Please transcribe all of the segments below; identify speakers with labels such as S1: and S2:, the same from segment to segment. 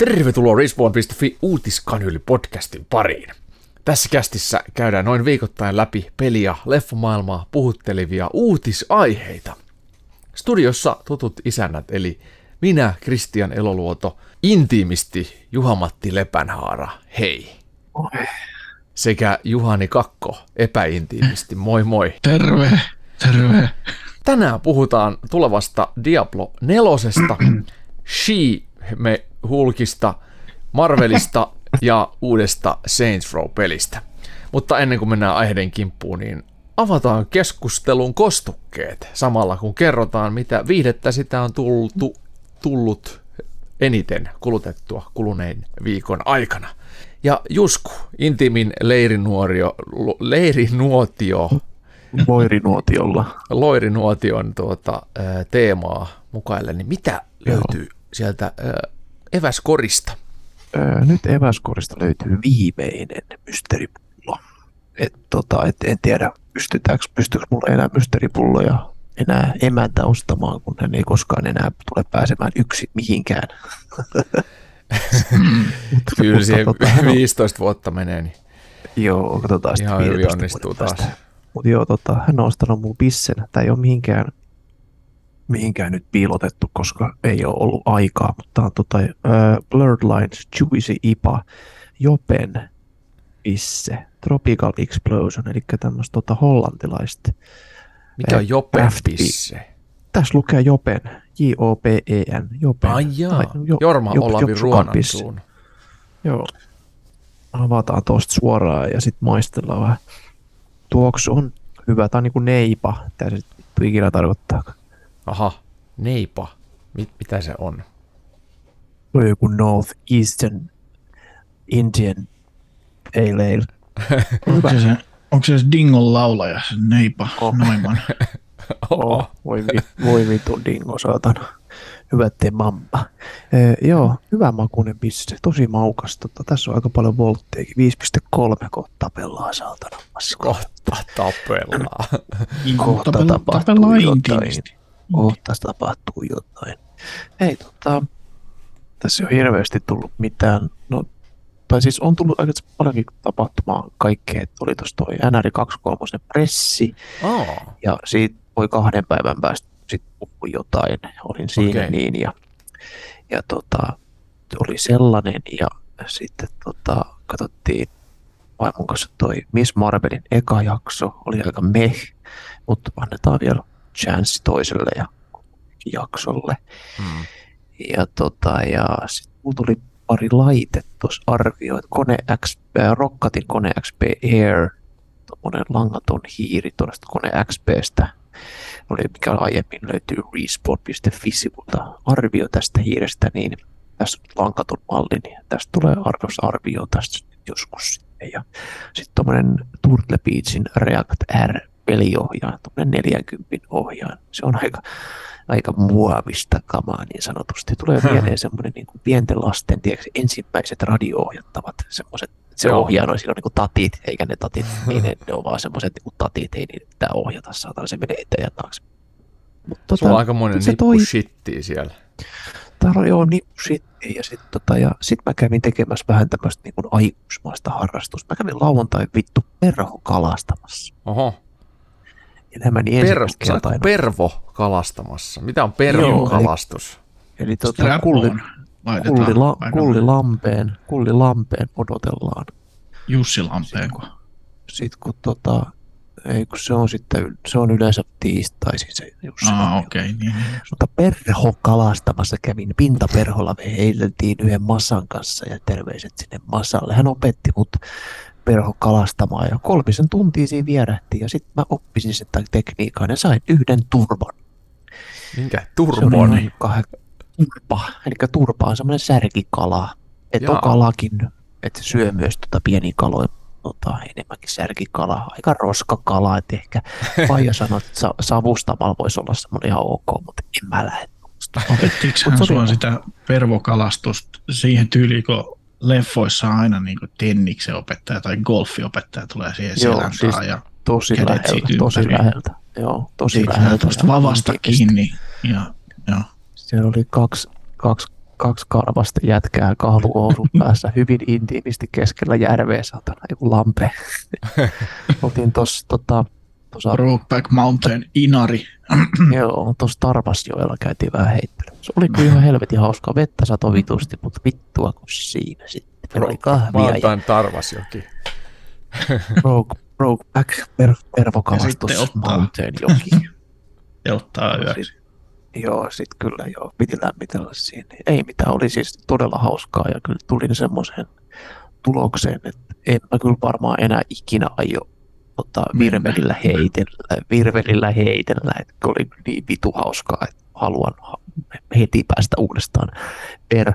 S1: Tervetuloa Respawn.fi uutiskanyli podcastin pariin. Tässä kästissä käydään noin viikoittain läpi peliä, leffomaailmaa, puhuttelevia uutisaiheita. Studiossa tutut isännät eli minä, Kristian Eloluoto, intiimisti Juha-Matti Lepänhaara, hei.
S2: Moi.
S1: Sekä Juhani Kakko, epäintiimisti, moi moi.
S2: Terve, terve.
S1: Tänään puhutaan tulevasta Diablo nelosesta, She me Hulkista, Marvelista ja uudesta Saints Row-pelistä. Mutta ennen kuin mennään aiheiden kimppuun, niin avataan keskustelun kostukkeet samalla kun kerrotaan, mitä viihdettä sitä on tultu, tullut eniten kulutettua kulunein viikon aikana. Ja Jusku, intimin leirinuorio, leirinuotio,
S2: Loirinuotiolla.
S1: loirinuotion tuota, teemaa mukaille, niin mitä löytyy sieltä ää, eväskorista?
S2: Öö, nyt eväskorista löytyy viimeinen mysteeripullo. Et, tota, et, en tiedä, pystytäänkö, pystyykö mulla enää mysteeripulloja enää emäntä ostamaan, kun hän ei koskaan enää tule pääsemään yksin mihinkään.
S1: Kyllä siihen
S2: tota, hän on-
S1: 15 vuotta menee, niin
S2: Joo, katsotaan sitten
S1: ihan hyvin
S2: 15
S1: onnistuu taas.
S2: Mutta joo, tota, hän on ostanut mun pissen. Tämä ei ole mihinkään, mihinkään nyt piilotettu, koska ei ole ollut aikaa. Mutta tämä on tota, uh, Blurred Lines Juicy IPA Jopen pisse. Tropical Explosion, eli tämmöistä tota, hollantilaista.
S1: Mikä on
S2: Eh,
S1: Jopen pisse?
S2: Tässä lukee Jopen, J-O-P-E-N, Jopen.
S1: Ai jaa,
S2: Tai jo-
S1: Jorma
S2: Jop-
S1: Olavi. Ruonansuun.
S2: Joo. Avataan tuosta suoraan ja sitten maistellaan vähän. Tuoksu on hyvä. Tämä on niin kuin neipa. Mitä se ikinä tarkoittaa?
S1: Aha, neipa. Mit, mitä se on?
S2: Tuo on joku North Eastern Indian Ale Ale.
S3: Onko se, se, onko se se Dingon laulaja, se Neipa
S2: On.
S3: Noiman?
S2: Oh, voi, vi, voi vittu dingo, saatana. Hyvä te mamma. Ee, joo, hyvä makuinen piste. Tosi maukas. Tota, tässä on aika paljon voltteekin. 5,3 kohta tapellaan, saatana.
S1: Kohta tapellaan.
S2: Kohta
S3: Tapella-
S2: tapahtuu
S3: tapellaan
S2: jotain.
S3: Intiimisti.
S2: Kohta tapahtuu jotain. Ei tota, tässä ei ole hirveästi tullut mitään. No, tai siis on tullut aika paljonkin tapahtumaa kaikkea. Oli tuossa toi NR23 pressi
S1: Aa,
S2: ja siitä voi kahden päivän päästä sitten puhua jotain. Olin siinä okay. niin ja, ja tota, oli sellainen ja sitten tota, katsottiin vaimon kanssa toi Miss Marvelin eka jakso, oli aika meh, mutta annetaan vielä chance toiselle ja jaksolle.
S1: hmm.
S2: Ja, tota, ja sitten mulla tuli pari laite tuossa arvioit. Kone X, äh, Rockatin Kone XP Air, tuommoinen langaton hiiri tuosta Kone XPstä. Oli, mikä aiemmin löytyy respawn.fi-sivulta arvio tästä hiirestä, niin tässä on langaton malli, niin tästä tulee arvosarvio tästä joskus sitten. Ja sitten tuommoinen Turtle Beachin React R peliohjaaja, tuommoinen 40 ohjaaja. Se on aika, aika muovista kamaa niin sanotusti. Tulee mieleen semmoinen niin kuin pienten lasten tiedätkö, ensimmäiset radio-ohjattavat semmoiset, se ohjaa on silloin niin kuin tatit, eikä ne tatit, niin ne, ne on vaan semmoiset niin kuin tatit, ei niitä pitää ohjata, saatana se menee eteen ja taakse. Mutta
S1: Sulla on aikamoinen
S2: se
S1: nippu
S2: toi-
S1: shittiä siellä.
S2: täällä on joo niin sit, ja sitten tota, ja sit mä kävin tekemässä vähän tämmöistä niin aikuismaista harrastusta. Mä kävin lauantai vittu perho kalastamassa.
S1: Oho,
S2: Ja nämä meni
S1: per,
S2: kertaa.
S1: pervo kalastamassa. Mitä on pervokalastus?
S2: Eli tota, kulli,
S3: Strapoon laitetaan
S2: kulli, kulli, lampeen, kulli lampeen odotellaan.
S3: Jussi Lampeenko.
S2: Sitten kun tota, ei kun se on sitten, se on yleensä tiistaisin se Jussi Lampi.
S3: okei. Okay, niin, niin.
S2: Mutta perho kalastamassa kävin pintaperholla, me heilteltiin yhden Massan kanssa ja terveiset sinne Massalle. Hän opetti mut perho kalastamaan ja kolmisen tuntia siinä vierähti ja sitten mä oppisin sitä tekniikkaa ja sain yhden turban.
S1: Minkä? Turbon.
S2: oli noin kah- turpa, eli turpa on semmoinen särkikala. Että on kalakin, että se syö myös tota pieniä kaloja, tota, enemmänkin särkikala, aika roskakala, että ehkä Paija sanoi, että sa- savustamalla voisi olla semmoinen ihan ok, mutta en mä lähde.
S3: Sua
S2: oli-
S3: sitä pervokalastusta siihen tyyliin, kun leffoissa on aina niin kuin tenniksen opettaja tai golfiopettaja tulee siihen
S2: Joo,
S3: selän
S2: siis
S3: ja
S2: Tosi
S3: Kädet
S2: läheltä,
S3: siitä
S2: tosi läheltä. Joo, tosi
S3: siitä
S2: läheltä.
S3: tuosta
S2: ja
S3: vavasta kiinni. Ja, joo.
S2: Siellä oli kaksi, kaksi kaksi karvasta jätkää kahluhousun päässä hyvin intiimisti keskellä järveä, saatana joku lampe. Oltiin tuossa tota, tuossa
S3: Brokeback Mountain Inari.
S2: Joo, tuossa Tarvasjoella käytiin vähän heittelyä. Se oli kyllä ihan helvetin hauskaa. Vettä sato vitusti, mutta vittua kun siinä sitten. Meillä oli kahvia ja
S1: Tarvasjoki.
S2: broke, broke back per, pervokalastus
S3: sitten
S2: mountain joki.
S3: Ja ottaa yöksi.
S2: joo, sit kyllä joo, piti lämmitellä siinä. Ei mitään, oli siis todella hauskaa ja kyllä tulin semmoiseen tulokseen, että en mä kyllä varmaan enää ikinä aio tota, virvelillä heitellä, virvelillä heitellä, että oli niin vitu hauskaa, että haluan ha- heti päästä uudestaan per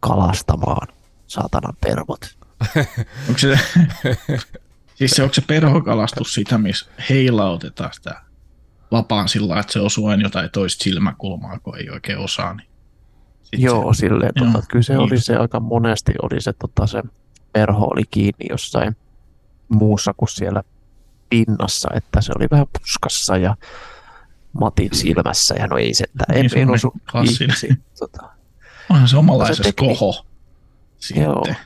S2: kalastamaan saatanan pervot.
S3: Onko se, siis se, onko se perhokalastus sitä, missä heilautetaan sitä vapaan sillä, että se osuu aina jotain toista silmäkulmaa, kun ei oikein osaa. Niin
S2: Joo, silleen,
S3: Joo,
S2: tota, kyllä se oli
S3: just.
S2: se aika monesti, oli se, tota, se perho oli kiinni jossain muussa kuin siellä pinnassa, että se oli vähän puskassa ja Matin silmässä ja no ei se, että
S3: Niin,
S2: en, en
S3: semmoinen
S2: osu ihmisiin. Tota,
S3: Onhan se omanlaisessa
S2: tekniikka-
S3: koho.
S2: Joo.
S3: Sitten.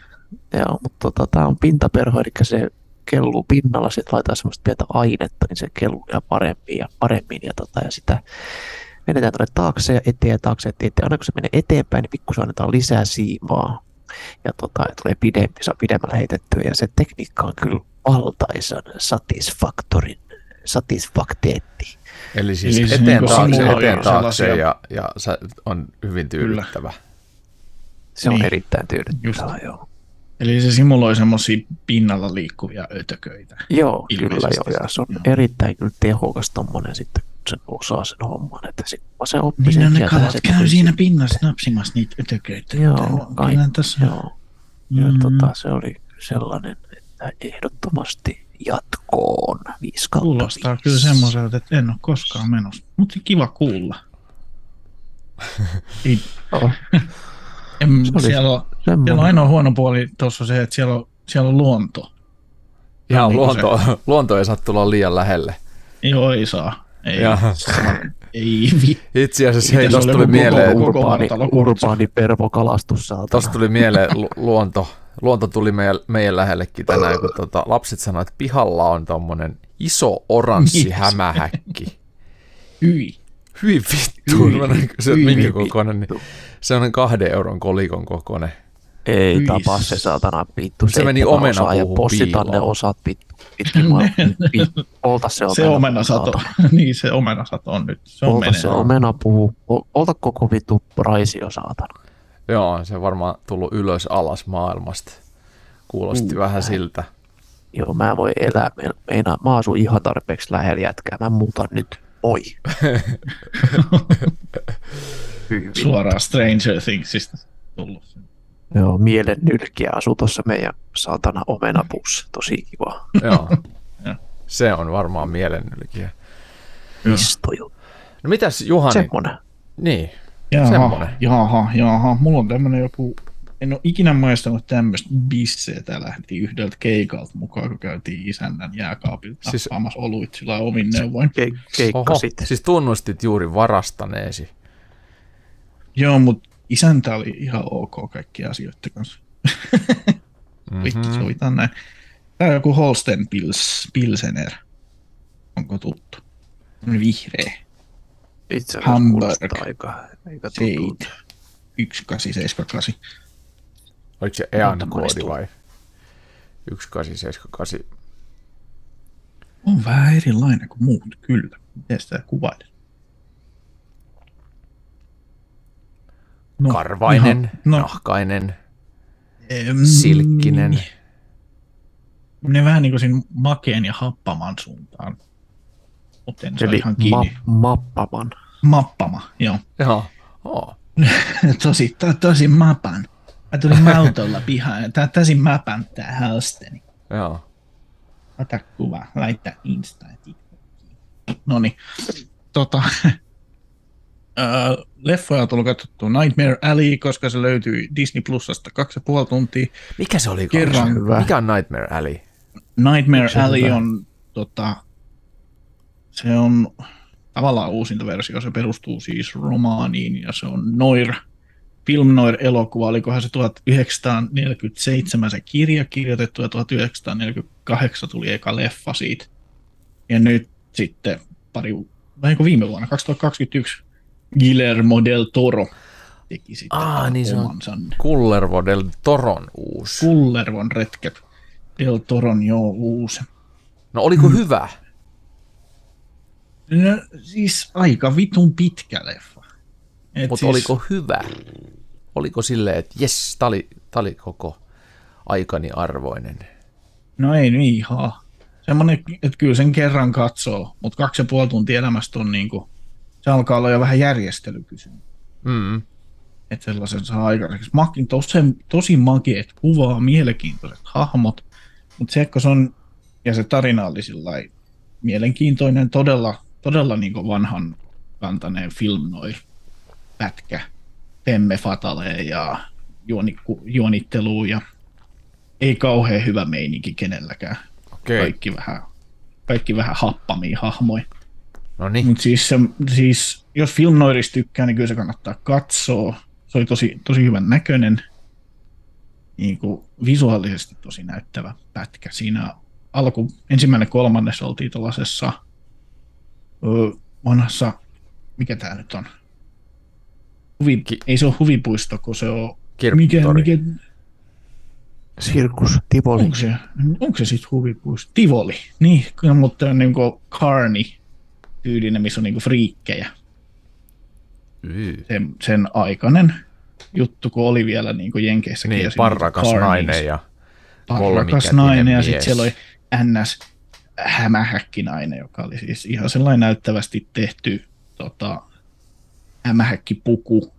S2: joo, mutta tota, tämä on pintaperho, eli se kelluu pinnalla, sitten laitetaan semmoista pientä ainetta, niin se kelluu ja paremmin ja paremmin ja, tota, ja sitä menetään tuonne taakse ja eteen ja taakse, eteen. Aina kun se menee eteenpäin, niin pikkusen annetaan lisää siimaa ja, tota, ja tulee pidempi, saa pidemmällä heitettyä ja se tekniikka on kyllä valtaisan satisfaktorin, satisfakteetti.
S1: Eli siis
S3: Eli se
S1: eteen
S3: niinku
S1: taakse, eteen taakse
S3: sellaisia-
S1: ja, ja se on hyvin tyydyttävä.
S2: Se on
S3: Niin.
S2: erittäin tyydyttävää,
S3: Just.
S2: joo.
S3: Eli se simuloi semmoisia pinnalla liikkuvia ötököitä.
S2: Joo,
S3: Ilmeisesti
S2: kyllä joo, ja se on
S3: Joo.
S2: erittäin kyllä tehokas tommonen sitten, kun sen osaa sen homman, että sit se oppii
S3: Niin
S2: sen
S3: ne
S2: tietää,
S3: kalat
S2: se
S3: käy
S2: tuli-
S3: siinä pinnassa napsimassa niitä ötököitä.
S2: Joo, kai-
S3: kyllä tässä.
S2: Joo, ja
S3: Mm.
S2: tota, se oli sellainen, että ehdottomasti jatkoon 5 kautta
S3: Kuulostaa kyllä semmoiselta, että en ole koskaan menossa. Mutta kiva kuulla. Ei,
S2: Joo,
S3: en,
S2: Se
S3: siellä, on,
S2: semmoinen.
S3: siellä on ainoa huono puoli tuossa se, että siellä on, siellä on luonto.
S1: Ihan
S3: Niin
S1: luonto, luonto ei saa tulla liian lähelle.
S3: Joo, ei saa. Ei,
S1: Jaha.
S3: Ei vi.
S1: Itse asiassa hei,
S3: oli
S1: tuli mieleen,
S3: koko-
S2: urbaani, urbaani pervokalastus saatana.
S1: tosta tuli mieleen lu- luonto. Luonto tuli meidän, meidän lähellekin tänään, kun tota, lapset sanoivat, että pihalla on tommonen iso oranssi
S3: Yes.
S1: hämähäkki.
S3: Hyi.
S1: Hyi vittu,
S3: Hyi.
S1: se on
S3: Hyi
S1: minkä
S2: vittu.
S1: kokoinen, niin se on kahden euron kolikon kokoinen.
S2: Ei
S3: Hyi.
S2: tapa se saatana vittu.
S1: Se meni
S2: osaa ja
S1: omenapuuhun
S2: possitaan ne
S1: piiloon.
S2: osat vittu. Pitkin maa- pi- Polta se omena.
S3: Se omenasato.
S2: saatana.
S3: niin, se omenasato on nyt. Se on
S2: Polta
S3: menee.
S2: se omenapuu. Ol- Polta koko vittu raisio saatana.
S1: Joo, se on varmaan tullut ylös alas maailmasta. Kuulosti
S2: Mm,
S1: vähän siltä.
S2: Joo, mä voin elää. Me- Meinaa, mä asun ihan tarpeeksi lähellä jätkää. Mä muutan nyt. Moi. Hyvin.
S3: Suoraan Stranger Thingsista tullut.
S2: Joo, mielen nylkiä asuu tuossa meidän saatana omenapuussa. Tosi kiva.
S1: Joo. Se on varmaan mielennylkiä.
S2: Istoju.
S1: No mitäs Juhani?
S2: Semmonen.
S1: Niin,
S3: Jaha,
S1: Semmonen.
S3: jaha, jaha. Mulla on tämmönen joku, en ole ikinä maistanut tämmöistä bisseä. Tää lähti yhdeltä keikalta mukaan, kun käytiin isännän jääkaapilta
S1: Siis-
S3: siis... tappaamassa oluit sillä omin neuvoin.
S2: Ke- keikka
S1: Oho,
S2: sit.
S1: siis tunnustit juuri varastaneesi.
S3: Joo, mut isäntä oli ihan ok kaikki asioiden kanssa. Vittu,
S1: Mhm.
S3: sovitaan näin. Tää on joku Holsten Pils, Pilsener. Onko tuttu? Tämmönen Vihreä.
S2: Itse asiassa aika, aika.
S3: Seit. 1878.
S1: Oliko se EAN
S2: Monta
S1: koodi
S2: maistuu.
S1: vai? 1878.
S3: On vähän erilainen kuin muut, kyllä. Miten sitä kuvailen? No,
S1: Karvainen,
S3: ihan- no,
S1: nahkainen.
S3: em,
S1: silkkinen.
S3: Ne vähän niin kuin siinä makeen ja happaman suuntaan. Mutta en saa
S2: Eli
S3: ihan kiinni.
S2: ma- mappaman.
S3: Mappama, joo.
S1: Joo. Oh.
S3: tosi, to, tosi mapan. Mä tulin autolla pihaan. Tää tosi mapan tää halsteni.
S1: Joo.
S3: Ota kuva, laita Insta ja TikTokiin. No niin. Tota, öö, leffoja on tullut katsottua Nightmare Alley, koska se löytyy Disney Plusasta kaksi ja puoli tuntia.
S1: Mikä se oli?
S3: Kerran.
S2: Hyvä.
S1: Mikä on Nightmare Alley?
S3: Nightmare
S2: Se
S3: Alley
S2: hyvä.
S3: on tota, se on tavallaan uusinta versio, se perustuu siis romaaniin ja se on Noir Film Noir-elokuva, olikohan se 1947 se kirja kirjoitettu ja 1948 tuli eka leffa siitä. Ja nyt sitten pari, vähän kuin viime vuonna, 2021, Guillermo del Toro teki sitten
S1: Aa, niin se on
S3: omansa.
S1: Kullervo del Toron uusi.
S3: Kullervon retket. Del Toron joo uusi.
S1: No oliko hyvä?
S3: No, siis aika vitun pitkä leffa. Et
S1: Mutta
S3: siis,
S1: oliko hyvä? Oliko silleen, että jes, tää oli, tää oli koko aikani arvoinen?
S3: No ei nyt ihan. Semmoinen, että kyllä sen kerran katsoo, mutta kaksi ja puoli tuntia elämästä on niinku, se alkaa olla jo vähän järjestelykysymys.
S1: Mm.
S3: Että sellaisen saa aikaiseksi. Makin tosi, tosi makeet kuvaa, mielenkiintoiset hahmot, mutta se, kun se on, ja se tarina oli sillai mielenkiintoinen, todella, todella niinku vanhan kantaneen film noi pätkä, Pemme Fataleen ja juonikku, juonitteluun ja ei kauhean hyvä meininki kenelläkään.
S1: Okay.
S3: Kaikki vähän, kaikki vähän happamia hahmoja.
S1: No niin.
S3: Mutta siis, se, siis jos Film Noirista tykkää, niin kyllä se kannattaa katsoa. Se oli tosi, tosi hyvän näköinen, niin kuin visuaalisesti tosi näyttävä pätkä. Siinä alku, ensimmäinen kolmannes oltiin tuollaisessa vanhassa, mikä tämä nyt on? Huvi,
S1: Ki-
S3: ei se ole huvipuisto, kun se on... Mikä, mikä,
S2: Sirkus, Tivoli.
S3: onko se, onko se sitten huvipuisto? Tivoli, niin, mutta niin kuin Carney tyylinen, missä on niin kuin friikkejä. Sen, sen aikainen juttu, kun oli vielä niin kuin Jenkeissäkin.
S1: Niin,
S3: siinä
S1: parrakas
S3: Carnies.
S1: nainen ja
S3: Parrakas nainen ja sitten siellä oli NS hämähäkkinainen, joka oli siis ihan sellainen näyttävästi tehty tota, hämähäkkipuku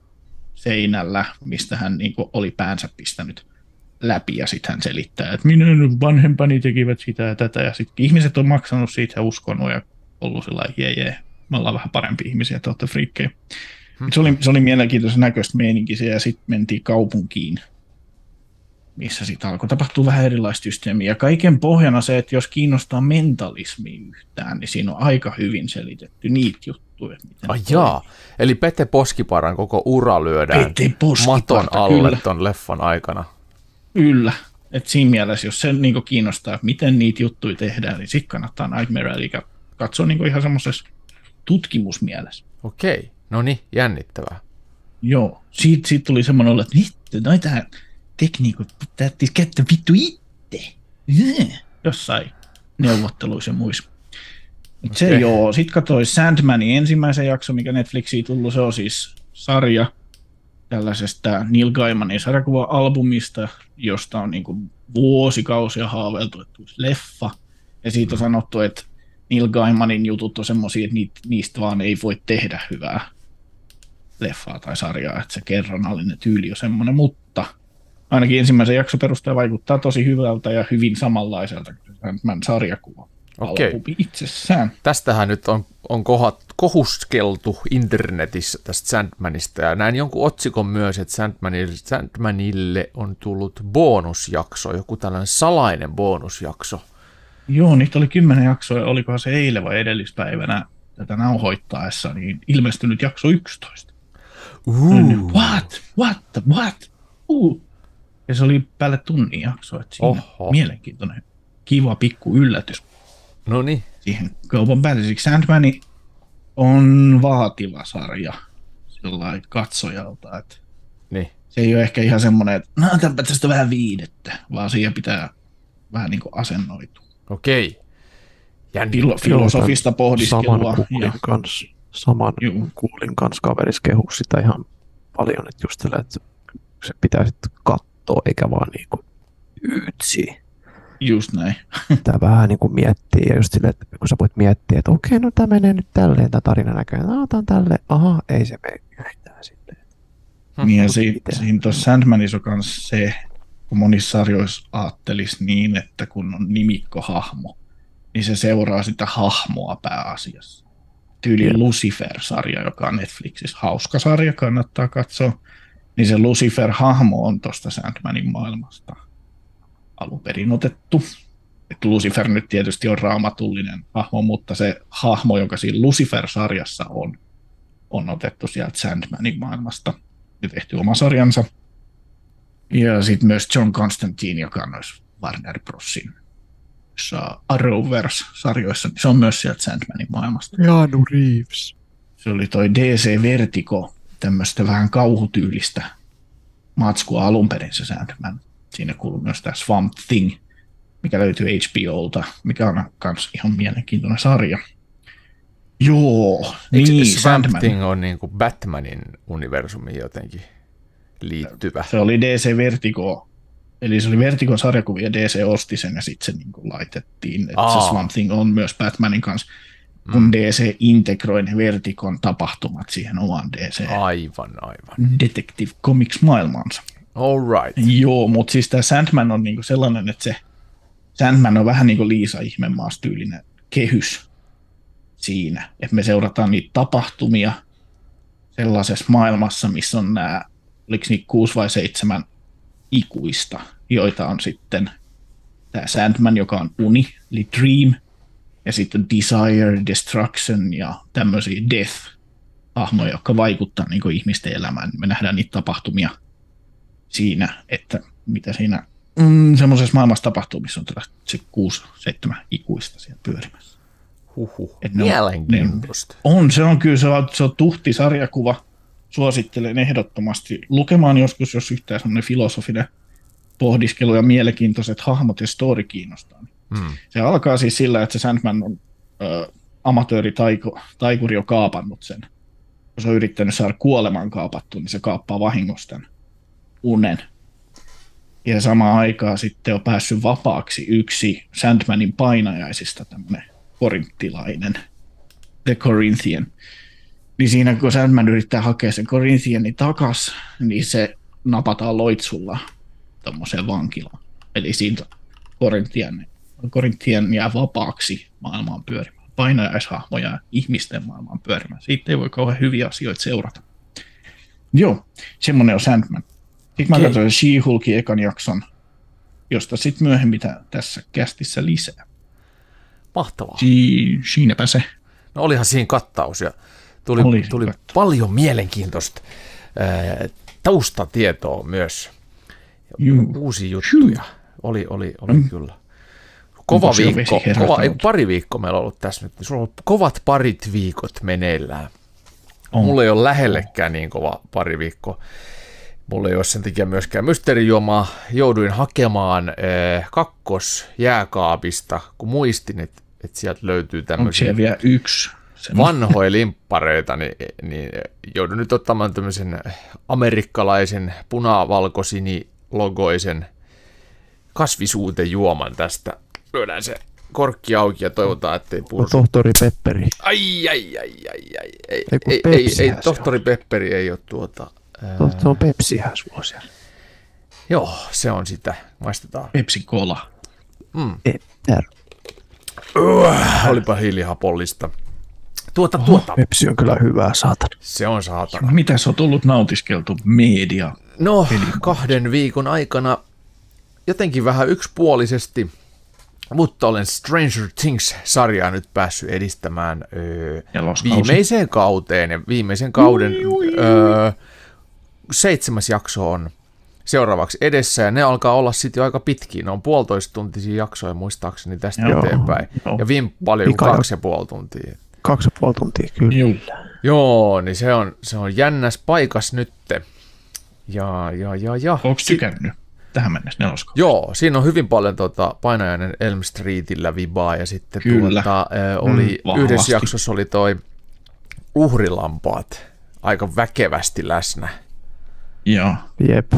S3: seinällä, mistä hän niin kuin oli päänsä pistänyt läpi ja sitten hän selittää, että minun vanhempani tekivät sitä ja tätä ja sitten ihmiset on maksanut siitä ja uskonut ja ollut sellainen jee, jee, me ollaan vähän parempi ihmisiä, te olette friikkejä.
S1: Hmm.
S3: Se oli, se oli mielenkiintoisen näköistä meininki se, ja sitten mentiin kaupunkiin, missä sitten alkoi tapahtua vähän erilaista systeemiä. Ja kaiken pohjana se, että jos kiinnostaa mentalismi yhtään, niin siinä on aika hyvin selitetty niitä juttuja.
S1: Ai jaa, eli Pete Poskiparan koko ura lyödään
S3: Pete
S1: maton alle
S3: kyllä.
S1: ton leffan aikana.
S3: Kyllä. Et siinä mielessä, jos se niin kiinnostaa, että miten niitä juttuja tehdään, niin sitten kannattaa Nightmare Alley katsoa niin ihan semmoisessa tutkimusmielessä.
S1: Okei, no niin, jännittävää.
S3: Joo, siitä, siitä tuli semmoinen olo, että vittu, noita tekniikot täytyisi käyttää vittu itse. Jossain neuvotteluissa ja muissa. Mut Se joo, sit katsoi Sandmanin ensimmäisen jakson, mikä Netflixiin tullut, se on siis sarja tällaisesta Neil Gaimanin sarjakuva-albumista, josta on niinku vuosikausia haaveiltu, että tulisi leffa. Ja siitä on sanottu, että Neil Gaimanin jutut on semmoisia, että niitä, niistä vaan ei voi tehdä hyvää leffaa tai sarjaa, että se kerronnallinen tyyli on semmoinen, mutta ainakin ensimmäisen jakson perusteella vaikuttaa tosi hyvältä ja hyvin samanlaiselta kuin Sandman sarjakuva.
S1: Okei.
S3: Itsessään.
S1: Tästähän nyt on, on kohat, kohuskeltu internetissä tästä Sandmanista, ja näin jonkun otsikon myös, että Sandmanille, Sandmanille on tullut bonusjakso, joku tällainen salainen bonusjakso.
S3: Joo, niitä oli kymmenen jaksoa, ja olikohan se eilen vai edellispäivänä tätä nauhoittaessa, niin ilmestynyt jakso 11.
S1: Uh.
S3: What? What? What? Uh. Ja se oli päälle tunnin jakso, että siinä
S1: Oho.
S3: mielenkiintoinen, kiva pikku yllätys
S1: No niin,
S3: siihen kaupan päälle. Siksi Sandmani on vaativa sarja sellainen katsojalta, että
S1: niin.
S3: se ei ole ehkä ihan semmoinen, että no tästä vähän viidettä, vaan siihen pitää vähän niin kuin asennoitua.
S1: Okei. Jänni.
S3: Filo- filosofista
S2: Saman
S3: pohdiskelua.
S2: kuulin
S3: Ja,
S2: kanssa, saman
S3: Juu.
S2: kuulin kanssa kaveris kehu sitä ihan paljon, että just tällä, että se pitää sitten katsoa, eikä vaan niinku ytsi.
S3: just näin.
S2: Tää vähän niinku miettii ja just silleen, että kun sä voit miettiä, että okei, no tää menee nyt tälleen, tää tarina näköjään, no tää on tälleen, aha, ei se mene yhtään silleen.
S3: Niin ja si- siinä tuossa Sandmanissa on myös se, kun monissa sarjoissa ajattelisi niin, että kun on nimikkohahmo, niin se seuraa sitä hahmoa pääasiassa. Tyyli
S2: Jep.
S3: Lucifer-sarja, joka on Netflixissä hauska sarja, kannattaa katsoa. Niin se Lucifer-hahmo on tuosta Sandmanin maailmasta alun perin otettu. Et Lucifer nyt tietysti on raamatullinen hahmo, mutta se hahmo, joka siinä Lucifer-sarjassa on, on otettu sieltä Sandmanin maailmasta. ja tehty oma sarjansa. Ja sitten myös John Constantine, joka on myös Warner Brosin Arrowverse-sarjoissa, niin se on myös sieltä Sandmanin maailmasta.
S2: Jaanu Reeves.
S3: Se oli toi DC Vertigo, tämmöistä vähän kauhutyylistä matskua alun perin se Sandman. Siinä kuuluu myös tämä Swamp Thing, mikä löytyy HBOlta, mikä on myös ihan mielenkiintoinen sarja. Joo,
S1: Eikö
S3: niin,
S1: Swamp
S3: Sandman.
S1: Thing on niin kuin Batmanin universumiin jotenkin liittyvä?
S3: Se oli DC Vertigo, eli se oli Vertigon sarjakuvia, DC osti sen ja sitten se niin kuin laitettiin, että se Swamp Thing on myös Batmanin kanssa, kun
S1: Mm.
S3: DC integroi ne Vertigon tapahtumat siihen omaan DC
S1: Aivan, aivan.
S3: Detective Comics maailmaansa.
S1: All right.
S3: Joo, mutta siis tämä Sandman on niinku sellainen, että se Sandman on vähän niin kuin Liisa Ihmemaas tyylinen kehys siinä, että me seurataan niitä tapahtumia sellaisessa maailmassa, missä on nämä, oliko niitä kuusi vai seitsemän ikuista, joita on sitten tämä Sandman, joka on uni, eli Dream, ja sitten Desire, Destruction ja tämmöisiä Death, hahmoja, jotka vaikuttaa niin ihmisten elämään. Me nähdään niitä tapahtumia siinä, että mitä siinä mm, semmoisessa maailmassa tapahtuu, missä on tällaista se kuusi, seitsemän ikuista siellä pyörimässä.
S1: Huhhuh.
S3: Ne on-
S1: Mielenkiintoista.
S3: On, se on kyllä, se on, se on tuhti sarjakuva. Suosittelen ehdottomasti lukemaan joskus, jos yhtään semmoinen filosofinen pohdiskelu ja mielenkiintoiset hahmot ja story kiinnostaa.
S1: Mm.
S3: Se alkaa siis sillä, että se Sandman on ö, amatööritaikuri on kaapannut sen. Kun se on yrittänyt saada kuoleman kaapattua, niin se kaappaa vahingossa tämän unen. Ja samaan aikaan sitten on päässyt vapaaksi yksi Sandmanin painajaisista, tämmöinen korinttilainen, The Corinthian. Niin siinä kun Sandman yrittää hakea sen Corinthianin takas, niin se napataan loitsulla tuommoiseen vankilaan. Eli siitä Corinthian, Corinthian jää vapaaksi maailmaan pyörimään. Painajaishahmoja ja ihmisten maailmaan pyörimään. Siitä ei voi kauhean hyviä asioita seurata. Joo, semmoinen on Sandman. Sitten mä
S1: Okei.
S3: katsoin She-Hulkin ekan jakson, josta sitten myöhemmin tä- tässä kästissä lisää.
S1: Mahtavaa.
S3: Si- siinäpä se.
S1: No olihan siinä kattaus ja tuli, tuli paljon mielenkiintoista ää, taustatietoa myös.
S3: Juu.
S1: Uusia juttuja. Oli, oli, oli
S3: Mm.
S1: kyllä. Kova
S3: jo
S1: viikko, kova, ei, pari viikkoa meillä on ollut tässä nyt. Sulla on ollut kovat parit viikot meneillään.
S3: On.
S1: Mulla ei ole lähellekään niin kova pari viikkoa. Mulla ei ole sen takia myöskään mysterijuomaa. Jouduin hakemaan äh, kakkos jääkaapista, kun muistin, että, että sieltä löytyy
S3: Onko
S1: tämmöisiä
S3: siellä vielä yksi?
S1: Vanhoja limppareita, niin, niin joudun nyt ottamaan tämmöisen amerikkalaisen punavalkosini-logoisen kasvisuutejuoman tästä. Lyödään se korkki auki ja toivotaan, ettei pursu.
S2: tohtori Pepperi.
S1: Ai, ai, ai, ai, ai. Ei,
S2: Ei,
S1: ei, ei, tohtori Pepperi ei ole tuota... Ää,
S2: To- Se on Pepsihän suo siellä.
S1: joo, se on sitä. Maistetaan.
S3: Pepsi Cola.
S2: Pepper.
S1: Olipa hiilihapollista. Tuota, tuota.
S2: Pepsi on kyllä hyvää, saatana.
S1: Se on saatana.
S3: Mitä se on tullut nautiskeltu media?
S1: No, kahden viikon aikana jotenkin vähän yksipuolisesti, mutta olen Stranger Things-sarjaa nyt päässyt edistämään öö, viimeiseen kauteen. Ja viimeisen kauden öö, seitsemäs jakso on seuraavaksi edessä, ja ne alkaa olla sitten jo aika pitkiä. Ne on puolitoista tuntisia jaksoja muistaakseni tästä
S3: Joo,
S1: eteenpäin.
S3: joo.
S1: Ja vimppa oli kaksi ja puoli tuntia.
S2: Kaksi ja puoli tuntia, kyllä.
S3: Juu.
S1: Joo, niin se on, se on jännäs paikas nytte. Ja, ja, ja, ja.
S3: Onko tykännyt tähän mennessä neloskausi?
S1: Joo, siinä on hyvin paljon tota, painajainen Elm Streetillä vibaa ja sitten
S3: Kyllä.
S1: tuota, ö, oli,
S3: Mm,
S1: yhdessä jaksossa oli toi uhrilampaat aika väkevästi läsnä.
S3: Joo.
S2: Jep.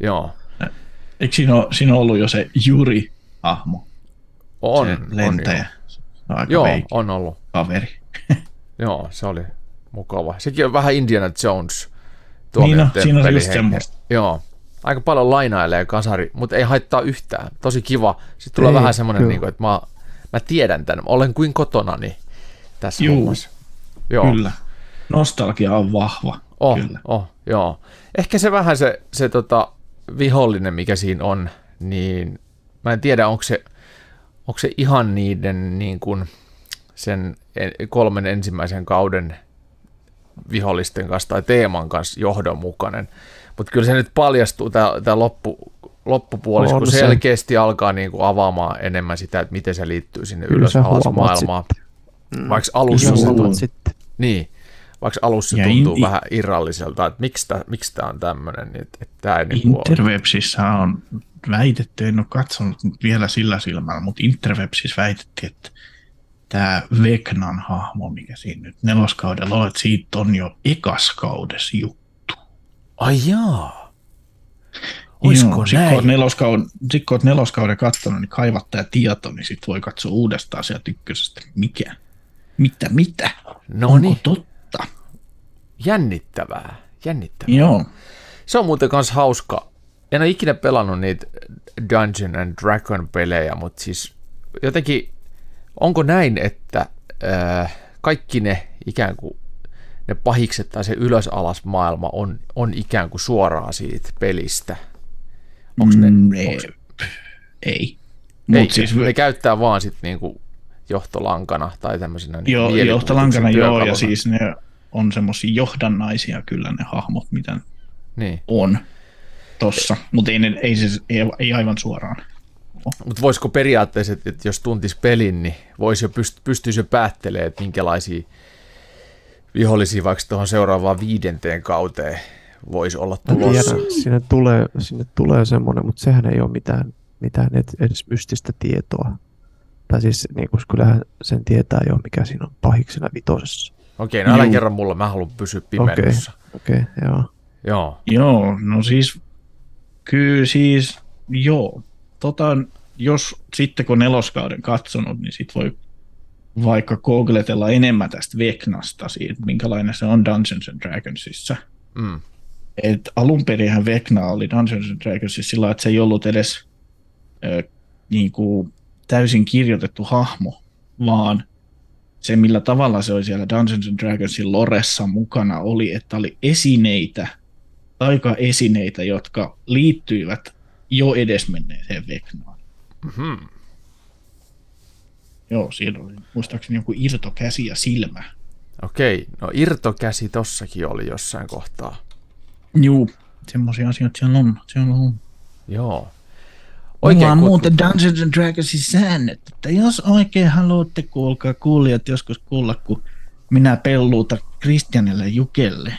S1: Joo,
S3: Eikö siinä ole, siinä on ollut jo se Juri-hahmo?
S1: on,
S3: se
S1: on
S3: lentäjä.
S1: joo.
S3: On aika
S1: Joo,
S3: veikki
S1: on ollut.
S3: kaveri.
S1: Joo, se oli mukava. Sekin on vähän Indiana Jones.
S3: Niin on, siinä on just semmoista.
S1: Joo, aika paljon lainailee kasari, mutta ei haittaa yhtään. Tosi kiva. Sitten tulee
S2: Ei,
S1: vähän semmoinen, niin kuin, että mä, mä tiedän tämän. Olen kuin kotonani tässä
S3: Juu.
S1: hommassa. Joo.
S3: Kyllä. Nostalgia on vahva.
S1: Oh,
S3: Kyllä.
S1: oh, joo. Ehkä se vähän se, se tota, vihollinen, mikä siinä on, niin mä en tiedä, onko se, onko se ihan niiden niin kuin, sen en- kolmen ensimmäisen kauden vihollisten kanssa tai teeman kanssa johdonmukainen. Mutta kyllä se nyt paljastuu, tämä loppu, loppupuolisko kun selkeästi alkaa niin kuin avaamaan enemmän sitä, että miten se liittyy sinne kyllä ylös alas maailmaan. Mm. Vaikka alussa se tuntuu, niin, vaikka alussa ja tuntuu in, vähän irralliselta, että miksi tämä miksi tämä on tämmöinen. Niin, että, että tämä ei
S3: niin Interwebsissä on väitetty, en ole katsonut vielä sillä silmällä, mutta Interwebsissä väitettiin, että tämä Veknan hahmo, mikä siinä nyt neloskaudella on, että siitä on jo ekaskaudessa juttu.
S1: Ai jaa.
S3: Olisiko Joo, näin? Kun neloskauden, sit kun olet neloskauden katsonut, niin kaivat tämä tieto, niin sitten voi katsoa uudestaan sieltä ykkösestä. Mikä? Mitä, mitä? No Onko niin. totta?
S1: Jännittävää, jännittävää.
S3: Joo.
S1: Se on muuten myös hauska. En ole ikinä pelannut niitä Dungeon and Dragon pelejä, mutta siis jotenkin, onko näin, että äh, kaikki ne ikään kuin ne pahikset tai se ylös-alas maailma on, on ikään kuin suoraan siitä pelistä?
S3: Onko ne, mm, ei. Onks... ei.
S1: Mut ei, siis... Ne käyttää vaan sitten niinku johtolankana tai tämmöisenä
S3: niin joo, johtolankana joo, ja siis ne on semmoisia johdannaisia kyllä ne hahmot, mitä niin. on tossa, mutta ei, ei, siis, ei, ei aivan suoraan.
S1: Mutta voisiko periaatteessa, että jos tuntisi pelin, niin voisi jo pyst- pystyisi jo päättelemään, että minkälaisia vihollisia vaikka tuohon seuraavaan viidenteen kauteen voisi olla tulossa.
S2: Tiedän, sinne tulee, sinne tulee semmoinen, mutta sehän ei ole mitään, mitään edes mystistä tietoa. Tai siis niin kuin, kyllähän sen tietää jo, mikä siinä on pahiksena vitosessa.
S1: Okei, no älä kerro mulle, mä haluan pysyä pimennossa.
S2: Okei, okay, okay, joo.
S1: Joo.
S3: Joo, no siis, kyllä siis, joo. Tota, jos sitten kun neloskauden katsonut, niin sit voi vaikka googletella enemmän tästä Veknasta, siitä, minkälainen se on Dungeons and Dragonsissa. Mm. Et alun perinhän Vekna oli Dungeons and Dragonsissa sillä että se ei ollut edes ö, niin kuin täysin kirjoitettu hahmo, vaan se, millä tavalla se oli siellä Dungeons and Dragonsin loressa mukana, oli, että oli esineitä, taika-esineitä, jotka liittyivät jo edesmenneeseen Veknaan. Mm-hmm. Joo, siinä oli muistaakseni joku irtokäsi ja silmä.
S1: Okei, no irtokäsi tossakin oli jossain kohtaa.
S3: Juu, semmoisia asioita siellä on. Siellä on.
S1: Joo.
S3: Oikein Mulla on muuten Dungeons and Dragonsin säännöt, että jos oikein haluatte kuulkaa kuulijat joskus kuulla, kun minä pelluuta Kristianille Jukelle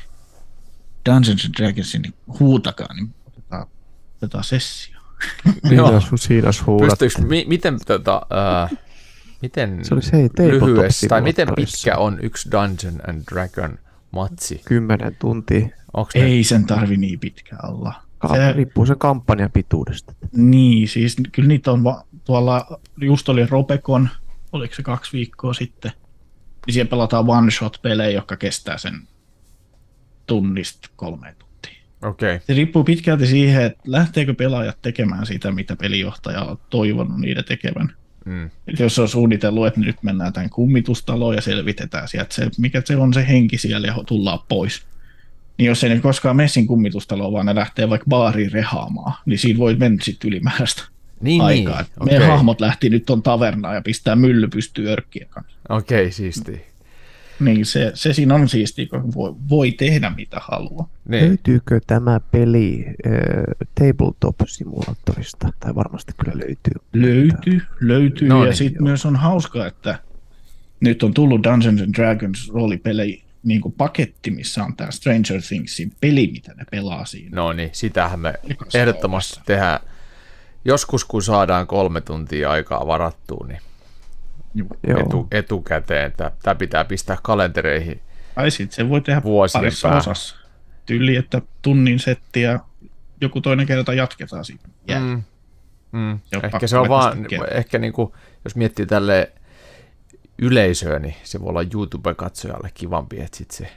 S3: Dungeons and Dragonsin, niin huutakaa, niin otetaan, otetaan sessio.
S2: Joo. Siinä huudat.
S1: mi- miten, tota, uh, miten
S2: se olisi, hei,
S1: lyhyesti, tai miten pitkä on yksi Dungeon and Dragon matsi?
S2: Kymmenen tuntia.
S3: Onks Ei ne... sen tarvi niin pitkä olla.
S2: Se riippuu sen kampanjan pituudesta.
S3: Niin, siis kyllä niitä on va- tuolla, just oli Robekon, oliko se kaksi viikkoa sitten, niin siellä pelataan one-shot-pelejä, jotka kestää sen tunnista kolme tuntia.
S1: Okay.
S3: Se riippuu pitkälti siihen, että lähteekö pelaajat tekemään sitä, mitä pelijohtaja on toivonut niiden tekevän. Mm. Et jos on suunnitellut, että nyt mennään tämän kummitustaloon ja selvitetään sieltä se, mikä se on se henki siellä ja tullaan pois, niin jos ei ne koskaan messin kummitustaloa, vaan ne lähtee vaikka baariin rehaamaan, niin siinä voi mennä sitten ylimääräistä niin, aikaa. Niin. Okay. Meidän hahmot lähti nyt on tavernaan ja pistää mylly pystyy örkkien kanssa.
S1: Okei, okay, siisti.
S3: Niin, se, se siinä on siisti, kun voi, voi tehdä mitä haluaa.
S2: Niin. Löytyykö tämä peli äh, Tabletop-simulaattorista? Tai varmasti kyllä löytyy.
S3: Löytyy, löytyy. No, ja niin, sitten myös on hauska, että nyt on tullut Dungeons and Dragons roolipelejä niin kuin paketti, missä on tämä Stranger Thingsin peli, mitä ne pelaa siinä.
S1: No niin, sitähän me ehdottomasti tehdään. Joskus kun saadaan kolme tuntia aikaa varattua, niin. Etu, etukäteen. Tämä pitää pistää kalentereihin.
S3: Ai sitten se voi tehdä parissa päähän. osassa. Tyyli, että tunnin setti ja joku toinen kerta jatketaan siitä. Yeah. Mm.
S1: Mm. Ehkä se on vaan, ehkä niin kuin, jos miettii tälle yleisöä, niin se voi olla YouTube-katsojalle kivampi, että sit se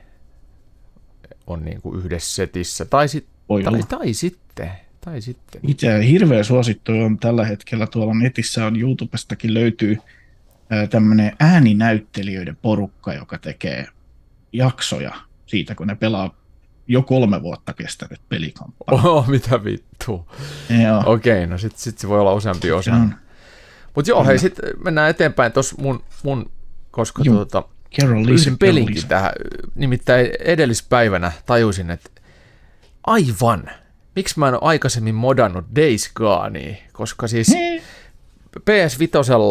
S1: on niin kuin yhdessä setissä. Tai, sit, tai, tai sitten. Tai sitten.
S3: Itse hirveä suosittu on tällä hetkellä tuolla netissä on YouTubestakin löytyy tämmöinen ääninäyttelijöiden porukka, joka tekee jaksoja siitä, kun ne pelaa jo kolme vuotta kestänyt pelikamppailu.
S1: Oho, mitä vittu. Okei, okay, no sitten sit se voi olla useampi osa. Mutta joo, hei, sitten mennään eteenpäin tuossa mun, mun koska tuota,
S3: Kerro
S1: pelinkin
S3: lisää.
S1: tähän. Nimittäin edellispäivänä tajusin, että aivan, miksi mä en ole aikaisemmin modannut Days Gonea, koska siis
S3: Niin.
S1: PS5,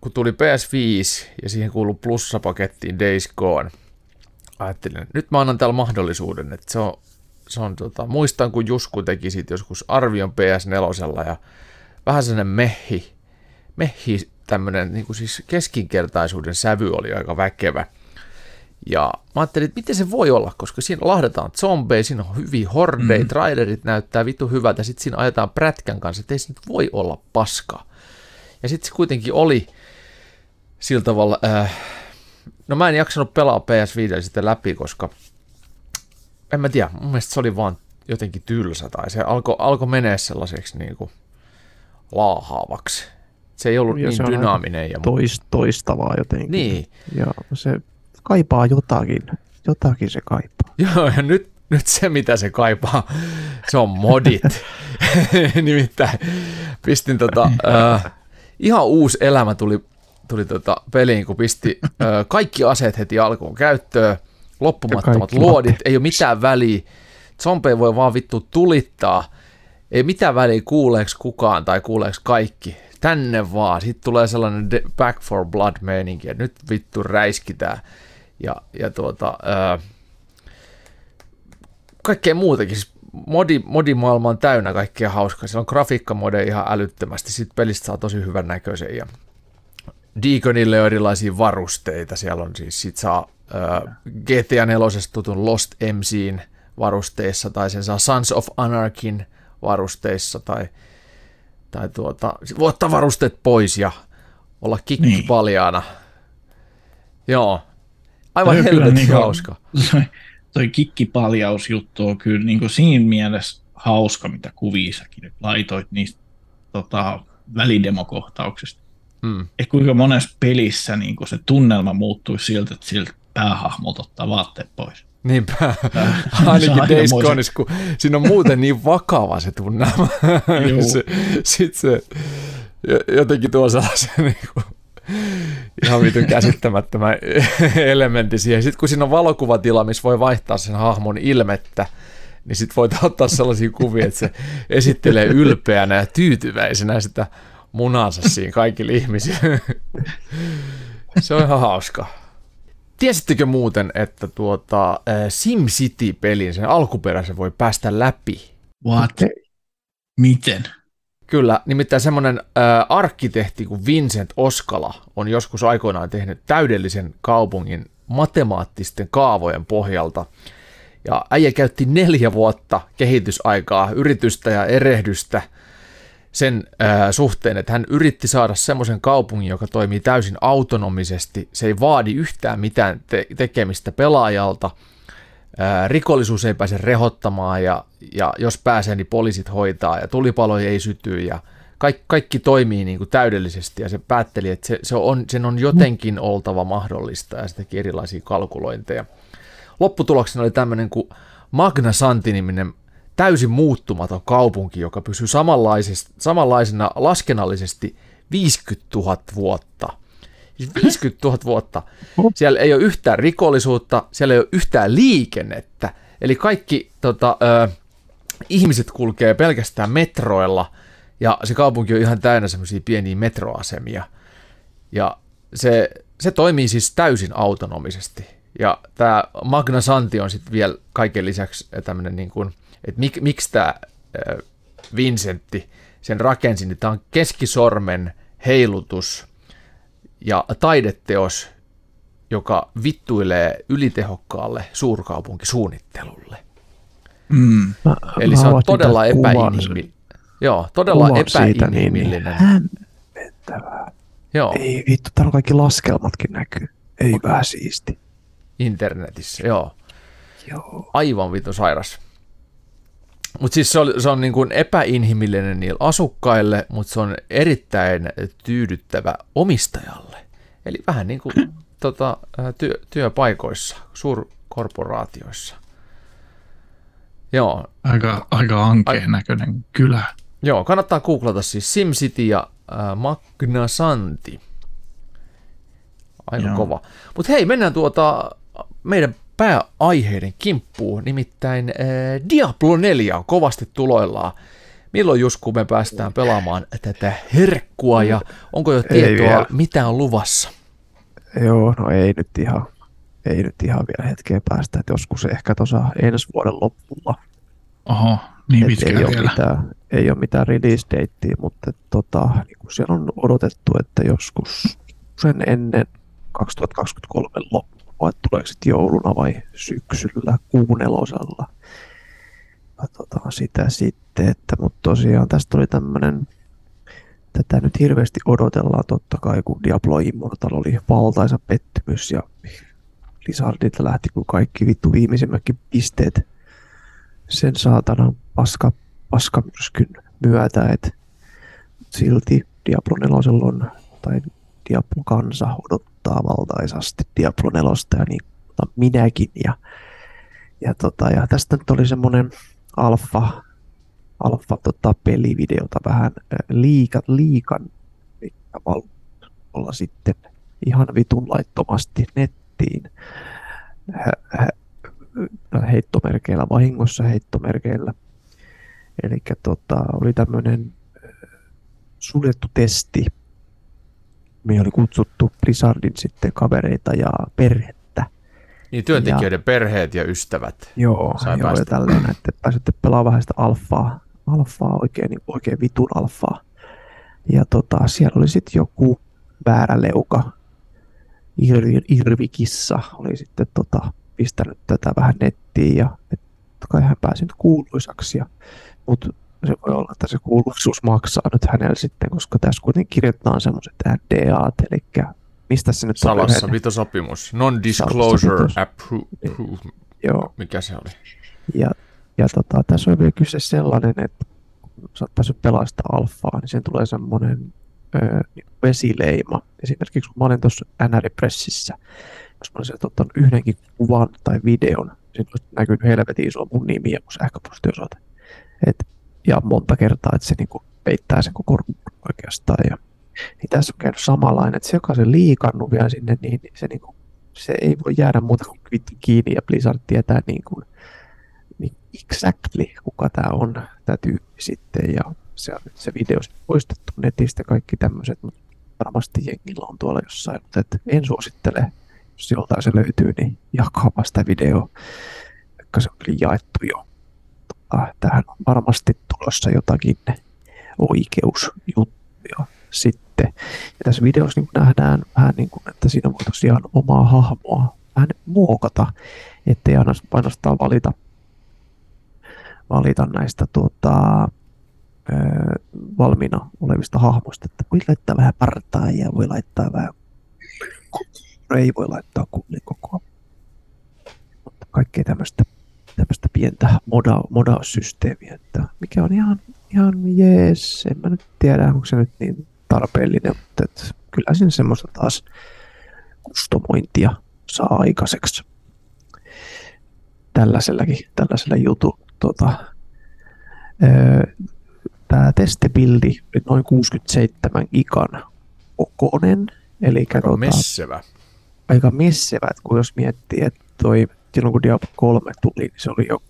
S1: kun tuli PS5 ja siihen kuului plussapakettiin Days Gone, ajattelin, että nyt mä annan täällä mahdollisuuden, että se on, se on tota, muistan kun Jusku teki siitä joskus arvion PS4 ja vähän sellainen mehi, mehi tämmöinen niin kuin siis keskinkertaisuuden sävy oli aika väkevä. Ja mä ajattelin, että miten se voi olla, koska siinä lahdetaan zombeja, siinä on hyviä hordeja, mm. trailerit näyttää vitu hyvältä, sitten siinä ajetaan prätkän kanssa, että ei se nyt voi olla paskaa. Ja sitten se kuitenkin oli sillä tavalla, äh, no mä en jaksanut pelaa PS5 sitten läpi, koska en mä tiedä, mun mielestä se oli vaan jotenkin tylsä, tai se alkoi alko menee sellaiseksi niin kuin laahaavaksi. Se ei ollut
S2: Ja
S1: niin dynaaminen. Ja
S2: Tois, toistavaa jotenkin.
S1: Niin,
S2: Ja se kaipaa jotakin. Jotakin se kaipaa.
S1: Joo, ja nyt, nyt se, mitä se kaipaa, se on modit. Nimittäin pistin tota, äh, ihan uusi elämä tuli, tuli tota peliin, kun pisti äh, kaikki aseet heti alkuun käyttöön, loppumattomat luodit, ei ole mitään väliä, zombeja voi vaan vittu tulittaa, ei mitään väliä kuuleeks kukaan tai kuuleeks kaikki, tänne vaan, sitten tulee sellainen de- back for blood meininki, että nyt vittu räiskitään. Ja, ja tuota, ää, kaikkea muutakin. Siis modi, modimaailma on täynnä kaikkea hauskaa. Siellä on grafiikkamodeja ihan älyttömästi. Sitten pelistä saa tosi hyvän näköisen. Ja Deaconille on erilaisia varusteita. Siellä on siis, sit saa äh, GTA 4 tutun Lost MCin varusteissa, tai sen saa Sons of Anarchin varusteissa, tai, tai tuota, voi ottaa varusteet pois ja olla kikki
S3: Niin.
S1: paljaana. Joo, aivan
S3: Toi
S1: helvetin
S3: niinku-
S1: hauska.
S3: Toi, toi kikkipaljausjuttu on kyllä niin kuin siinä mielessä hauska, mitä kuviissakin nyt laitoit niistä tota, välidemokohtauksista.
S1: Mm.
S3: Et kuinka monessa pelissä niin kuin se tunnelma muuttuisi siltä, että siltä päähahmot ottaa vaatteet pois.
S1: Niinpä, ainakin Days Goneissa, kun siinä on muuten niin vakava se tunnelma. Se, Sitten se jo- jotenkin tuo sellaisen niin kuin, ihan vitun käsittämättömän elementti siihen. Sitten kun siinä on valokuvatila, missä voi vaihtaa sen hahmon ilmettä, niin sitten voit ottaa sellaisia kuvia, että se esittelee ylpeänä ja tyytyväisenä sitä munansa siinä kaikille ihmisille. Se on ihan hauska. Tiesittekö muuten, että tuota, äh, SimCity-pelin, sen alkuperäisen voi päästä läpi?
S3: What?
S2: Okei.
S3: Miten?
S1: Kyllä, nimittäin semmoinen äh, arkkitehti kuin Vincent Oskala on joskus aikoinaan tehnyt täydellisen kaupungin matemaattisten kaavojen pohjalta. Ja äijä käytti neljä vuotta kehitysaikaa, yritystä ja erehdystä sen äh, suhteen, että hän yritti saada semmoisen kaupungin, joka toimii täysin autonomisesti. Se ei vaadi yhtään mitään te- tekemistä pelaajalta. Ää, rikollisuus ei pääse rehottamaan ja, ja jos pääsee, niin poliisit hoitaa ja tulipaloja ei syty ja kaikki, kaikki toimii niin kuin täydellisesti ja se päätteli, että se, se on, sen on jotenkin oltava mahdollista ja se teki erilaisia kalkulointeja. Lopputuloksena oli tämmöinen kuin Magna Santi-niminen täysin muuttumaton kaupunki, joka pysyy samanlaisena laskennallisesti 50 000 vuotta. Siis 50 000 vuotta. Siellä ei ole yhtään rikollisuutta, siellä ei ole yhtään liikennettä. Eli kaikki tota, ö, ihmiset kulkee pelkästään metroilla, ja se kaupunki on ihan täynnä semmoisia pieniä metroasemia. Ja se, se toimii siis täysin autonomisesti. Ja tämä Magna Santi on sitten vielä kaiken lisäksi tämmöinen, niin kuin, että mik, miksi tämä Vincentti sen rakensi, niin tämä on keskisormen heilutus ja taideteos, joka vittuilee ylitehokkaalle suurkaupunkisuunnittelulle.
S3: Mm.
S2: Mä,
S1: Eli
S2: mä
S1: se on todella epäinhimillinen. Joo, todella
S2: niin
S1: epäinhimillinen.
S2: Hämmentävää.
S1: Joo,
S2: Ei vittu, täällä kaikki laskelmatkin näkyy. Ei vähän siisti.
S1: internetissä, joo.
S2: Joo.
S1: Aivan vittu sairas. Mutta siis se on, se on niin kuin epäinhimillinen niille asukkaille, mutta se on erittäin tyydyttävä omistajalle. Eli vähän niin kuin tota, työ, työpaikoissa, suurkorporaatioissa. Joo,
S3: Aika, aika ankeen näköinen kylä.
S1: Joo, kannattaa googlata siis SimCity ja äh, Magna Santi. aika
S3: Joo.
S1: kova. Mutta hei, mennään tuota meidän pääaiheiden kimppuun, nimittäin äh, Diablo 4 on kovasti tuloillaan. Milloin just kun me päästään pelaamaan tätä herkkua ja onko jo tietoa, mitä on luvassa?
S2: Joo, no ei nyt ihan, ei nyt ihan vielä hetkeen päästä, että joskus ehkä tuossa ensi vuoden lopulla.
S3: Oho, niin pitkään
S2: ei, ole
S3: vielä.
S2: mitään, ei ole mitään release datea, mutta tota, niin kuin siellä on odotettu, että joskus sen ennen 2023 loppua, että tuleeko sitten jouluna vai syksyllä kuunelosella. Katsotaan sitä sitten, että, mutta tosiaan tästä oli tämmöinen, tätä nyt hirveästi odotellaan totta kai, kun Diablo Immortal oli valtaisa pettymys ja Blizzardilta lähti kuin kaikki vittu viimeisimmätkin pisteet sen saatanan paska, paskamyrskyn myötä, että silti Diablo 4 on, tai Diablo kansa odottaa valtaisasti Diablo 4 ja niin otan minäkin. Ja, ja, tota, ja tästä nyt oli semmoinen alfa, alfa tota, pelivideota vähän liika, liikan valmis olla sitten ihan vitun laittomasti nettiin heittomerkeillä, vahingossa heittomerkeillä. Eli tota, oli tämmöinen suljettu testi. Me oli kutsuttu Blizzardin sitten kavereita ja perhettä.
S1: Niin työntekijöiden perheet ja ystävät.
S2: Joo,
S1: Sai
S2: joo ja tälleen, että pääsette pelaamaan vähän sitä alfaa, alfaa oikein, niin oikein vitun alfaa. Ja tota, siellä oli sitten joku väärä leuka, Irvi, Irvikissa oli sitten tota, pistänyt tätä vähän nettiin ja et, kai hän pääsi nyt kuuluisaksi. Ja, mutta se voi olla, että se kuuluisuus maksaa nyt hänelle sitten, koska tässä kuitenkin kirjoitetaan semmoiset NDAt, eli mistä se nyt on
S1: Salassa
S2: yhden-
S1: vitosopimus. Non-disclosure
S2: Salassapito.
S1: appro- appro-
S2: Joo,
S1: Mikä se oli?
S2: Ja, ja tota, tässä on vielä kyse sellainen, että kun sä oot päässyt sitä alfaa, niin sen tulee semmoinen ö, niin vesileima. Esimerkiksi kun mä olin tuossa NR-pressissä, jos mä olisin ottanut yhdenkin kuvan tai videon, niin siinä olisi näkynyt helvetin iso mun nimi ja mun sähköpostiosoite. Et, ja monta kertaa, että se niinku peittää sen koko oikeastaan. Ja, niin tässä on käynyt samanlainen, että se joka se liikannut vielä sinne, niin se, niinku, se ei voi jäädä muuta kuin kiinni ja Blizzard tietää niin kuin, niin exactly kuka tämä on, tämä tyyppi sitten. Ja se on nyt se video poistettu netistä kaikki tämmöiset, mutta varmasti jengillä on tuolla jossain. Mutta et en suosittele, jos joltain se löytyy, niin jakaa sitä videoa, vaikka se on kyllä jaettu jo. Tota, tähän on varmasti tulossa jotakin oikeusjuttuja sitten. Ja tässä videossa niin nähdään vähän niin kuin, että siinä voi tosiaan omaa hahmoa vähän muokata, ettei ainoas- ainoastaan valita, valita näistä tuota, valmiina olevista hahmoista, että voi laittaa vähän partaa ja voi laittaa vähän ei voi laittaa kullikokoa. Mutta kaikkea tämmöistä, tämmöistä pientä moda, modaussysteemiä, että mikä on ihan, ihan jees. En mä nyt tiedä, onko se nyt niin tarpeellinen, mutta et, kyllä siinä semmoista taas kustomointia saa aikaiseksi tällaisellakin, tällaisella jutu. Tota, Tämä testebildi oli noin 67 gigan kokonen, eli
S1: Aika
S2: tota,
S1: messevä.
S2: aika messevät, kun jos miettii, että toi, silloin kun Diablo 3 tuli, niin se oli jo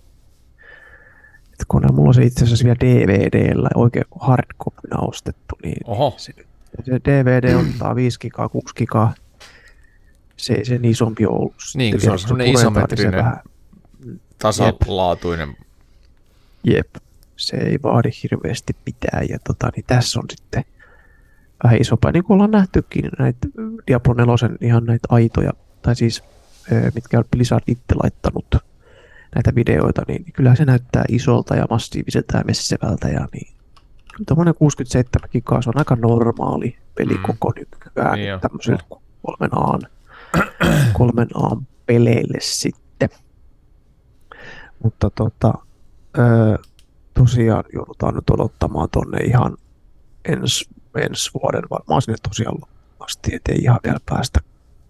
S2: että kun mulla on se itse asiassa vielä DVDllä oikein hardcopyna ostettu, niin
S1: Oho,
S2: se, se DVD ottaa 5 gigaa, 6 gigaa. Se ei sen isompi ole ollut.
S1: Niin, se on
S2: kun
S1: semmoinen
S2: niin se
S1: isometrinen.
S2: vähän-
S1: tasalaatuinen.
S2: Jep, se ei vaadi hirveästi mitään. Ja tota, niin tässä on sitten vähän isompaa. Niin kuin ollaan nähtykin näitä Diablo 4 ihan näitä aitoja, tai siis mitkä on Blizzard itse laittanut näitä videoita, niin kyllä se näyttää isolta ja massiiviselta ja messevältä. Ja niin. Tuommoinen 67 gigaa, se on aika normaali pelikoko mm. nykyään
S1: Niin
S2: tämmöiselle kolmen aan, kolmen aan peleille sitten. Mutta tota, ö, tosiaan joudutaan nyt odottamaan tonne ihan ensi, ensi vuoden varmaan sinne tosiaan asti, ettei ihan vielä päästä,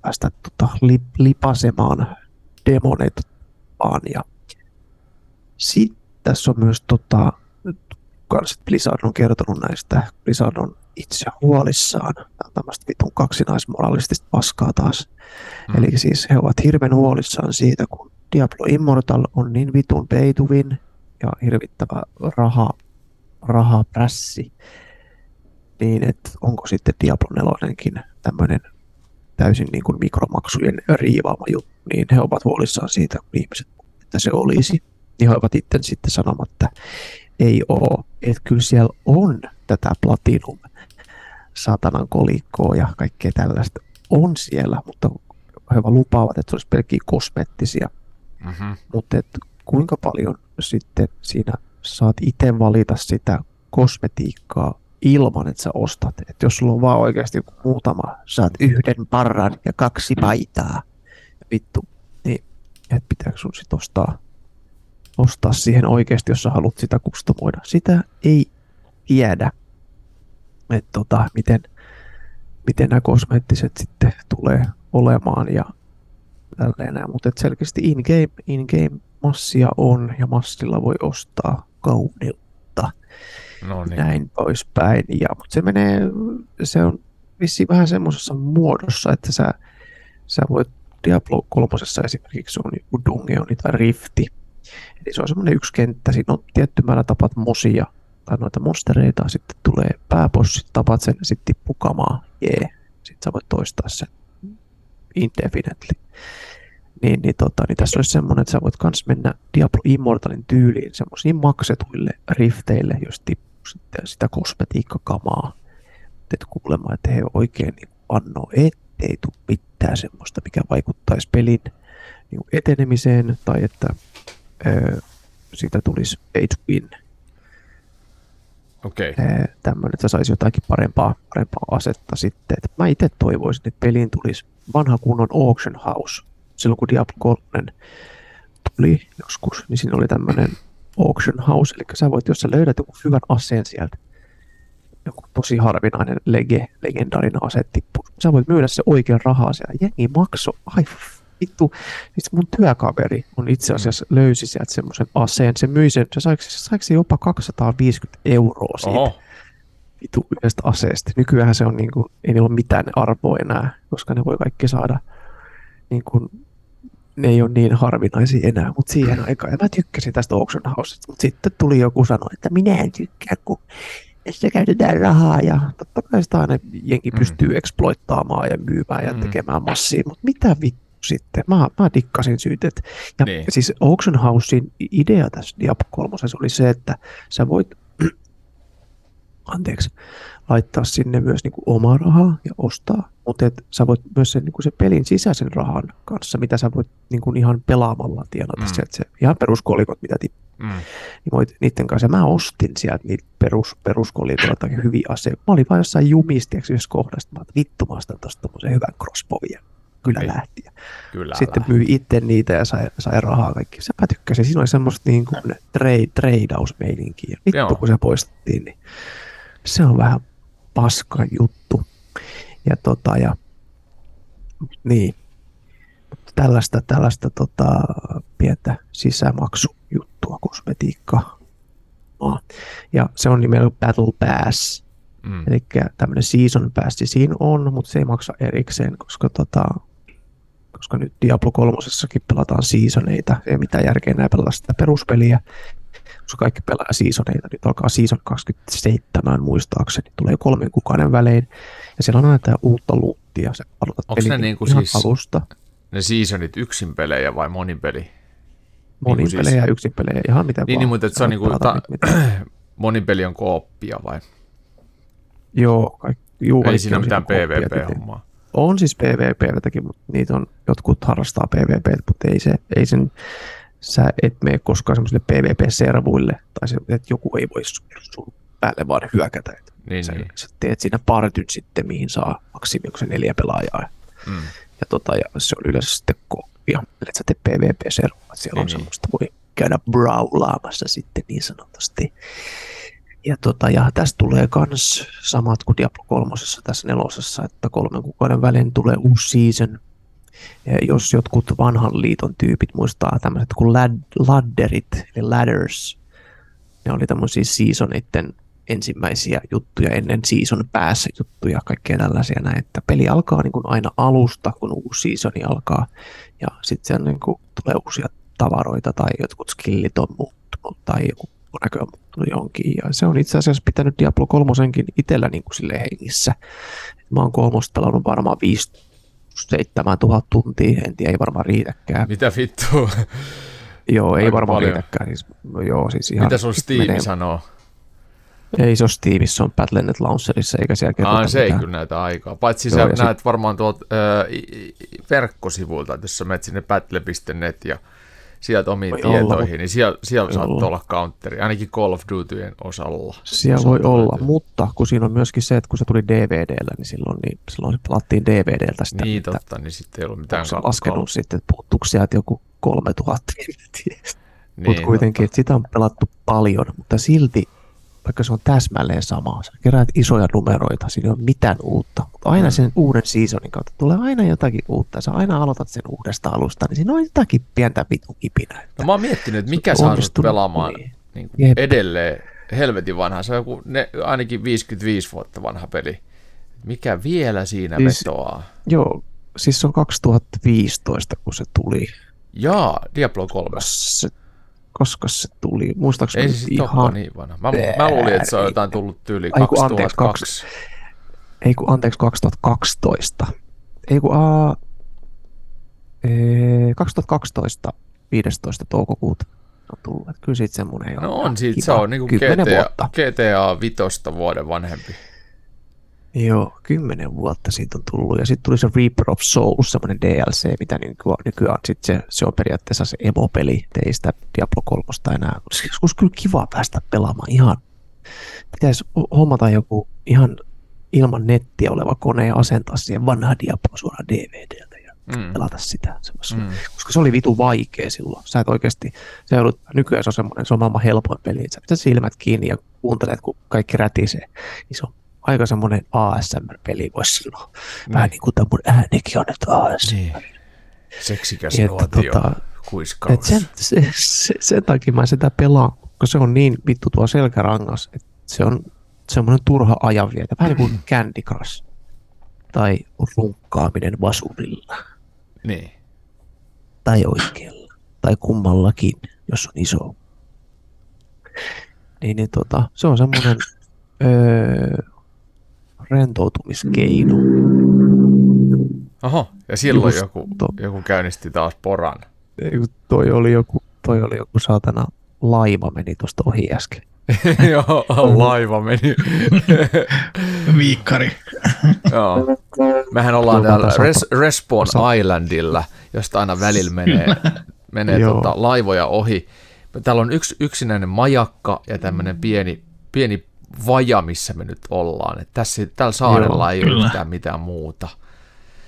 S2: päästä tota, lip, lipasemaan demoneita. Ja sitten tässä on myös tota, kans, että Blizzard on kertonut näistä, Blizzard on itse huolissaan. Tämä on tämmöistä vitun kaksinaismoralistista paskaa taas.
S1: Mm.
S2: Mm. Eli siis he ovat hirveän huolissaan siitä, kun Diablo Immortal on niin vitun peituvin ja hirvittävä raha, rahaprässi, niin että onko sitten Diablo 4 tämmöinen täysin niin kuin mikromaksujen riivaama juttu, niin he ovat huolissaan siitä, kun ihmiset, että se olisi. Niin he ovat itse sitten sanomatta, että ei ole, että kyllä siellä on tätä platinum saatanan kolikkoa ja kaikkea tällaista on siellä, mutta he vaan lupaavat, että se olisi pelkkiä kosmettisia.
S1: Mm-hmm.
S2: Mutta kuinka paljon sitten siinä saat itse valita sitä kosmetiikkaa ilman, että sä ostat. Et jos sulla on vaan oikeasti muutama, saat yhden parran ja kaksi paitaa. Ja vittu, niin et pitääkö sun sit ostaa, ostaa siihen oikeasti, jos sä haluat sitä kustomoida. Sitä ei tiedä, että tota, miten, miten nämä kosmeettiset sitten tulee olemaan ja tälleen näin. Mutta selkeästi in-game, in-game massia on ja massilla voi ostaa kauneutta
S1: No niin.
S2: näin poispäin. Ja, mutta se menee, se on vissiin vähän semmoisessa muodossa, että sä, sä voit Diablo 3 esimerkiksi on joku dungeoni tai rifti. Eli se on semmoinen yksi kenttä, siinä on tietty määrä tapat mosia tai noita monstereita, sitten tulee pääbossit, tapat sen ja sitten tippuu kamaa, jee. Sitten sä voit toistaa sen indefinitely. Niin, niin, tota, niin tässä olisi semmoinen, että sä voit myös mennä Diablo Immortalin tyyliin semmoisiin maksetuille rifteille, jos tippuu sitten sitä kosmetiikkakamaa. Et kuulemma, että he oikein niin annoo, ettei tule mitään semmoista, mikä vaikuttaisi pelin niin etenemiseen tai että ö, siitä tulisi to win
S1: Okei. Okay.
S2: tämmöinen, että saisi jotakin parempaa, parempaa asetta sitten. Et mä itse toivoisin, että peliin tulisi vanha kunnon auction house. Silloin kun Diablo 3 tuli joskus, niin siinä oli tämmöinen auction house, eli sä voit, jos sä löydät joku hyvän aseen sieltä, joku tosi harvinainen lege, legendaarinen ase tippuu, sä voit myydä se oikean rahaa siellä. Jengi makso, ai vittu, siis mun työkaveri on itse asiassa löysi sieltä semmoisen aseen, se myi sen, se saiko, se saiko jopa 250 euroa siitä
S1: Oho.
S2: vitu yhdestä aseesta. Nykyään se on niin kuin, ei niillä ole mitään arvoa enää, koska ne voi kaikki saada niin kuin, ne ei ole niin harvinaisia enää, mutta siihen aikaan, ja mä tykkäsin tästä auction housesta, mutta sitten tuli joku sanoa, että minä en tykkää, kun tässä käytetään rahaa, ja totta kai sitä aina jengi
S1: Mm.
S2: pystyy exploittaamaan ja myymään ja
S1: Mm.
S2: tekemään massia, mutta mitä vittu sitten? Mä, mä dikkasin syytet. Ja
S1: Niin.
S2: siis Auction Housein idea tässä Diablo 3 oli se, että sä voit anteeksi, laittaa sinne myös niin kuin omaa rahaa ja ostaa, mutta et sä voit myös sen, niin kuin se pelin sisäisen rahan kanssa, mitä sä voit niin kuin ihan pelaamalla tienata
S1: Mm.
S2: sieltä se ihan peruskolikot, mitä tippuu,
S1: Mm.
S2: niin voit niiden kanssa. Ja mä ostin sieltä niitä perus, peruskolikoita tai hyviä aseita. Mä olin vaan jossain jumistiaksi yhdessä kohdasta, mä vittu mä ostan tosta tommosen hyvän crossbowin ja kyllä
S1: Ei.
S2: lähti. Ja
S1: Kyllä.
S2: sitten
S1: älä.
S2: myi itse niitä ja sai, sai rahaa kaikki. Se mä tykkäsin. Siinä oli semmoista niin kuin trade, tradeausmeininkiä. Vittu
S1: Joo.
S2: kun se poistettiin, niin se on vähän paska juttu. Ja tota, ja niin. Tällaista, tällaista tota, pientä sisämaksujuttua, kosmetiikkaa. Ah. Ja se on nimellä Battle Pass.
S1: Mm.
S2: Eli tämmöinen season pass siinä on, mutta se ei maksa erikseen, koska, tota, koska nyt Diablo 3 pelataan seasoneita. Ei mitään järkeä enää pelata sitä peruspeliä, koska kaikki pelaa seasoneita. Nyt alkaa season 27 muistaakseni, tulee kolmen kuukauden välein. Ja siellä on aina tää uutta luuttia. Se aloitat
S1: Onks ne niinku siis-
S2: alusta.
S1: Ne seasonit yksin pelejä vai monin peli?
S2: Monin
S1: siis-
S2: pelejä, yksin pelejä, ihan mitä
S1: Niin,
S2: vaan.
S1: niin mutta se on niinku, ta- monin peli on kooppia vai?
S2: Joo, kaikki, juu,
S1: Ei siinä mitään. PvP-hommaa.
S2: On siis PvPtäkin, mutta niitä on, jotkut harrastaa PvP, mutta ei, se, ei sen, sä et mene koskaan semmoisille PvP-servuille, tai se, että joku ei voi sun, sun päälle vaan hyökätä. Et
S1: Niin,
S2: sä,
S1: niin.
S2: sä, teet siinä partyn sitten, mihin saa maksimi, onko se neljä pelaajaa.
S1: Mm.
S2: Ja, tota, ja se on yleensä sitten koppia, eli sä teet PvP-servua, siellä
S1: Niin,
S2: on
S1: niin.
S2: semmoista, voi käydä brawlaamassa sitten niin sanotusti. Ja, tota, ja tästä tulee kans samat kuin Diablo 3. tässä nelosessa, että kolmen kuukauden välein tulee uusi season. Jos jotkut vanhan liiton tyypit muistaa tämmöiset kuin lad, ladderit, eli ladders, ne oli tämmöisiä seasoneiden ensimmäisiä juttuja ennen season päässä juttuja, kaikkea tällaisia näin, että peli alkaa niin kuin aina alusta, kun uusi seasoni alkaa, ja sitten niin kuin tulee uusia tavaroita tai jotkut skillit on muuttunut tai joku näkö on muuttunut johonkin, ja se on itse asiassa pitänyt Diablo 3 itsellä niin kuin sille hengissä. Mä oon kolmosta pelannut varmaan 5 7000 tuntia, en tiedä, ei varmaan riitäkään.
S1: Mitä vittua?
S2: Joo, ei
S1: Aika
S2: varmaan
S1: paljon.
S2: riitäkään. Siis, joo, siis ihan
S1: Mitä sun Steam
S2: menee-
S1: sanoo?
S2: Ei se ole Steamissa, se on Battle.net Launcherissa, eikä siellä kerrota
S1: Aa, se ei
S2: mitään.
S1: kyllä näytä aikaa. Paitsi
S2: Joo,
S1: sä
S2: ja sit-
S1: näet varmaan tuolta ö, i- verkkosivuilta, että jos sä menet sinne battle.net ja sieltä omiin
S2: Voi olla,
S1: tietoihin, niin siellä, siellä saattaa
S2: olla.
S1: olla counteri, ainakin Call of Dutyen osalla.
S2: Siellä voi olla,
S1: löytyä.
S2: mutta kun siinä on myöskin se, että kun se tuli DVDllä, niin silloin, niin silloin se pelattiin DVDltä sitä.
S1: Niin
S2: että
S1: totta, niin sitten ei ollut mitään
S2: Onko laskenut sitten, että puuttuuko sieltä joku 3000?
S1: Niin,
S2: mutta kuitenkin, että sitä on pelattu paljon, mutta silti, vaikka se on täsmälleen sama, sä keräät isoja numeroita, siinä ei ole mitään uutta, mutta aina
S1: Mm.
S2: sen uuden seasonin kautta tulee aina jotakin uutta, sä aina aloitat sen uudesta alusta, niin siinä on jotakin pientä vitun kipinää.
S1: No mä oon miettinyt, että mikä saa
S2: onnistunut,
S1: pelaamaan
S2: niin.
S1: niin kuin edelleen helvetin vanha. Se on joku ne, ainakin 55 vuotta vanha peli. Mikä vielä siinä
S2: Siis-
S1: vetoaa?
S2: Joo, siis se on 2015, kun se tuli.
S1: Jaa, Diablo 3.
S2: Se, koska se tuli, muistaakseni
S1: Ei se sitten
S2: ihan,
S1: niin vanha. Mä, mä luulin, että se on jotain tullut tyyli
S2: Ai kun anteeksi,
S1: 2002.
S2: ei kun anteeksi 2012. Ei kun aa, ee, 2012 15. toukokuuta on tullut. Että kyllä siitä semmoinen jo
S1: No on siitä, se on niinku
S2: Kymmenen
S1: GTA,
S2: vuotta.
S1: GTA 5 vuoden vanhempi.
S2: Joo, kymmenen vuotta siitä on tullut. Ja sitten tuli se Reaper of Souls, semmoinen DLC, mitä nykyään, nykyään sit se, se on periaatteessa se emo-peli. Et Ei sitä Diablo 3 enää. Olisi kyllä kiva päästä pelaamaan ihan. Pitäisi hommata joku ihan ilman nettiä oleva kone ja asentaa siihen vanha Diablo suoraan DVDltä ja
S1: Mm.
S2: pelata sitä.
S1: Mm.
S2: koska se oli vitu vaikea silloin. Sä et oikeasti, se joudut, nykyään se on semmoinen, se on maailman helpoin peli, sä pität silmät kiinni ja kuuntelet, kun kaikki rätisee. Niin se on aika semmoinen ASMR-peli, voisi sanoa. Vähän niin kuin tämä mun äänikin on nyt ASMR.
S1: Niin. Seksikäs
S2: Että
S1: nuotio,
S2: tota,
S1: kuiskaus.
S2: Et sen, se, se, sen takia mä sitä pelaan, koska se on niin vittu tuo selkärangas, että se on semmoinen turha ajanvietä. Vähän niin kuin Candy Crush tai runkkaaminen vasurilla
S1: Niin.
S2: tai oikealla tai kummallakin, jos on iso. Niin, niin tota, se on semmoinen öö, rentoutumiskeino.
S1: Oho, ja silloin
S2: Just
S1: joku,
S2: to-
S1: joku käynnisti taas poran.
S2: Ei, Toi oli joku, toi oli joku saatana laiva meni tuosta ohi äsken.
S1: Joo, laiva meni.
S3: Viikkari.
S1: Joo. Mehän ollaan täällä Res, Respawn Islandilla, josta aina välillä menee, menee tota, laivoja ohi. Täällä on yksi yksinäinen majakka ja tämmöinen pieni, pieni vaja, missä me nyt ollaan. Et tässä, tällä saarella
S2: Joo,
S1: ei ole
S3: kyllä.
S1: mitään mitään muuta.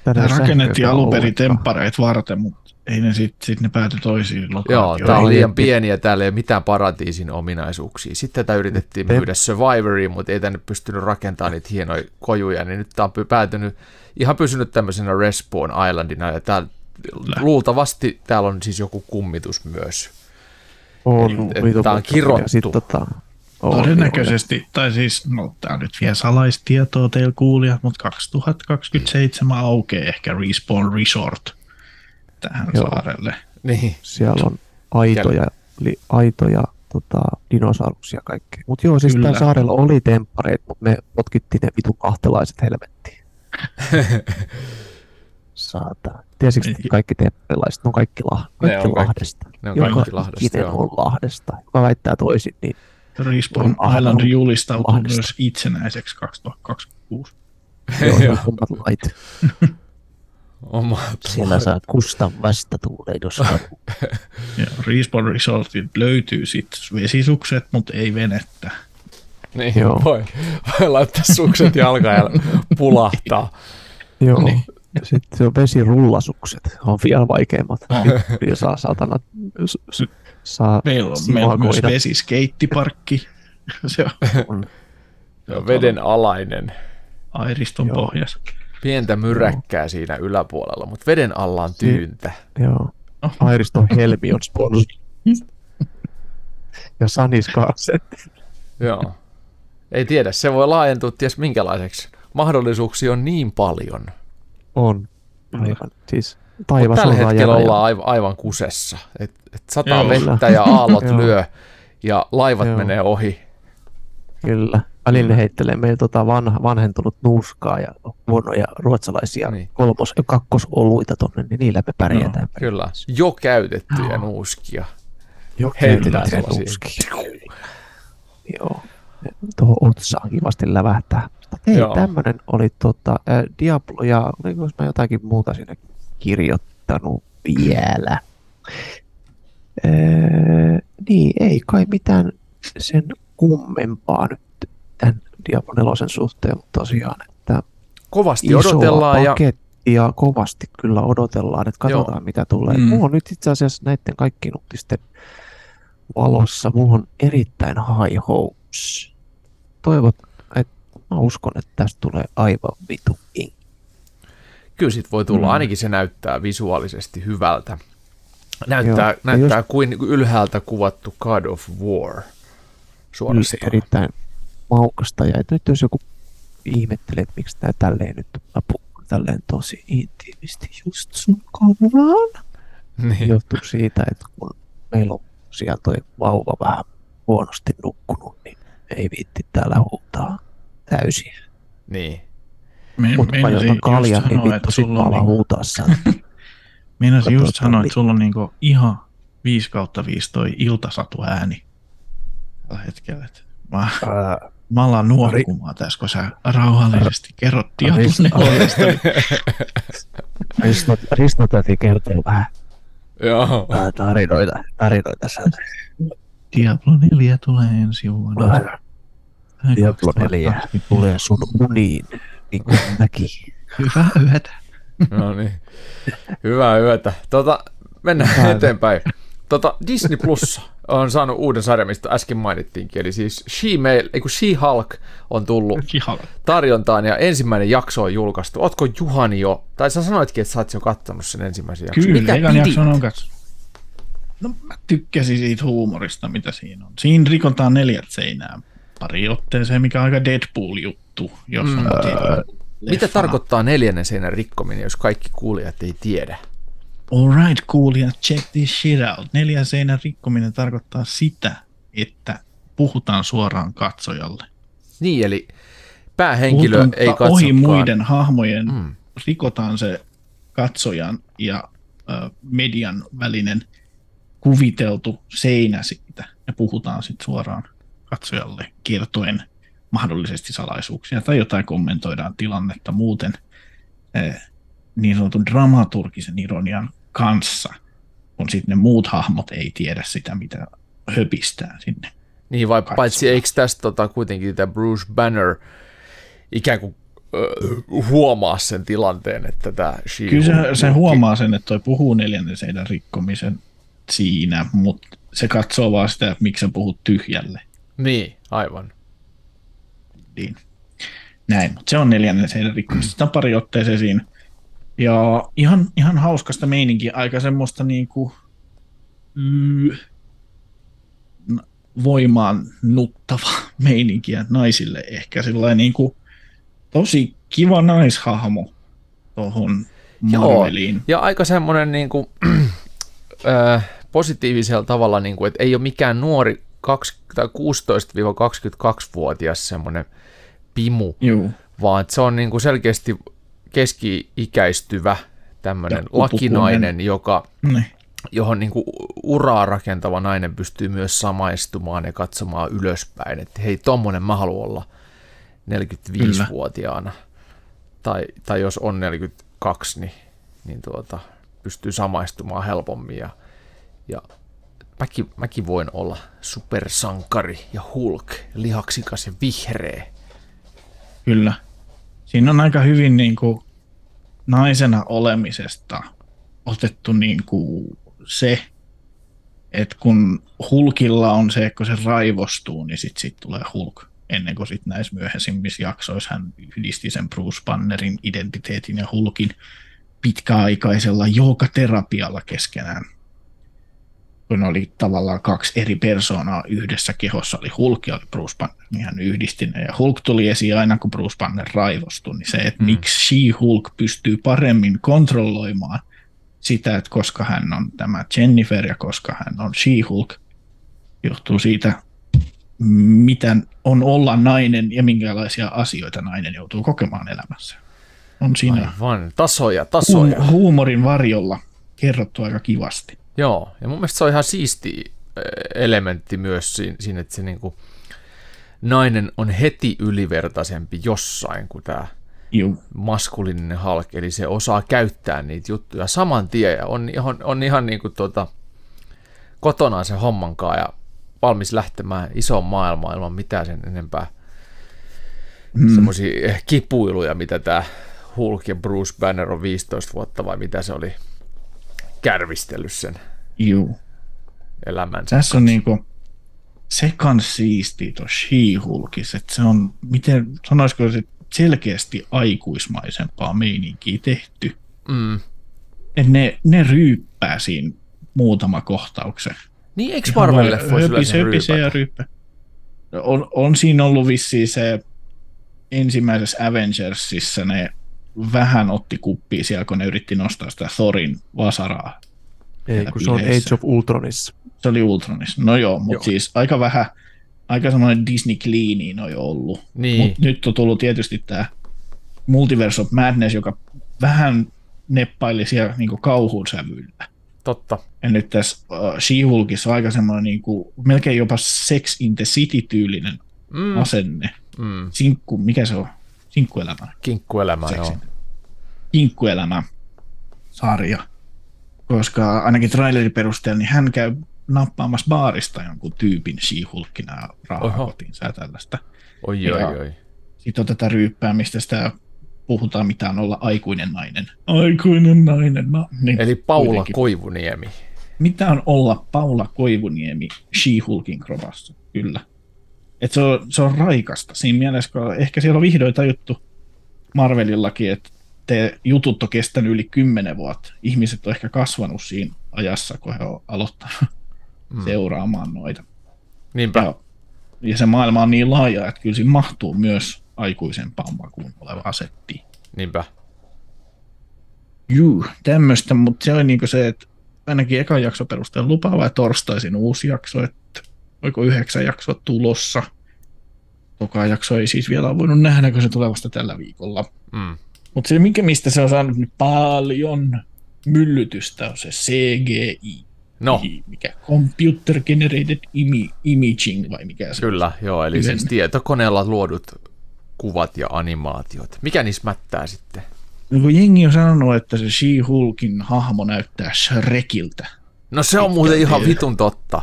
S3: Tämä rakennettiin alun perin temppareet varten, mutta ei ne sitten sit ne pääty toisiin
S1: Joo,
S3: lokaatioihin.
S1: tää on
S2: Ei,
S1: liian pieni ja täällä ei ole mitään paratiisin ominaisuuksia. Sitten tätä yritettiin
S2: Te-
S1: myydä Survivoriin, mutta ei tänne pystynyt rakentamaan niitä hienoja kojuja, niin nyt tää on päätynyt, ihan pysynyt tämmöisenä Respawn Islandina, ja täällä luultavasti täällä on siis joku kummitus myös.
S2: On,
S1: tää on kirottu.
S2: ja Sit, tota, on,
S3: Todennäköisesti, tai siis, no tämä nyt vielä salaistietoa teillä kuulia, mutta 2027 aukeaa ehkä Respawn Resort tähän
S2: Joo.
S3: saarelle.
S1: Niin,
S2: Siellä on aitoja, li, aitoja tota, dinosauruksia ja kaikkea. Mutta joo, siis täällä saarella oli temppareet, mutta me potkittiin ne vitun kahtelaiset helvettiin. Saatana. Tiesitkö, että
S3: Ei.
S2: kaikki tempparilaiset, ne on kaikki, lah, kaikki
S1: on kaikki-
S2: Lahdesta.
S1: ne on
S2: Joka
S1: kaikki Lahdesta, joo.
S2: on Lahdesta. Joka väittää toisin, niin
S3: Respawn Island julistautuu
S2: Lahdesta.
S3: myös itsenäiseksi 2026.
S2: joo,
S1: Joo.
S2: kummat lait.
S1: oma
S2: Siellä saa kustan vastatuuleen, jos haluaa.
S3: Ja Respawn Resortit löytyy sitten vesisukset, mutta ei venettä.
S1: Niin,
S2: Joo.
S1: voi, voi laittaa sukset jalkaan ja pulahtaa.
S2: Joo.
S3: Niin.
S2: Ja sitten se on vesirullasukset, on vielä vaikeimmat. Ja saa saatana, s- s- saa
S3: Meillä on, meillä on myös vesiskeittiparkki. Se on
S2: On.
S1: Se on veden alainen.
S3: Airiston
S2: Joo.
S3: pohjassa.
S1: Pientä myräkkää siinä yläpuolella, mutta veden alla on tyyntä.
S2: Joo.
S3: Oh.
S2: Airiston Helmi on sponsori. Ja Sanis.
S1: Joo. Ei tiedä, se voi laajentua ties minkälaiseksi. Mahdollisuuksia on niin paljon.
S2: On. Aivan. Siis taivas
S1: Tällä hetkellä
S2: rajana ja-
S1: ollaan aivan, aivan kusessa. Et, et sataa
S3: Joo.
S1: vettä ja aallot lyö ja laivat
S2: Joo.
S1: menee ohi.
S2: Kyllä. Välillä heittelee meidän tota vanha, vanhentunut nuuskaa ja huonoja ruotsalaisia
S1: Niin.
S2: kolmos- ja kakkosoluita tonne, niin niillä me pärjätään.
S1: No, Kyllä, jo käytettyjä
S2: Joo.
S1: nuuskia.
S2: Jo
S1: sellaisia.
S2: nuuskia. Joo. Tuohon otsaan kivasti lävähtää. Mutta hei,
S1: Joo.
S2: tämmönen oli tota, äh, Diablo ja oliko mä jotakin muuta siinä kirjoittanut vielä. Äh, niin, ei kai mitään sen kummempaa nyt tämän Diablo 4 suhteen, mutta tosiaan, että
S1: Kovasti odotellaan ja
S2: pakettia kovasti kyllä odotellaan, että katsotaan
S1: Joo.
S2: mitä tulee.
S3: Mm.
S2: Mulla on nyt itse asiassa näiden kaikkien uutisten valossa, mulla on erittäin high hopes. Toivot, että mä uskon, että tästä tulee aivan vitu ink.
S1: Kyllä sit voi tulla.
S3: Mm.
S1: Ainakin se näyttää visuaalisesti hyvältä. Näyttää,
S2: Joo,
S1: näyttää just... kuin ylhäältä kuvattu God of War. Suorastaan.
S2: erittäin maukasta. Ja että nyt jos joku ihmettelee, että miksi tämä tälleen nyt puhun tälleen tosi intiimisti just sun korvaan.
S1: Niin.
S2: johtuu siitä, että kun meillä on siellä toi vauva vähän huonosti nukkunut, niin ei viitti täällä huutaa täysin.
S1: niin.
S3: Me,
S2: Mutta jotan
S3: just
S2: kaljan, niin
S3: sanoa,
S2: vittu
S3: että
S2: sit
S3: sulla on,
S2: pala
S3: niinku,
S2: huutaa sieltä.
S3: meinasin just sanoa, että sulla on niinku ihan 5 kautta 5 toi iltasatu ääni tällä hetkellä. Et Mä,
S2: Ää,
S3: mä alan nuorukumaan tässä, kun sä rauhallisesti kerrot Diablo
S2: Ris-
S3: 4.
S2: Risto, Risto täytyy kertoa vähän,
S1: Joo.
S2: vähän tarinoita, tarinoita sieltä.
S3: Diablo 4 tulee ensi vuonna.
S2: Diablo 4 tulee sun uniin, niin kuin mäkin.
S3: Hyvää yötä.
S1: No niin. Hyvää yötä. Tota, mennään
S2: Hyvää
S1: eteenpäin. Tota, Disney Plus on saanut uuden sarjan, mistä äsken mainittiinkin, eli siis She-Mail, ei kun She-Hulk on tullut
S3: Ihan.
S1: tarjontaan ja ensimmäinen jakso on julkaistu. Ootko Juhani jo, tai sä sanoitkin, että sä oot jo kattonut sen ensimmäisen jakson.
S3: Kyllä,
S1: Mitä
S3: ekan jakson on katsonut. No mä tykkäsin siitä huumorista, mitä siinä on. Siinä rikotaan neljät seinää pari otteeseen, mikä on aika Deadpool-juttu, jos on
S1: Mm.
S3: mm.
S1: Mitä tarkoittaa neljännen seinän rikkominen, jos kaikki kuulijat ei tiedä?
S3: Alright, ja check this shit out. Neljän seinän rikkominen tarkoittaa sitä, että puhutaan suoraan katsojalle.
S1: Niin, eli päähenkilö
S3: Puhutaan
S1: ei katsokaan.
S3: Ohi muiden hahmojen
S1: Mm.
S3: rikotaan se katsojan ja ö, median välinen kuviteltu seinä siitä ja puhutaan sitten suoraan katsojalle kertoen mahdollisesti salaisuuksia tai jotain kommentoidaan tilannetta muuten eh, niin sanotun dramaturgisen ironian kanssa, kun sitten ne muut hahmot ei tiedä sitä, mitä höpistää sinne.
S1: Niin, vai
S3: Katsomaan.
S1: paitsi eikö tästä tota, kuitenkin tämä Bruce Banner ikään kuin äh, huomaa sen tilanteen, että tämä she
S3: Kyllä se, se huomaa sen, että toi puhuu neljännen seinän rikkomisen siinä, mutta se katsoo vaan sitä, että miksi sä puhut tyhjälle.
S1: Niin, aivan.
S3: Niin. Näin, mutta se on neljännen seinän rikkomista. Sitä on pari otteeseen siinä. Ja ihan, ihan hauskasta meininkiä, aika semmoista niinku, mm, voimaan nuttava meininkiä naisille ehkä sellainen niinku, tosi kiva naishahmo tuohon
S1: Joo.
S3: Marveliin.
S1: Ja aika semmoinen niin kuin, äh, positiivisella tavalla, niin kuin, että ei ole mikään nuori 20, tai 16-22-vuotias semmoinen pimu,
S3: Joo.
S1: vaan se on niin kuin selkeästi keski-ikäistyvä tämmöinen lakinainen, joka,
S3: Niin.
S1: johon niin kuin uraa rakentava nainen pystyy myös samaistumaan ja katsomaan ylöspäin, että hei, tommonen mä haluan olla 45-vuotiaana. Tai, tai jos on 42, niin, niin tuota, pystyy samaistumaan helpommin. Ja, ja mäkin, mäkin voin olla supersankari ja hulk, lihaksikas ja vihreä.
S3: Kyllä. Siinä on aika hyvin niin kuin naisena olemisesta otettu niin kuin se, että kun Hulkilla on se, kun se raivostuu, niin sitten sit tulee Hulk. Ennen kuin sitten näissä myöhäisimmissä jaksoissa hän yhdisti sen Bruce Bannerin identiteetin ja Hulkin pitkäaikaisella joukaterapialla keskenään. Kun oli tavallaan kaksi eri persoonaa yhdessä kehossa, oli Hulk ja oli Bruce Banner, niin hän yhdisti ne. Ja Hulk tuli esiin aina, kun Bruce Banner raivostui, niin se, että mm. miksi She-Hulk pystyy paremmin kontrolloimaan sitä, että koska hän on tämä Jennifer ja koska hän on She-Hulk, johtuu siitä, mitä on olla nainen ja minkälaisia asioita nainen joutuu kokemaan elämässä. On siinä
S1: Aivan, tasoja, tasoja.
S3: Huum- huumorin varjolla kerrottu aika kivasti.
S1: Joo, ja mun mielestä se on ihan siisti elementti myös siinä, että se niinku, nainen on heti ylivertaisempi jossain kuin tämä maskuliininen halk, eli se osaa käyttää niitä juttuja saman tien ja on ihan, on ihan niin kuin tuota, kotona se hommankaan ja valmis lähtemään isoon maailmaan ilman mitään sen enempää hmm. semmoisia kipuiluja, mitä tämä Hulk ja Bruce Banner on 15 vuotta vai mitä se oli kärvistellyt sen
S3: Juu.
S1: elämänsä.
S3: Tässä on niinku, se kans siistiä tuossa She-Hulkissa, että se on, miten sanoisiko se selkeästi aikuismaisempaa meininkiä tehty.
S1: Mm.
S3: Et ne, ne ryyppää siinä muutama kohtauksen.
S1: Niin, eikö Marvel-leffoissa
S3: höpise ja ryyppä. On, on siinä ollut vissiin se ensimmäisessä Avengersissa ne vähän otti kuppia siellä, kun ne yritti nostaa sitä Thorin vasaraa.
S2: Ei, kun se on Age of Ultronissa.
S3: Se oli Ultronissa. No joo, mutta siis aika vähän, aika semmoinen Disney Cleaniin on jo ollut.
S1: Niin.
S3: Mut nyt on tullut tietysti tämä Multiverse of Madness, joka vähän neppaili siellä niin kauhun sävyllä.
S1: Totta.
S3: Ja nyt tässä uh, She-Hulkissa on aika semmoinen niin kuin, melkein jopa Sex in the City-tyylinen mm. asenne.
S1: Mm.
S3: Sinkku, mikä se on? Sinkkuelämä.
S1: Kinkkuelämä, joo.
S3: Kinkkuelämä sarja. Koska ainakin trailerin perusteella, niin hän käy nappaamassa baarista jonkun tyypin She-Hulkina rahaa kotiinsa ja tällaista.
S1: Oi, ja oi, oi.
S3: Sitten on tätä ryyppäämistä, sitä puhutaan mitään olla aikuinen nainen. Aikuinen nainen. No, niin
S1: Eli Paula kuitenkin. Koivuniemi.
S3: Mitä on olla Paula Koivuniemi She-Hulkin kropassa? Kyllä. Et se, on, se on raikasta siinä mielessä, kun ehkä siellä on vihdoin tajuttu Marvelillakin, että te jutut on kestänyt yli kymmenen vuotta. Ihmiset on ehkä kasvanut siinä ajassa, kun he on aloittanut mm. seuraamaan noita.
S1: Niinpä.
S3: Ja, ja se maailma on niin laaja, että kyllä siinä mahtuu myös aikuisempaan makuun oleva asetti.
S1: Niinpä.
S3: Juu, tämmöistä, mutta se on niin se, että ainakin ekan jakso perusteella lupaava ja torstaisin uusi jakso, että oiko yhdeksän jaksoa tulossa. Toka jakso ei siis vielä voinut nähdä, kun se tulee vasta tällä viikolla.
S1: Mm.
S3: Mutta se, mikä, mistä se on saanut nyt paljon myllytystä, on se CGI.
S1: No.
S3: Mikä? Computer Generated imi- Imaging vai mikä se
S1: Kyllä,
S3: on?
S1: joo, eli siis tietokoneella luodut kuvat ja animaatiot. Mikä niissä mättää sitten?
S3: No kun jengi on sanonut, että se She-Hulkin hahmo näyttää Shrekiltä.
S1: No se on muuten ihan vitun totta.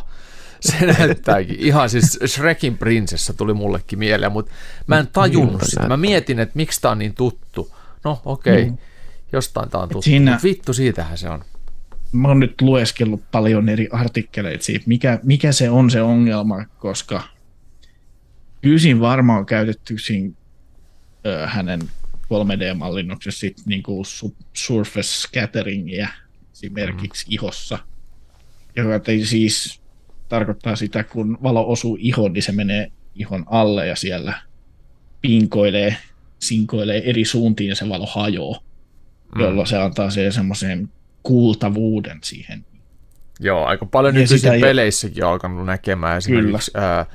S1: Se näyttääkin. Ihan siis Shrekin prinsessa tuli mullekin mieleen, mutta mä en tajunnut sitä. Mä mietin, että miksi tää on niin tuttu. No okei, okay. mm. jostain tää on tuttu, siinä... vittu siitähän se on.
S3: Mä oon nyt lueskellut paljon eri artikkeleita siitä, mikä, mikä se on se ongelma, koska kyllä varmaan on käytetty siinä ö, hänen 3D-mallinnuksessa sit niinku surface scatteringia esimerkiksi mm. ihossa, joka ei siis tarkoittaa sitä, kun valo osuu ihon, niin se menee ihon alle ja siellä pinkoilee, sinkoilee eri suuntiin ja se valo hajoaa, mm. jolloin se antaa se semmoisen kuultavuuden siihen.
S1: Joo, aika paljon nykyisin peleissäkin on alkanut näkemään esimerkiksi. Uh,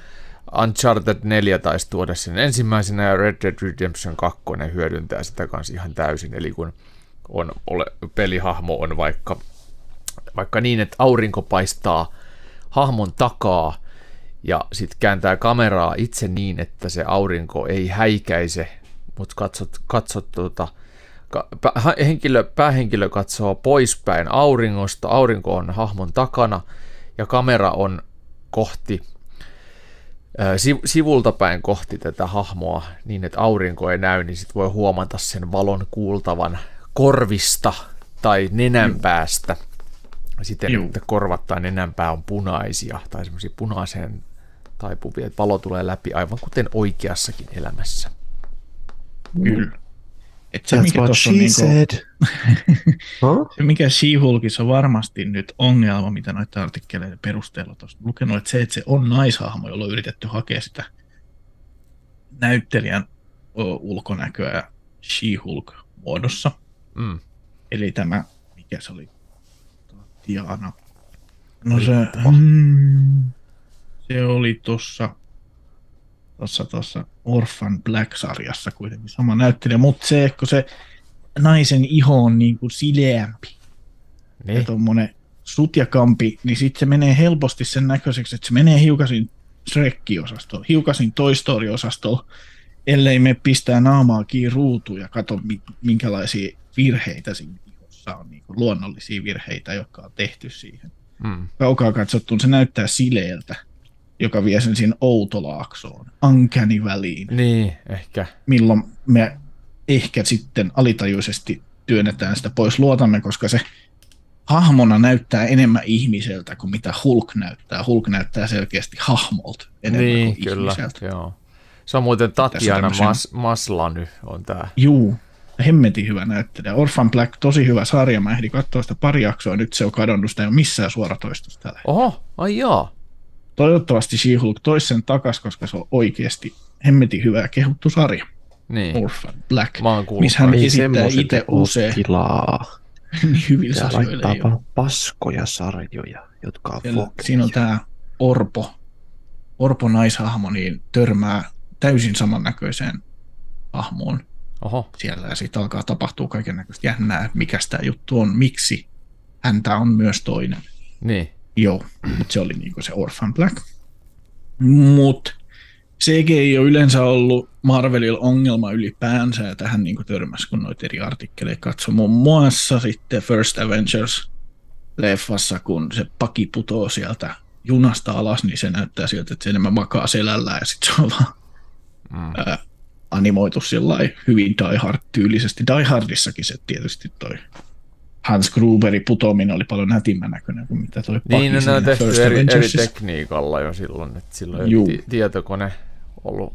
S1: Uncharted 4 taisi tuoda sen ensimmäisenä ja Red Dead Redemption 2 hyödyntää sitä kanssa ihan täysin, eli kun on, ole, pelihahmo on vaikka, vaikka niin, että aurinko paistaa hahmon takaa ja sitten kääntää kameraa itse niin, että se aurinko ei häikäise, mutta katsot, katsot tuota, henkilö, päähenkilö katsoo poispäin auringosta, aurinko on hahmon takana ja kamera on kohti sivulta päin kohti tätä hahmoa niin, että aurinko ei näy, niin sitten voi huomata sen valon kuultavan korvista tai nenänpäästä siten, Juu. että korvat tai nenänpää on punaisia tai semmoisia punaiseen taipuvia, että valo tulee läpi aivan kuten oikeassakin elämässä.
S3: Kyllä. Et se,
S2: That's
S3: mikä
S2: what she
S3: on niinku,
S2: huh?
S3: se, mikä She-Hulkissa on varmasti nyt ongelma, mitä noiden artikkeleiden perusteella tuosta lukenut, että se, että se on naishahmo, jolla on yritetty hakea sitä näyttelijän ulkonäköä She-Hulk muodossa.
S1: Mm.
S3: Eli tämä, mikä se oli? Diana. No se, mm, se oli tuossa tuossa, tuossa Orphan Black-sarjassa kuitenkin sama näyttelijä, mutta se, kun se naisen iho on niin kuin sileämpi ja
S1: Niin.
S3: tuommoinen sutjakampi, niin sitten se menee helposti sen näköiseksi, että se menee hiukasin Shrek-osastoon, hiukasin Toy Story-osastoon, ellei me pistää naamaa kiinni ruutuun ja katso, mi- minkälaisia virheitä siinä ihossa on, niin kuin luonnollisia virheitä, jotka on tehty siihen.
S1: Mm.
S3: Kaukaa katsottuun se näyttää sileeltä, joka vie sen siinä outolaaksoon, uncanny väliin,
S1: Niin, ehkä.
S3: milloin me ehkä sitten alitajuisesti työnnetään sitä pois luotamme, koska se hahmona näyttää enemmän ihmiseltä kuin mitä Hulk näyttää. Hulk näyttää selkeästi hahmolta enemmän
S1: Niin,
S3: kuin
S1: kyllä.
S3: ihmiseltä.
S1: Joo. Se on muuten Tatjana
S3: tämmösen-
S1: Mas, Maslany on tää.
S3: Juu, hemmetin hyvä näyttelijä. Orphan Black, tosi hyvä sarja. Mä ehdin katsoa sitä pari jaksoa, nyt se on kadonnut, sitä ei ole missään suoratoistossa tällä.
S1: Oho, ai jaa.
S3: Toivottavasti She-Hulk toisi sen takas, koska se on oikeasti hemmetin hyvä ja kehuttu sarja.
S1: Niin.
S3: Orphan Black.
S1: Mä oon kuullut.
S3: Missä hän esittää itse usein
S2: tilaa.
S3: niin hyvillä sarjoilla.
S2: laittaa
S3: ei ole.
S2: vaan paskoja sarjoja, jotka on
S3: Siellä, siinä on tämä Orpo, Orpo naishahmo, niin törmää täysin samannäköiseen hahmoon
S1: Oho,
S3: siellä ja sitten alkaa tapahtua kaiken näköistä jännää, että mikä tämä juttu on, miksi häntä on myös toinen.
S1: niin.
S3: Joo, mutta se oli niinku se Orphan Black. Mutta CG ei ole yleensä ollut Marvelilla ongelma ylipäänsä, ja tähän niinku törmäsi, kun noita eri artikkeleita katsoi. Muun muassa sitten First Avengers leffassa, kun se paki putoo sieltä junasta alas, niin se näyttää siltä, että se enemmän makaa selällään, ja sitten se on vaan
S1: Mm.
S3: ää, animoitu sillä hyvin Die Hard-tyylisesti. Die Hardissakin se tietysti toi Hans Gruberin putoaminen oli paljon nätimmän näköinen kuin mitä toi
S1: Niin, no, ne on tehty eri, eri tekniikalla jo silloin, että silloin ei
S3: Juu.
S1: ti- tietokone ollut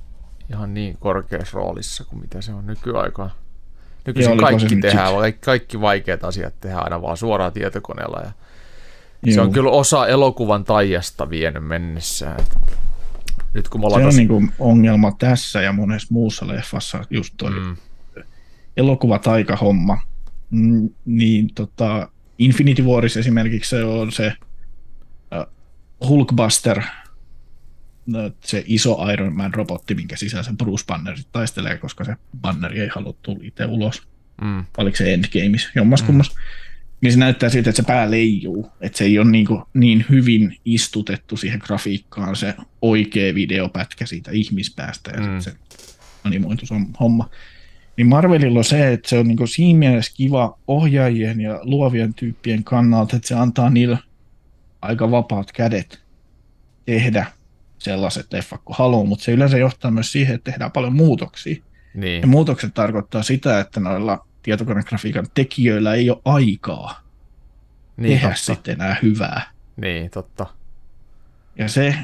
S1: ihan niin korkeassa roolissa kuin mitä se on nykyaikaan. Nykyisin
S3: se
S1: kaikki tehdään, kaikki, kaikki vaikeat asiat tehdään aina vaan suoraan tietokoneella. Ja se
S3: Joo.
S1: on kyllä osa elokuvan taijasta vienyt mennessään. Nyt kun me
S3: se
S1: ollaan
S3: on niinku ongelma tässä ja monessa muussa leffassa, just toi mm.
S1: mm,
S3: elokuvataikahomma. Mm, niin tota, Infinity Warissa esimerkiksi se on se äh, Hulkbuster, se iso Iron Man robotti, minkä sisällä se Bruce Banner taistelee, koska se Banneri ei halua tulla itse ulos.
S1: mm,
S3: Oliko se Endgames, jommas kummas. Niin se näyttää siltä, että se pää leijuu, että se ei ole niin, kuin, niin hyvin istutettu siihen grafiikkaan se oikea videopätkä siitä ihmispäästä ja
S1: Mm.
S3: se animoitu homma. Niin Marvelilla on se, että se on niin siinä mielessä kiva ohjaajien ja luovien tyyppien kannalta, että se antaa niille aika vapaat kädet tehdä sellaiset leffat kuin haluaa, mutta se yleensä johtaa myös siihen, että tehdään paljon muutoksia. Ja
S1: niin,
S3: muutokset tarkoittaa sitä, että noilla tietokonegrafiikan tekijöillä ei ole aikaa
S1: niin,
S3: tehdä
S1: totta.
S3: sitten enää hyvää.
S1: Niin, totta.
S3: Ja se,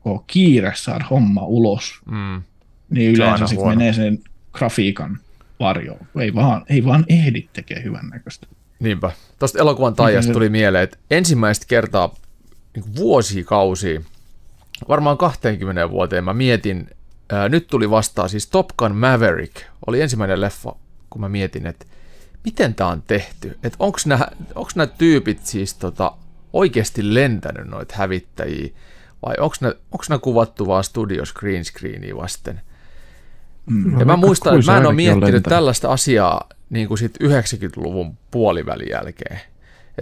S3: kun on kiire saada homma ulos,
S1: Mm,
S3: niin
S1: Se
S3: yleensä sitten
S1: huono.
S3: menee sen grafiikan varjoon. Ei vaan, ei vaan ehdi tekemään hyvän näköistä.
S1: niinpä. Tuosta elokuvan taijasta
S3: se-
S1: tuli mieleen, että ensimmäistä kertaa niin vuosikausia, varmaan 20 vuoteen mä mietin, ää, nyt tuli vastaan siis Top Gun Maverick, oli ensimmäinen leffa, kun mä mietin, että miten tämä on tehty, että onko nämä onks tyypit siis tota, oikeasti lentänyt noita hävittäjiä, vai onko nämä kuvattu vaan studio screen screeniä vasten.
S3: Mm.
S1: Ja mä muistan, että mä en ole
S2: on
S1: miettinyt tällaista asiaa niin kuin sit 90-luvun puolivälin jälkeen.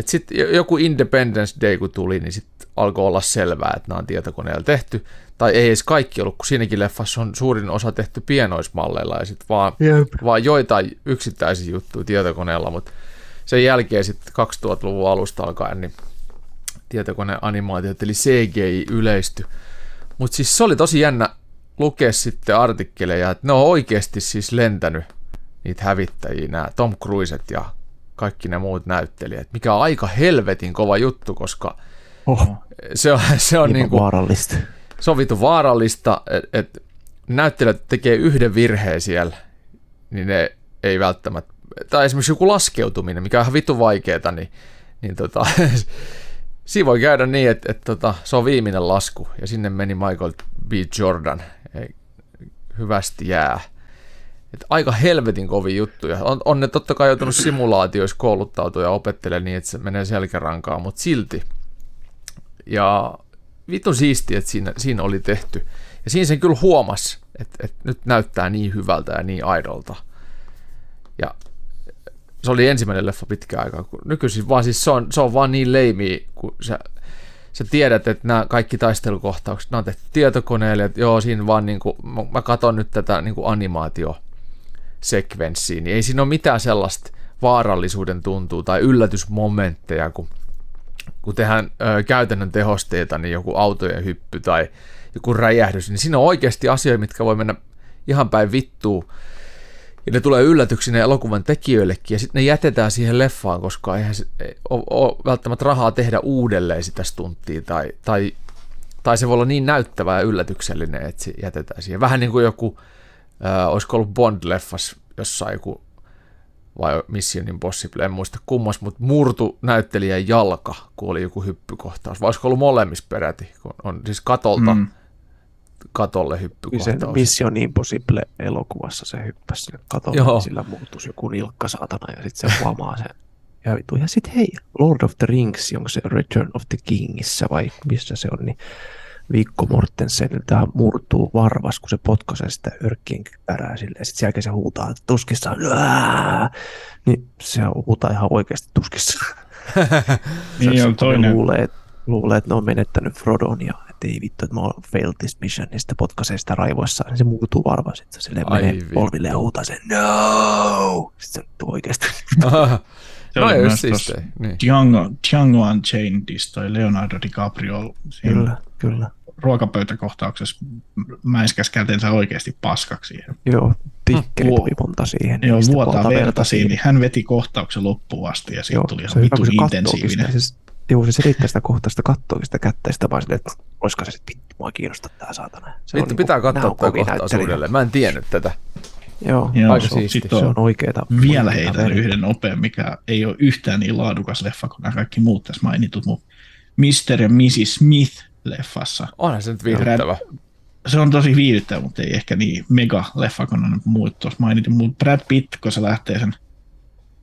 S1: Et sit joku Independence Day kun tuli, niin sitten alkoi olla selvää, että nämä on tietokoneella tehty. Tai ei edes kaikki ollut, kun siinäkin leffassa on suurin osa tehty pienoismalleilla ja sitten vaan,
S2: Jep.
S1: vaan joitain yksittäisiä juttuja tietokoneella, mutta sen jälkeen sitten 2000-luvun alusta alkaen niin tietokoneanimaatiot eli CGI yleisty. Mutta siis se oli tosi jännä lukea sitten artikkeleja, että ne on oikeasti siis lentänyt niitä hävittäjiä, nämä Tom Cruiset ja kaikki ne muut näyttelijät, mikä on aika helvetin kova juttu, koska
S2: Oho,
S1: se on, se on
S2: niin
S1: kuin
S2: vaarallista.
S1: sovittu vaarallista, että et näyttelijät tekee yhden virheen siellä, niin ne ei välttämättä, tai esimerkiksi joku laskeutuminen, mikä on ihan vitu vaikeeta, niin, niin tota, siinä voi käydä niin, että, että tota, se on viimeinen lasku, ja sinne meni Michael B. Jordan, ei, hyvästi jää. Et aika helvetin kovin juttuja. On, on ne totta kai joutunut simulaatioissa kouluttautua ja opettelemaan niin, että se menee selkärankaan, mutta silti. Ja vitun siistiä, että siinä, siinä oli tehty. Ja siinä sen kyllä huomasi, että, että nyt näyttää niin hyvältä ja niin aidolta. Ja se oli ensimmäinen leffa pitkään aikaa. Kun nykyisin vaan siis se on, se on vaan niin leimi, kun sä, sä tiedät, että nämä kaikki taistelukohtaukset, nämä on tehty tietokoneelle, että joo, siinä vaan niin kuin, mä katson nyt tätä niin kuin animaatio sekvenssiin, niin ei siinä ole mitään sellaista vaarallisuuden tuntuu tai yllätysmomentteja, kun, kun tehdään ö, käytännön tehosteita, niin joku autojen hyppy tai joku räjähdys, niin siinä on oikeasti asioita, mitkä voi mennä ihan päin vittuun, ja ne tulee yllätyksinä elokuvan tekijöillekin, ja sitten ne jätetään siihen leffaan, koska eihän se ei ole, ole välttämättä rahaa tehdä uudelleen sitä stunttia, tai, tai, tai se voi olla niin näyttävä ja yllätyksellinen, että se jätetään siihen. Vähän niin kuin joku äh, olisiko ollut Bond-leffas jossain joku, vai Mission Impossible, en muista kummas, mutta murtu näyttelijän jalka, kun oli joku hyppykohtaus. Vai olisiko ollut molemmissa peräti, kun on siis katolta mm. katolle hyppykohtaus.
S2: Se Mission Impossible elokuvassa se hyppäsi sille katolle, Joo. niin sillä muuttuisi joku nilkka saatana ja sitten se huomaa sen. Ja vitu. Ja sitten hei, Lord of the Rings, onko se Return of the Kingissä vai missä se on, niin Vikko Mortenseniltä murtuu varvas, kun se potkaisee sitä örkkien kypärää sille, ja sitten sen jälkeen se huutaa että tuskissaan, niin se huutaa ihan oikeasti tuskissaan.
S3: niin on toinen.
S2: Luulee, luulee, että ne on menettänyt Frodon ja että ei vittu, että mä oon failed this mission, niin sitten potkaisee sitä raivoissa, niin se muuttuu varvas, sitten se silleen menee polville ja huutaa sen, no! Sitten se oikeasti.
S3: Se no oli myös siis niin. Django, Django Unchainedissa toi Leonardo DiCaprio.
S2: Kyllä, kyllä
S3: ruokapöytäkohtauksessa mäiskäs kätensä oikeasti paskaksi siihen.
S2: Joo, tikkeli tuli monta siihen.
S3: Joo, vuotaa verta siihen, niin hän veti kohtauksen loppuun asti ja siitä tuli ihan vittu intensiivinen.
S2: Siis, joo, se selittää sitä kohtausta, katsoikin sitä kättä ja sitä vaan silleen, että olisiko se sitten vittu, mua kiinnostaa tää saatana. Se
S1: Vittu, pitää niin katsoa tuo kohtaus uudelleen. Mä en tiennyt tätä.
S2: Joo,
S3: Joo
S2: aika se, siisti. se on oikeeta.
S3: Vielä heitän yhden nopean, mikä ei ole yhtään niin laadukas leffa kuin nämä kaikki muut tässä mainitut, mutta Mr. ja Mrs. Smith leffassa.
S1: Onhan se nyt viihdyttävä.
S3: Se on tosi viihdyttävä, mutta ei ehkä niin mega-leffa, kun on muut tuossa mainittu. Mutta Brad Pitt, kun se lähtee sen,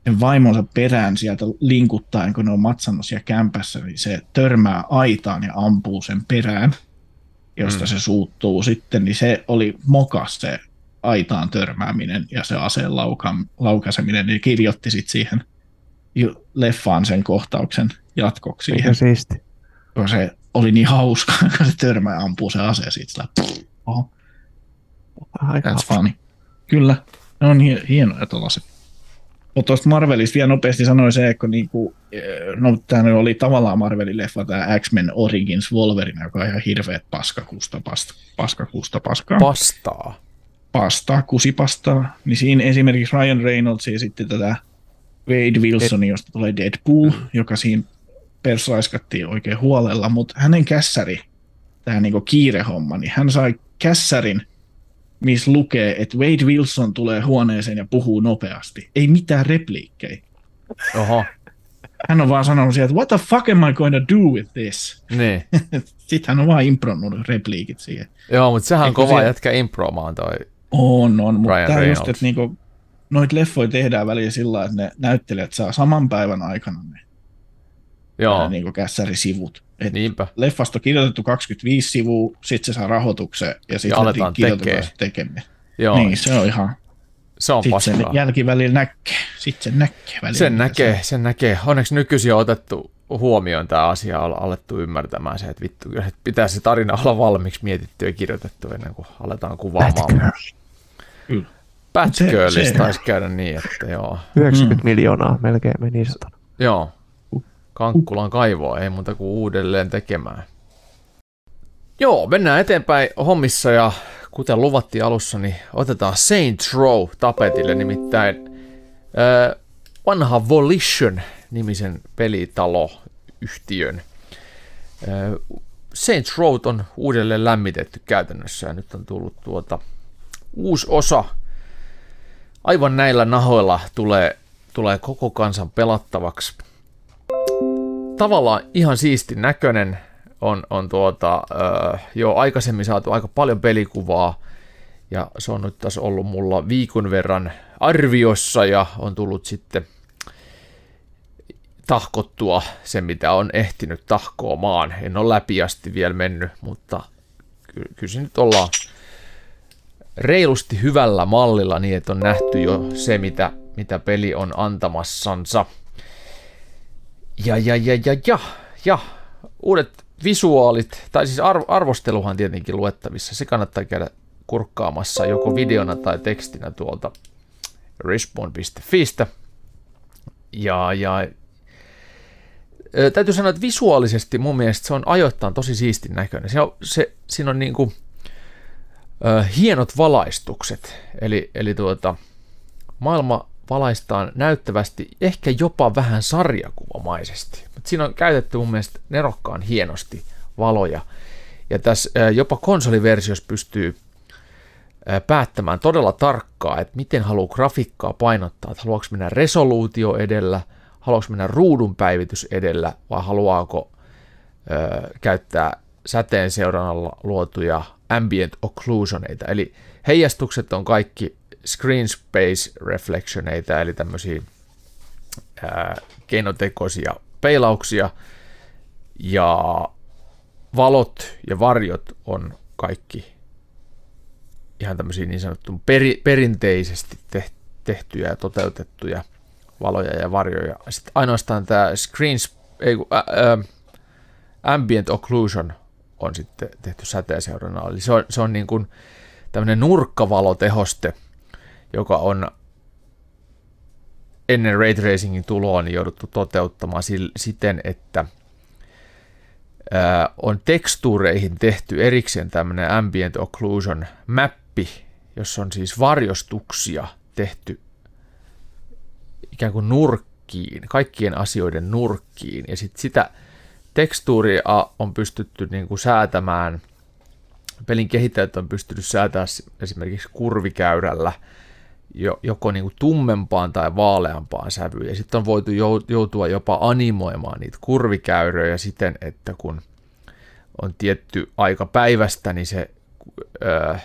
S3: sen vaimonsa perään sieltä linkuttaen, kun ne on matsannut siellä kämpässä, niin se törmää aitaan ja ampuu sen perään, josta mm. se suuttuu sitten, niin se oli mokas se aitaan törmääminen ja se aseen lauka- laukaiseminen, niin kirjoitti sitten siihen leffaan sen kohtauksen jatkoksi.
S2: Mikä siisti.
S3: Kun se oli niin hauska, kun se törmää ja ampuu se ase siitä. Sillä, oho. That's funny. Kyllä, ne on hienoja tuollaiset. Mutta tuosta Marvelista vielä nopeasti sanoin se, että niinku, no, tämä oli tavallaan Marvelin leffa, tämä X-Men Origins Wolverine, joka on ihan hirveet paskakusta, pasta, paskakusta paskaa.
S1: Pastaa.
S3: Pastaa, kusipastaa. Niin siinä esimerkiksi Ryan Reynolds ja sitten tätä Wade Wilson, josta tulee Deadpool, joka siinä persaiskattiin oikein huolella, mutta hänen kässäri, tämä niinku kiirehomma, niin hän sai kässärin, missä lukee, että Wade Wilson tulee huoneeseen ja puhuu nopeasti. Ei mitään repliikkejä.
S1: Oho.
S3: Hän on vaan sanonut sieltä, what the fuck am I going to do with this?
S1: Niin.
S3: Sitten hän on vaan impronnut repliikit siihen.
S1: Joo, mutta sehän on kova se... jätkä impromaan toi
S3: On, on, mutta tämä just, että niinku, noita leffoja tehdään väliin sillä että ne näyttelijät saa saman päivän aikana ne Joo. Niin kuin kässärisivut. Et
S1: Niinpä.
S3: Leffasta on kirjoitettu 25 sivua, sitten se saa rahoituksen ja sitten aletaan tekemään. tekemään. Joo. Niin, se on ihan...
S1: Se on
S3: sitten sen jälkivälillä näkee. Sitten sen näkee välillä.
S1: Sen näkee, se. sen näkee. Onneksi nykyisin on otettu huomioon tämä asia, on alettu ymmärtämään se, että vittu, että pitää se tarina olla valmiiksi mietitty ja kirjoitettu ennen kuin aletaan kuvaamaan. Batgirlista taisi käydä niin, että joo.
S2: 90 mm. miljoonaa melkein meni satana.
S1: Joo, Kankkulan kaivoa, ei muuta kuin uudelleen tekemään. Joo, mennään eteenpäin hommissa ja kuten luvattiin alussa, niin otetaan Saint Row tapetille, nimittäin äh, vanha Volition-nimisen pelitaloyhtiön. Saints Row on uudelleen lämmitetty käytännössä ja nyt on tullut tuota uusi osa aivan näillä nahoilla tulee, tulee koko kansan pelattavaksi. Tavallaan ihan siisti näköinen, on, on tuota, jo aikaisemmin saatu aika paljon pelikuvaa, ja se on nyt taas ollut mulla viikon verran arviossa, ja on tullut sitten tahkottua se, mitä on ehtinyt tahkoamaan. En ole läpi asti vielä mennyt, mutta ky- kyllä se nyt ollaan reilusti hyvällä mallilla niin, että on nähty jo se, mitä, mitä peli on antamassansa. Ja, ja, ja, ja, ja, ja, uudet visuaalit, tai siis arv- arvosteluhan tietenkin luettavissa, se kannattaa käydä kurkkaamassa joko videona tai tekstinä tuolta respawn.fistä. Ja, ja täytyy sanoa, että visuaalisesti mun mielestä se on ajoittain tosi siistin näköinen. Se on, se, siinä on niinku, ö, hienot valaistukset, eli, eli tuota, maailma valaistaan näyttävästi, ehkä jopa vähän sarjakuvamaisesti. Mutta siinä on käytetty mun mielestä nerokkaan hienosti valoja. Ja tässä jopa konsoliversiossa pystyy päättämään todella tarkkaa, että miten haluaa grafiikkaa painottaa, että haluaako mennä resoluutio edellä, haluaako mennä ruudun päivitys edellä vai haluaako ö, käyttää säteen seurannalla luotuja ambient occlusioneita, eli heijastukset on kaikki screen space reflectioneita, eli tämmöisiä ää, keinotekoisia peilauksia, ja valot ja varjot on kaikki ihan tämmöisiä niin sanottu peri, perinteisesti tehtyjä ja toteutettuja valoja ja varjoja. Sitten ainoastaan tämä screen, ei, ä, ä, ambient occlusion on sitten tehty säteenseurannalla. Eli se on, se on niin kuin tämmöinen nurkkavalotehoste, joka on ennen ray tracingin tuloa niin jouduttu toteuttamaan siten, että on tekstuureihin tehty erikseen tämmöinen ambient occlusion mappi, jossa on siis varjostuksia tehty ikään kuin nurkkiin, kaikkien asioiden nurkkiin, ja sitten sitä tekstuuria on pystytty niin kuin säätämään, pelin kehittäjät on pystynyt säätämään esimerkiksi kurvikäyrällä jo, joko niin kuin tummempaan tai vaaleampaan sävyyn, ja sitten on voitu joutua jopa animoimaan niitä kurvikäyröjä siten, että kun on tietty aika päivästä, niin se ö,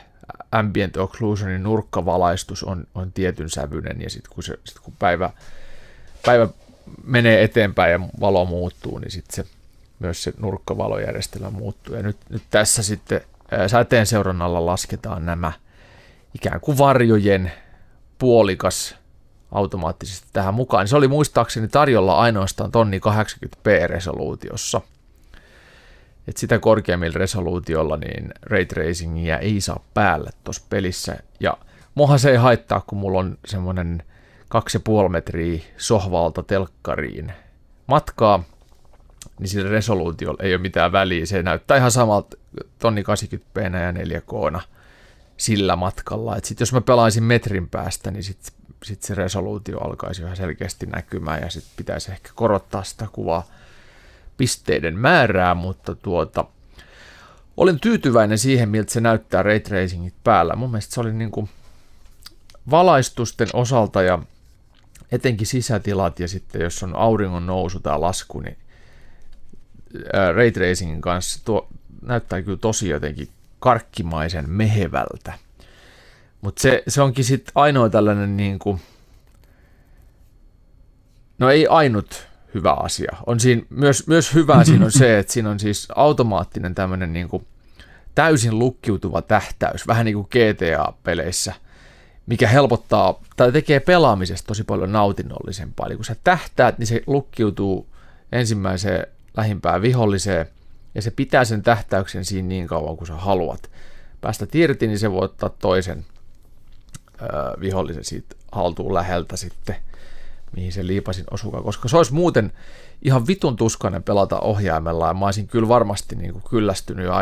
S1: ambient occlusionin nurkkavalaistus on, on tietyn sävyinen, ja sitten kun, se, sit kun päivä, päivä menee eteenpäin ja valo muuttuu, niin sitten se, myös se nurkkavalojärjestelmä muuttuu. Ja nyt, nyt tässä sitten säteen seurannalla lasketaan nämä ikään kuin varjojen puolikas automaattisesti tähän mukaan. Se oli muistaakseni tarjolla ainoastaan tonni 80p-resoluutiossa. Et sitä korkeammilla resoluutiolla niin ray tracingia ei saa päälle tuossa pelissä. Ja muahan se ei haittaa, kun mulla on semmoinen 2,5 metriä sohvalta telkkariin matkaa, niin sillä resoluutiolla ei ole mitään väliä. Se näyttää ihan samalta tonni 80p ja 4K sillä matkalla. Et sit jos mä pelaisin metrin päästä, niin sit, sit se resoluutio alkaisi ihan selkeästi näkymään ja sitten pitäisi ehkä korottaa sitä kuvaa pisteiden määrää, mutta tuota, olen tyytyväinen siihen, miltä se näyttää ray tracingit päällä. Mun mielestä se oli niin kuin valaistusten osalta ja etenkin sisätilat ja sitten jos on auringon nousu tai lasku, niin ray tracingin kanssa tuo näyttää kyllä tosi jotenkin karkkimaisen mehevältä. Mutta se, se onkin sitten ainoa tällainen niin kuin, no ei ainut hyvä asia. On siinä, myös, myös hyvä siinä on se, että siinä on siis automaattinen tämmöinen niin kuin täysin lukkiutuva tähtäys, vähän niin kuin GTA-peleissä, mikä helpottaa tai tekee pelaamisesta tosi paljon nautinnollisempaa. Eli kun sä tähtäät, niin se lukkiutuu ensimmäiseen lähimpään viholliseen, ja se pitää sen tähtäyksen siinä niin kauan kuin sä haluat. Päästä irti, niin se voi ottaa toisen öö, vihollisen siitä haltuun läheltä sitten – mihin se liipasin osukaan, koska se olisi muuten ihan vitun tuskainen pelata ohjaimella, ja mä olisin kyllä varmasti niin kuin kyllästynyt jo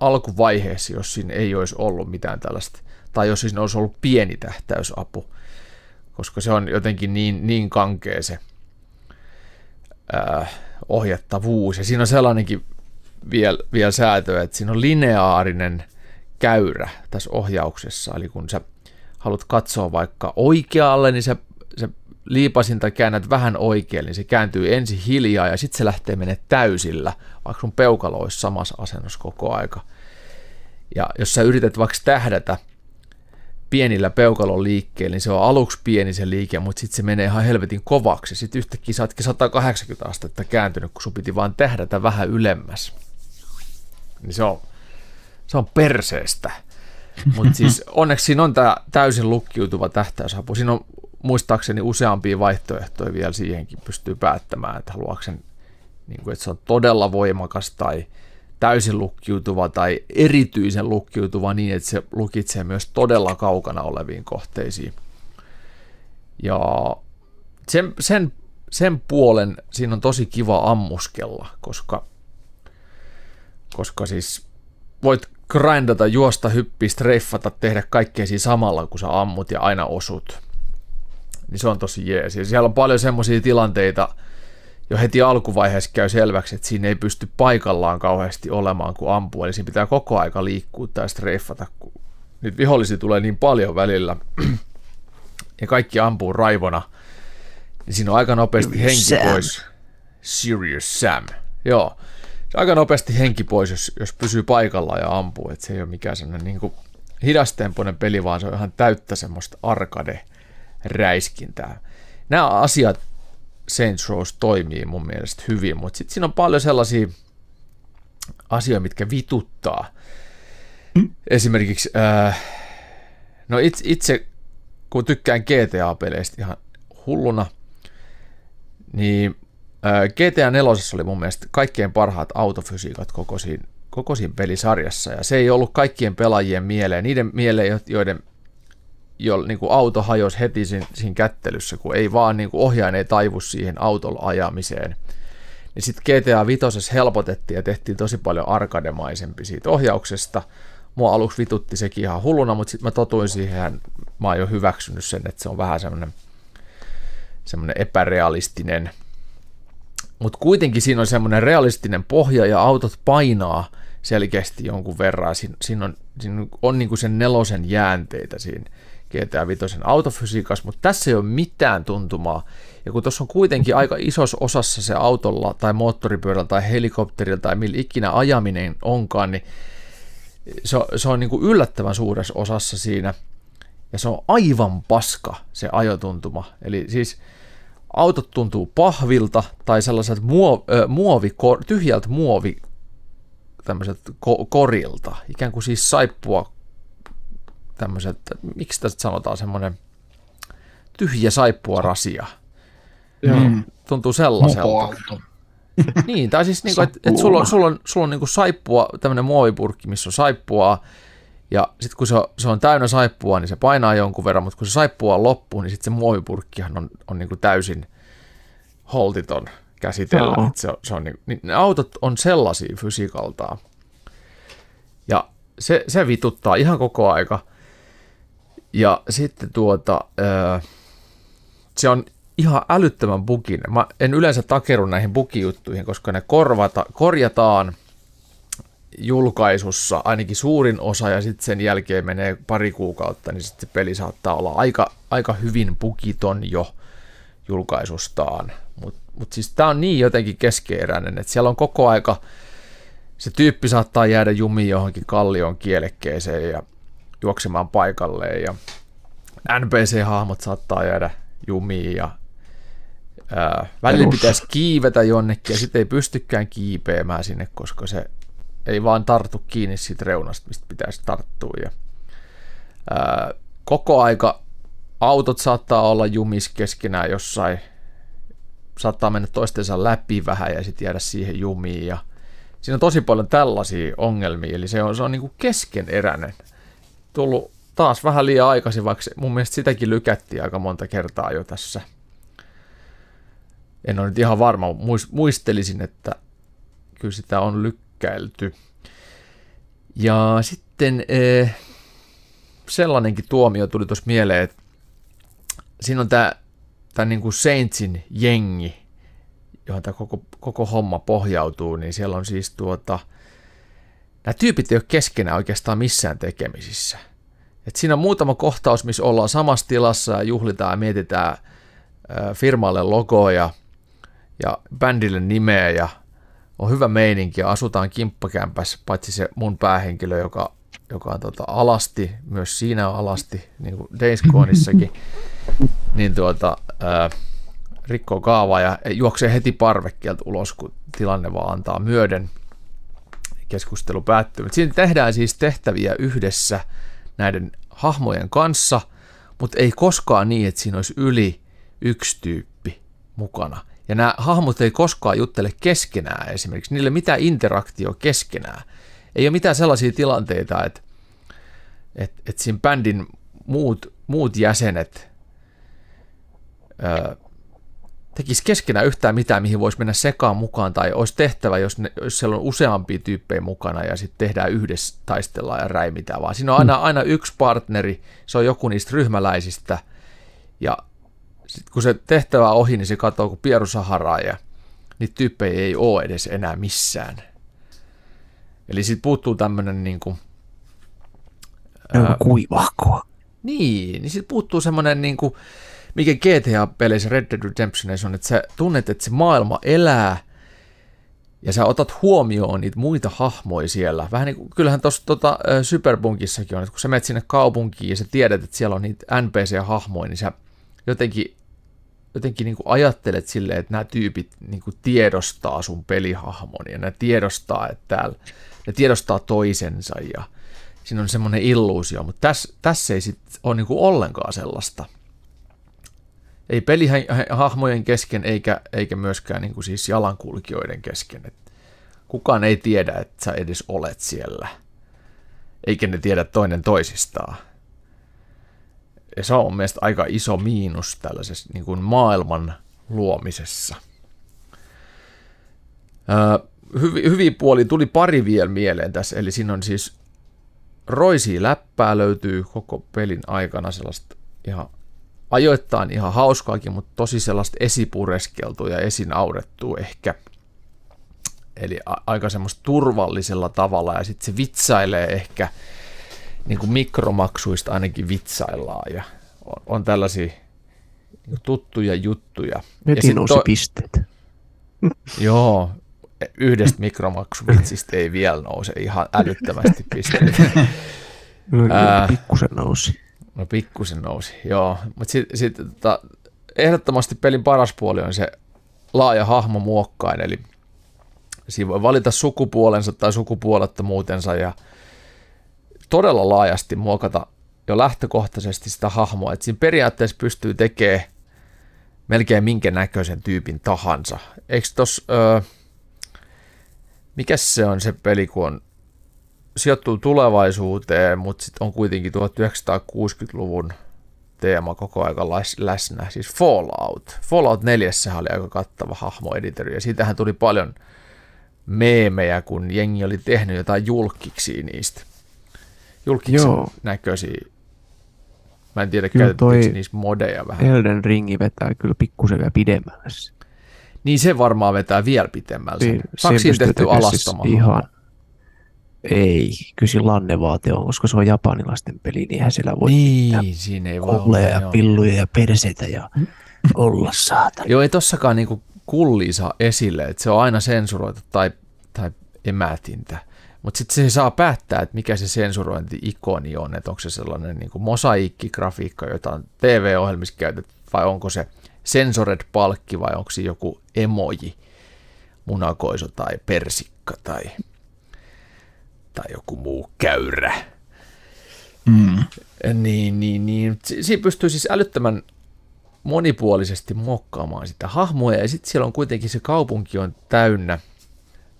S1: alkuvaiheessa, jos siinä ei olisi ollut mitään tällaista, tai jos siinä olisi ollut pieni tähtäysapu, koska se on jotenkin niin, niin kankea se ää, ohjattavuus, ja siinä on sellainenkin vielä, vielä säätö, että siinä on lineaarinen käyrä tässä ohjauksessa, eli kun sä haluat katsoa vaikka oikealle, niin se liipasinta käännät vähän oikealle, niin se kääntyy ensin hiljaa ja sitten se lähtee menee täysillä, vaikka sun peukalo olisi samassa asennossa koko aika. Ja jos sä yrität vaikka tähdätä pienillä peukalon liikkeellä, niin se on aluksi pieni se liike, mutta sitten se menee ihan helvetin kovaksi. Sitten yhtäkkiä sä 180 astetta kääntynyt, kun sun piti vaan tähdätä vähän ylemmäs. Niin se on, se on perseestä. Mutta siis onneksi siinä on tämä täysin lukkiutuva tähtäysapu. Siinä on muistaakseni useampia vaihtoehtoja vielä siihenkin pystyy päättämään, että haluaako sen, niin kuin, että se on todella voimakas tai täysin lukkiutuva tai erityisen lukkiutuva niin, että se lukitsee myös todella kaukana oleviin kohteisiin. Ja sen, sen, sen puolen siinä on tosi kiva ammuskella, koska, koska siis voit grindata, juosta, hyppiä, streiffata, tehdä kaikkea siinä samalla, kun sä ammut ja aina osut. Niin se on tosi jees. Ja siellä on paljon semmoisia tilanteita, jo heti alkuvaiheessa käy selväksi, että siinä ei pysty paikallaan kauheasti olemaan, kun ampuu. Eli siinä pitää koko aika liikkua tai streiffata, kun nyt vihollisia tulee niin paljon välillä, ja kaikki ampuu raivona, niin siinä on aika nopeasti henki Sam. pois. Serious Sam. Joo. Se aika nopeasti henki pois, jos, jos pysyy paikallaan ja ampuu. Että se ei ole mikään sellainen niin kuin hidastempoinen peli, vaan se on ihan täyttä semmoista arcade-räiskintää. Nämä asiat Saints Row toimii mun mielestä hyvin, mutta sitten siinä on paljon sellaisia asioita, mitkä vituttaa. Hmm? Esimerkiksi, äh, no itse, itse kun tykkään GTA-peleistä ihan hulluna, niin äh, GTA 4 oli mun mielestä kaikkein parhaat autofysiikat koko siinä, koko siinä pelisarjassa, ja se ei ollut kaikkien pelaajien mieleen, niiden mieleen, joiden jo niin kuin auto hajosi heti siinä, siinä kättelyssä, kun ei vaan niin kuin ohjain ei taivu siihen autolla ajamiseen. Niin sitten GTA 5 helpotettiin ja tehtiin tosi paljon arkademaisempi siitä ohjauksesta. Mua aluksi vitutti sekin ihan hulluna, mutta sitten mä totuin siihen, mä oon jo hyväksynyt sen, että se on vähän semmoinen semmoinen epärealistinen. Mutta kuitenkin siinä on semmoinen realistinen pohja ja autot painaa selkeästi jonkun verran. Siinä, siinä on, siinä on niin kuin sen nelosen jäänteitä siinä GTA 5 autofysiikassa, mutta tässä ei ole mitään tuntumaa. Ja kun tuossa on kuitenkin aika isossa osassa se autolla tai moottoripyörällä tai helikopterilla tai millä ikinä ajaminen onkaan, niin se on, se on niin kuin yllättävän suuressa osassa siinä. Ja se on aivan paska se ajotuntuma. Eli siis autot tuntuu pahvilta tai sellaiset muo, äh, muovi, tyhjältä muovi tämmöiset ko, korilta, ikään kuin siis saippua tämmöiset, miksi tästä sanotaan semmoinen tyhjä saippua rasia. Mm. Tuntuu sellaiselta. niin, tai siis niinku, että et sulla on, sulla on, sulla on niinku saippua, tämmöinen muovipurkki, missä on saippua, ja sitten kun se on, se on täynnä saippua, niin se painaa jonkun verran, mutta kun se saippua on loppu, niin sitten se muovipurkkihan on, on niinku täysin holtiton käsitellä. No. Se on, se on, niin, niin, ne autot on sellaisia fysiikaltaan. Ja se, se vituttaa ihan koko aika. Ja sitten tuota, se on ihan älyttömän buginen. Mä en yleensä takeru näihin bugijuttuihin, koska ne korvata, korjataan julkaisussa ainakin suurin osa ja sitten sen jälkeen menee pari kuukautta, niin sitten peli saattaa olla aika, aika hyvin bugiton jo julkaisustaan. Mutta mut siis tämä on niin jotenkin keskeeräinen, että siellä on koko aika, se tyyppi saattaa jäädä jumiin johonkin kallion kielekkeeseen ja juoksemaan paikalleen ja NPC-hahmot saattaa jäädä jumiin ja ää, välillä Perus. pitäisi kiivetä jonnekin ja sitten ei pystykään kiipeämään sinne, koska se ei vaan tartu kiinni siitä reunasta, mistä pitäisi tarttua. Ja, ää, koko aika autot saattaa olla jumis keskenään jossain, saattaa mennä toistensa läpi vähän ja sitten jäädä siihen jumiin ja siinä on tosi paljon tällaisia ongelmia, eli se on, se on niin kuin keskeneräinen tullut taas vähän liian aikaisin, vaikka mun mielestä sitäkin lykättiin aika monta kertaa jo tässä. En ole nyt ihan varma, muistelisin, että kyllä sitä on lykkäilty. Ja sitten eh, sellainenkin tuomio tuli tuossa mieleen, että siinä on tämä, tämä niin kuin Saintsin jengi, johon tämä koko, koko homma pohjautuu, niin siellä on siis tuota, nämä tyypit ei ole keskenään oikeastaan missään tekemisissä. Et siinä on muutama kohtaus, missä ollaan samassa tilassa ja juhlitaan ja mietitään firmalle logoa ja, ja bändille nimeä ja on hyvä meininki ja asutaan kimppakämpässä, paitsi se mun päähenkilö, joka, joka on tota alasti, myös siinä on alasti, niin kuin Days Goneissakin, niin tuota, ää, rikkoo kaavaa ja juoksee heti parvekkeelta ulos, kun tilanne vaan antaa myöden. Keskustelu päättyy. Siinä tehdään siis tehtäviä yhdessä näiden hahmojen kanssa, mutta ei koskaan niin, että siinä olisi yli yksi tyyppi mukana. Ja nämä hahmot ei koskaan juttele keskenään esimerkiksi. Niille mitään interaktio keskenään. Ei ole mitään sellaisia tilanteita, että, että, että siinä bändin muut, muut jäsenet tekisi keskenään yhtään mitään, mihin voisi mennä sekaan mukaan, tai olisi tehtävä, jos, ne, jos siellä on useampia tyyppejä mukana, ja sitten tehdään yhdessä, taistellaan ja räimitään, vaan siinä on aina, aina yksi partneri, se on joku niistä ryhmäläisistä, ja sitten kun se tehtävä on ohi, niin se katsoo kuin Pieru Saharaa, ja niitä tyyppejä ei ole edes enää missään. Eli sitten puuttuu tämmöinen niin kuin,
S2: ää, kuivahkoa.
S1: Niin, niin sitten puuttuu semmoinen niin kuin, mikä GTA-peleissä Red Dead Redemptionissa on, että sä tunnet, että se maailma elää ja sä otat huomioon niitä muita hahmoja siellä. Vähän niin kuin, kyllähän tuossa tota, Superbunkissakin on, että kun sä menet sinne kaupunkiin ja sä tiedät, että siellä on niitä NPC-hahmoja, niin sä jotenkin, jotenkin niin kuin ajattelet silleen, että nämä tyypit niin kuin tiedostaa sun pelihahmon ja ne tiedostaa, että täällä, ne tiedostaa toisensa ja siinä on semmoinen illuusio, mutta tässä, tässä ei sitten ole niin kuin ollenkaan sellaista – ei pelihahmojen kesken eikä, eikä myöskään niin kuin siis jalankulkijoiden kesken. Et kukaan ei tiedä, että sä edes olet siellä, eikä ne tiedä toinen toisistaan. Ja se on mielestäni aika iso miinus tällaisessa niin kuin maailman luomisessa. Öö, hyvi, puoli tuli pari vielä mieleen tässä, eli siinä on siis roisia läppää löytyy koko pelin aikana sellaista ihan ajoittain ihan hauskaakin, mutta tosi sellaista esipureskeltua ja esinaurettua ehkä. Eli aika semmoista turvallisella tavalla ja sitten se vitsailee ehkä, niin kuin mikromaksuista ainakin vitsaillaan ja on, on tällaisia niin tuttuja juttuja.
S2: Veti ja nousi to- pisteet.
S1: Joo, yhdestä mikromaksuvitsistä ei vielä nouse ihan älyttömästi pisteet.
S2: No, pikkusen nousi.
S1: No pikkusen nousi, joo. Mutta sitten sit, tota, ehdottomasti pelin paras puoli on se laaja hahmo muokkain, eli siinä voi valita sukupuolensa tai sukupuolettomuutensa ja todella laajasti muokata jo lähtökohtaisesti sitä hahmoa, että siinä periaatteessa pystyy tekemään melkein minkä näköisen tyypin tahansa. Eikö tos, öö, mikä se on se peli, kun on sijoittuu tulevaisuuteen, mutta sitten on kuitenkin 1960-luvun teema koko ajan läsnä, siis Fallout. Fallout 4 oli aika kattava hahmoeditori, ja siitähän tuli paljon meemejä, kun jengi oli tehnyt jotain julkiksi niistä. Julkiksen Joo. näköisiä. Mä en tiedä, käytettiinkö niistä modeja vähän.
S2: Elden Ringi vetää kyllä pikkusen vielä pidemmälle.
S1: Niin se varmaan vetää vielä pidemmälle. Niin, Saako tehty alastoma? Siis
S2: ihan, ei, kyllä lannevaate on, koska se on japanilaisten peli, niin eihän siellä voi
S1: niin, siinä ei voi
S2: ja joo. pilluja ja perseitä ja olla saata.
S1: Joo, ei tossakaan niinku kulli saa esille, että se on aina sensuroitu tai, tai emätintä. Mutta sitten se saa päättää, että mikä se sensurointi-ikoni on, että onko se sellainen niinku mosaiikkigrafiikka, jota on TV-ohjelmissa käytetty, vai onko se sensored-palkki, vai onko se joku emoji, munakoiso tai persikka tai tai joku muu käyrä. Mm. Niin, niin, niin. Siinä pystyy siis älyttömän monipuolisesti muokkaamaan sitä hahmoa, ja sitten siellä on kuitenkin se kaupunki on täynnä,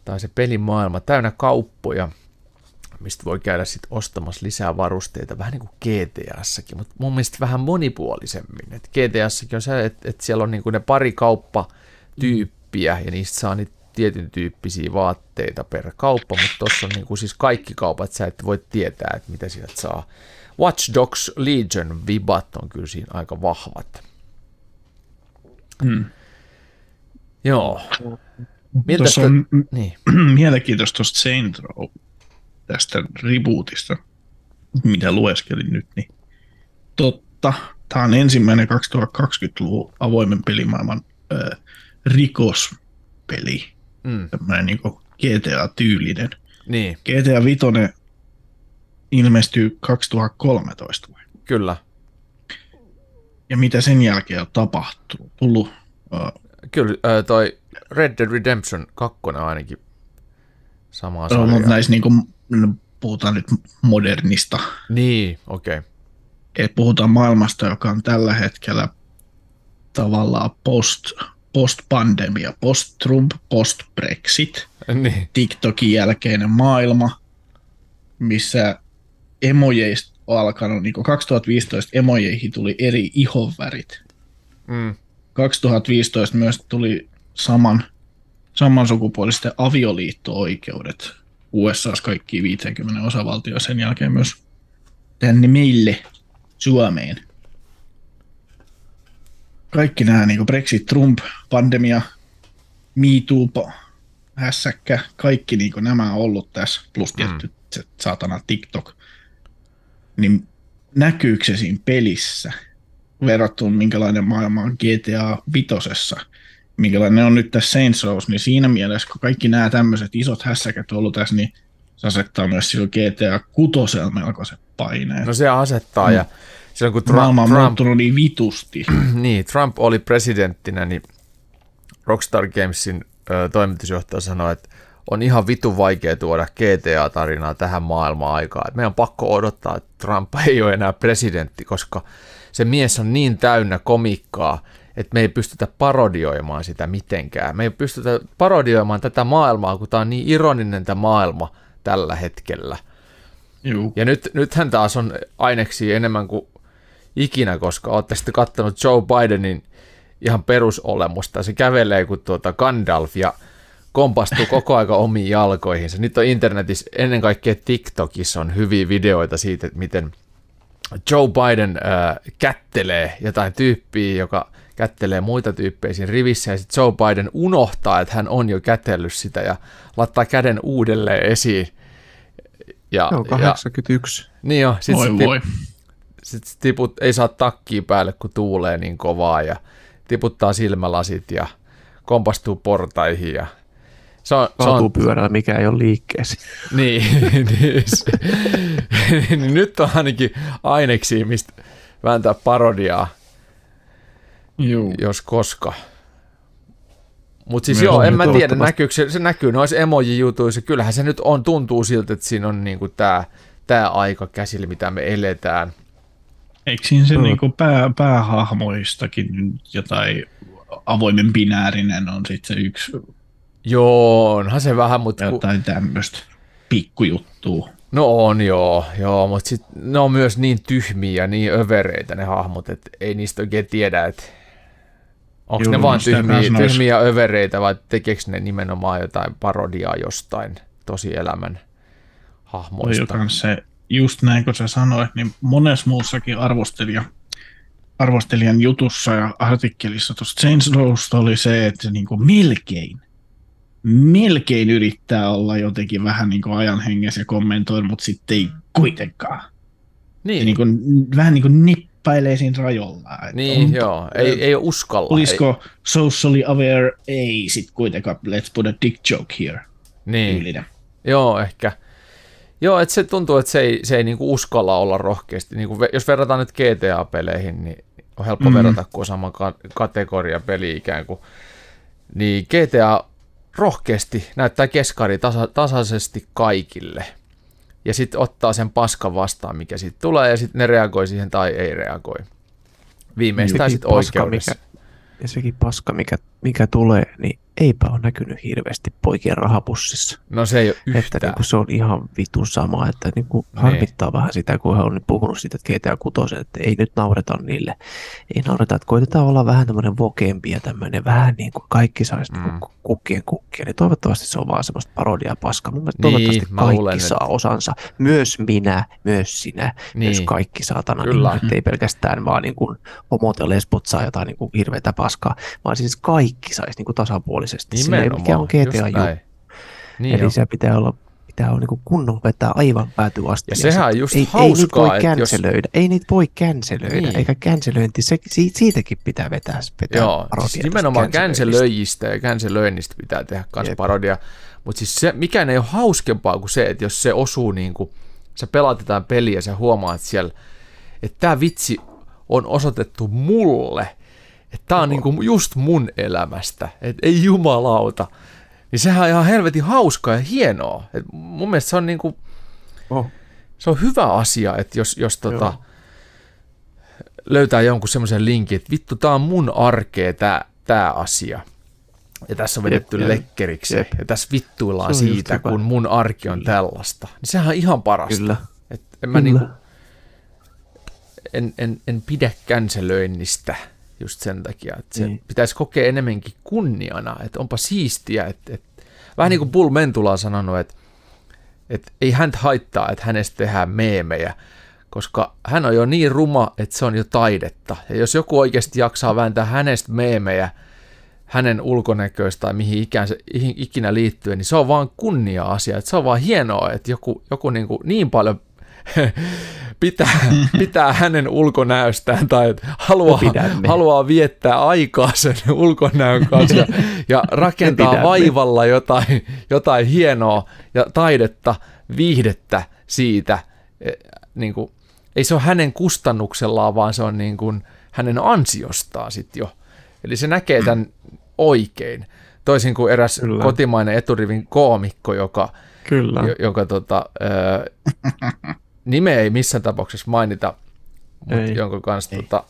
S1: tai se pelimaailma täynnä kauppoja, mistä voi käydä sitten ostamassa lisää varusteita, vähän niin kuin GTAssakin, mutta mun mielestä vähän monipuolisemmin. Et GTAssakin on se, että et siellä on niin kuin ne pari kauppatyyppiä, ja niistä saa niitä tietyn tyyppisiä vaatteita per kauppa, mutta tuossa on niin kuin siis kaikki kaupat, sä et voi tietää, että mitä sieltä saa. Watch Dogs Legion vibat on kyllä siinä aika vahvat. Hmm. Joo.
S3: Miltä Tuossa on niin. mielenkiintoista tuosta Saint Row, tästä rebootista. mitä lueskelin nyt, niin totta. Tämä on ensimmäinen 2020-luvun avoimen pelimaailman ö, rikospeli.
S1: Mm.
S3: Tämmöinen niin GTA-tyylinen.
S1: Niin,
S3: GTA 5 ilmestyy 2013 vai?
S1: kyllä.
S3: Ja mitä sen jälkeen on tapahtunut? Tullut, uh,
S1: Kyllä ö, toi Red Dead Redemption 2 ainakin samaa
S3: no, mutta näissä niin kuin, puhutaan nyt modernista.
S1: Niin, okei. Okay.
S3: Et puhutaan maailmasta, joka on tällä hetkellä tavallaan post, post-pandemia, post-Trump, post-Brexit,
S1: Niin,
S3: TikTokin jälkeinen maailma, missä emojeista on alkanut, niin kuin 2015 emojeihin tuli eri ihonvärit.
S1: mm,
S3: 2015 myös tuli saman, samansukupuolisten avioliitto-oikeudet USAssa kaikkiin 50 osavaltioon sen jälkeen myös tänne meille Suomeen. Kaikki nämä niin Brexit, Trump, pandemia, Me Too, hässäkkä, kaikki niin nämä on ollut tässä, plus tietty mm. se saatana TikTok, niin näkyykö se siinä pelissä verrattuna minkälainen maailma on GTA vitosessa, minkälainen on nyt tässä Saints Row, niin siinä mielessä, kun kaikki nämä tämmöiset isot hässäkät on ollut tässä, niin se asettaa myös sillä GTA kutosella melkoiset paineet.
S1: no se asettaa
S3: Mm.
S1: ja silloin kun
S3: Maailma
S1: Trump,
S3: on
S1: Trump,
S3: muuttunut niin vitusti.
S1: niin, Trump oli presidenttinä, niin Rockstar Gamesin ö, toimitusjohtaja sanoi, että on ihan vitu vaikea tuoda GTA-tarinaa tähän maailmaan aikaan. Et meidän on pakko odottaa, että Trump ei ole enää presidentti, koska se mies on niin täynnä komikkaa, että me ei pystytä parodioimaan sitä mitenkään. Me ei pystytä parodioimaan tätä maailmaa, kun tämä on niin ironinen tämä maailma tällä hetkellä.
S3: Juu.
S1: Ja nyt, nythän taas on aineksi enemmän kuin ikinä, koska olette sitten kattonut Joe Bidenin ihan perusolemusta. Se kävelee kuin tuota Gandalf ja kompastuu koko aika omiin jalkoihinsa. Nyt on internetissä, ennen kaikkea TikTokissa on hyviä videoita siitä, että miten Joe Biden äh, kättelee jotain tyyppiä, joka kättelee muita tyyppejä siinä rivissä, ja sitten Joe Biden unohtaa, että hän on jo kätellyt sitä, ja laittaa käden uudelleen esiin. Ja,
S2: Joo,
S1: ja,
S2: 81.
S1: niin jo, sit
S3: Voi
S1: se tip,
S3: voi.
S1: sit se tiput, ei saa takkia päälle, kun tuulee niin kovaa, ja tiputtaa silmälasit, ja kompastuu portaihin, ja se on, se on,
S2: pyörällä, mikä ei ole liikkeessä.
S1: niin, niin, se- niin nyt on ainakin aineksi, mistä vääntää parodiaa,
S3: Juu.
S1: jos koska. Mutta siis
S3: Myös
S1: joo, en mä tiedä, näkyykö se, se näkyy noissa emoji-jutuissa. Kyllähän se nyt on, tuntuu siltä, että siinä on niinku tää, tää aika käsillä, mitä me eletään.
S3: Eikö siinä se
S2: Mm.
S3: niinku pää, päähahmoistakin jotain avoimen binäärinen on sitten se yksi
S1: Joo, onhan se vähän, mutta ku,
S3: jotain tämmöistä pikkujuttua.
S1: no on joo, joo mutta sit ne on myös niin tyhmiä ja niin övereitä ne hahmot, että ei niistä oikein tiedä, että onko
S3: Juu,
S1: ne vaan
S3: sitä
S1: tyhmiä, tyhmiä övereitä vai tekeekö ne nimenomaan jotain parodiaa jostain tosielämän hahmoista.
S3: on se, just näin kuin sä sanoit, niin monessa muussakin arvostelija, arvostelijan jutussa ja artikkelissa tuosta Saints Rowsta oli se, että se niinku melkein, melkein yrittää olla jotenkin vähän niin kuin ajan hengessä ja kommentoida, mutta sitten ei kuitenkaan.
S1: Niin,
S3: Ja niin kuin, vähän niin kuin nippailee siinä rajolla. että
S1: niin
S3: on-
S1: joo, ei, ei uskalla. ei,
S3: Olisiko socially aware, ei sit kuitenkaan, let's put a dick joke here.
S1: niin.
S3: Tyylinen.
S1: Joo, ehkä. Joo, että se tuntuu, että se ei, se ei niinku uskalla olla rohkeasti. Niinku, jos verrataan nyt GTA-peleihin, niin on helppo
S3: Mhm.
S1: mm. verrata, kun on sama ka- kategoria peli ikään kuin. Niin GTA rohkeasti näyttää keskari tasa- tasaisesti kaikille. Ja sitten ottaa sen paskan vastaan, mikä siitä tulee, ja sitten ne reagoi siihen tai ei reagoi. Viimeistään sitten oikeudessa.
S2: Mikä, ja sekin paska, mikä, mikä tulee, niin eipä ole näkynyt hirveästi poikien rahapussissa.
S1: No se ei ole
S2: Että
S1: yhtään.
S2: niin kuin se on ihan vitun sama, että niin kuin harmittaa vähän sitä, kun he on puhunut siitä, että GTA 6, että ei nyt naureta niille. Ei naureta, että koitetaan olla vähän tämmöinen vokempi ja tämmöinen vähän niin kuin kaikki saisi
S1: Mm.
S2: mm. kukkien kukkia, niin toivottavasti se on vaan semmoista parodiaa paskaa. Mun mielestä
S1: Niin,
S2: toivottavasti kaikki
S1: luulen,
S2: saa osansa. Myös minä, myös sinä,
S1: Niin.
S2: myös kaikki saatana.
S1: Kyllä.
S2: Niin, ei pelkästään vaan niin kuin homot ja lesbot saa jotain niin kuin hirveätä paskaa, vaan siis kaikki saisi niin kuin tasapuolisesti. Sillä ei mikä on GTA
S1: näin. Niin
S2: Eli
S1: jo.
S2: se pitää olla, pitää olla niin kunnolla vetää aivan pääty asti.
S1: Ja sehän on just
S2: ei,
S1: hauskaa,
S2: ei niitä voi
S1: että jos-
S2: känselöidä. Ei niitä voi känselöidä,
S1: Niin.
S2: eikä känselöinti, se, si- siitäkin pitää vetää, vetää
S1: Joo, siis nimenomaan känselöijistä ja känselöinnistä pitää tehdä kans
S2: Jep.
S1: parodia. Mutta siis se, mikään ei ole hauskempaa kuin se, että jos se osuu niin kuin, sä pelaat jotain peliä ja sä huomaat siellä, että tämä vitsi on osoitettu mulle, että tämä on niin kuin just mun elämästä, että ei jumalauta. Niin sehän on ihan helvetin hauskaa ja hienoa. Et mun mielestä se on, niin kuin,
S2: Oh.
S1: se on hyvä asia, että jos, jos tota,
S2: Joo.
S1: löytää jonkun semmoisen linkin, että vittu, tää on mun arkea tää, tää asia. Ja tässä on vedetty
S2: Jep,
S1: lekkeriksi.
S2: Jep.
S1: Ja tässä vittuillaan siitä, kun mun arki on tällaista. Niin sehän on ihan parasta.
S2: Kyllä.
S1: Et en, mä
S2: Kyllä.
S1: niinku, en, en, en pidä känselöinnistä just sen takia, että se
S2: Niin.
S1: pitäisi kokea enemmänkin kunniana, että onpa siistiä. Että, että, vähän niin kuin Bull Mentula on sanonut, että, että ei häntä haittaa, että hänestä tehdään meemejä, koska hän on jo niin ruma, että se on jo taidetta. Ja jos joku oikeasti jaksaa vääntää hänestä meemejä, hänen ulkonäköistä tai mihin ikään se, ihin- ikinä liittyen, niin se on vaan kunnia-asia. Että se on vaan hienoa, että joku, joku niin, kuin niin paljon pitää, pitää hänen ulkonäöstään tai haluaa, haluaa viettää aikaa sen ulkonäön kanssa ja, rakentaa vaivalla jotain, jotain hienoa ja taidetta, viihdettä siitä. Eh, Niin kuin, ei se ole hänen kustannuksellaan, vaan se on niin kuin hänen ansiostaan sitten jo. Eli se näkee tämän oikein. Toisin kuin eräs Kyllä. Kotimainen eturivin koomikko, joka,
S2: Kyllä.
S1: jo, joka tota, ö, nimeä ei missään tapauksessa mainita, mutta
S2: Ei.
S1: jonka kanssa tota,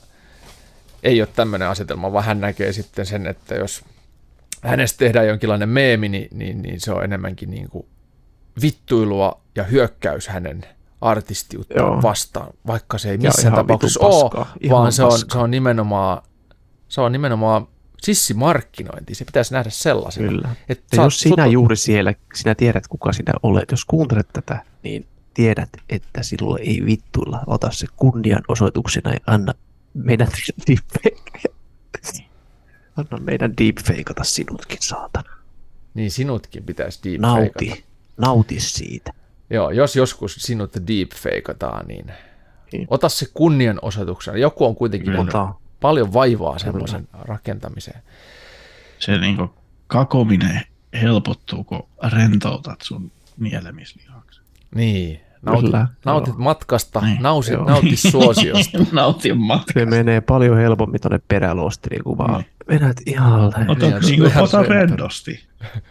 S1: ei ole tämmöinen asetelma, vaan hän näkee sitten sen, että jos hänestä tehdään jonkinlainen meemi, niin, niin, niin se on enemmänkin niin kuin vittuilua ja hyökkäys hänen artistiutta
S2: Joo.
S1: vastaan, vaikka se ei missään tapauksessa ole,
S2: ihan
S1: vaan se on, se on nimenomaan se on nimenomaan sissimarkkinointi, se pitäisi nähdä sellaisena.
S2: Kyllä.
S1: Et
S2: Ja
S1: sä-
S2: jos sinä
S1: sut-
S2: juuri siellä, sinä tiedät kuka sinä olet, jos kuuntelet tätä, niin tiedät, että sinulle ei vittuilla. Ota se kunnianosoituksena ja anna meidän deepfake. Anna meidän deepfakeata sinutkin, saatana.
S1: Niin sinutkin pitäisi deepfakeata.
S2: Nauti. Nauti siitä.
S1: Joo, jos joskus sinut deepfakeataan, niin
S2: Niin.
S1: ota se kunnianosoituksena. Joku on kuitenkin nähnyt
S2: Ota.
S1: paljon vaivaa semmoisen rakentamiseen.
S3: Se niinku kakominen helpottuu, kun rentoutat sun nielemislihaksen.
S1: Niin, nautit,
S2: Kyllä,
S1: nautit
S2: joo.
S1: matkasta,
S3: Niin,
S1: nauti,
S2: joo.
S1: nauti suosiosta.
S3: Nautin matka.
S2: Se menee paljon helpommin tuonne peräluostiriin, kun vaan vedät ihan
S3: Ota,
S1: Niin,
S3: niinku,
S1: ihan
S3: ota
S1: sen-
S3: rennosti.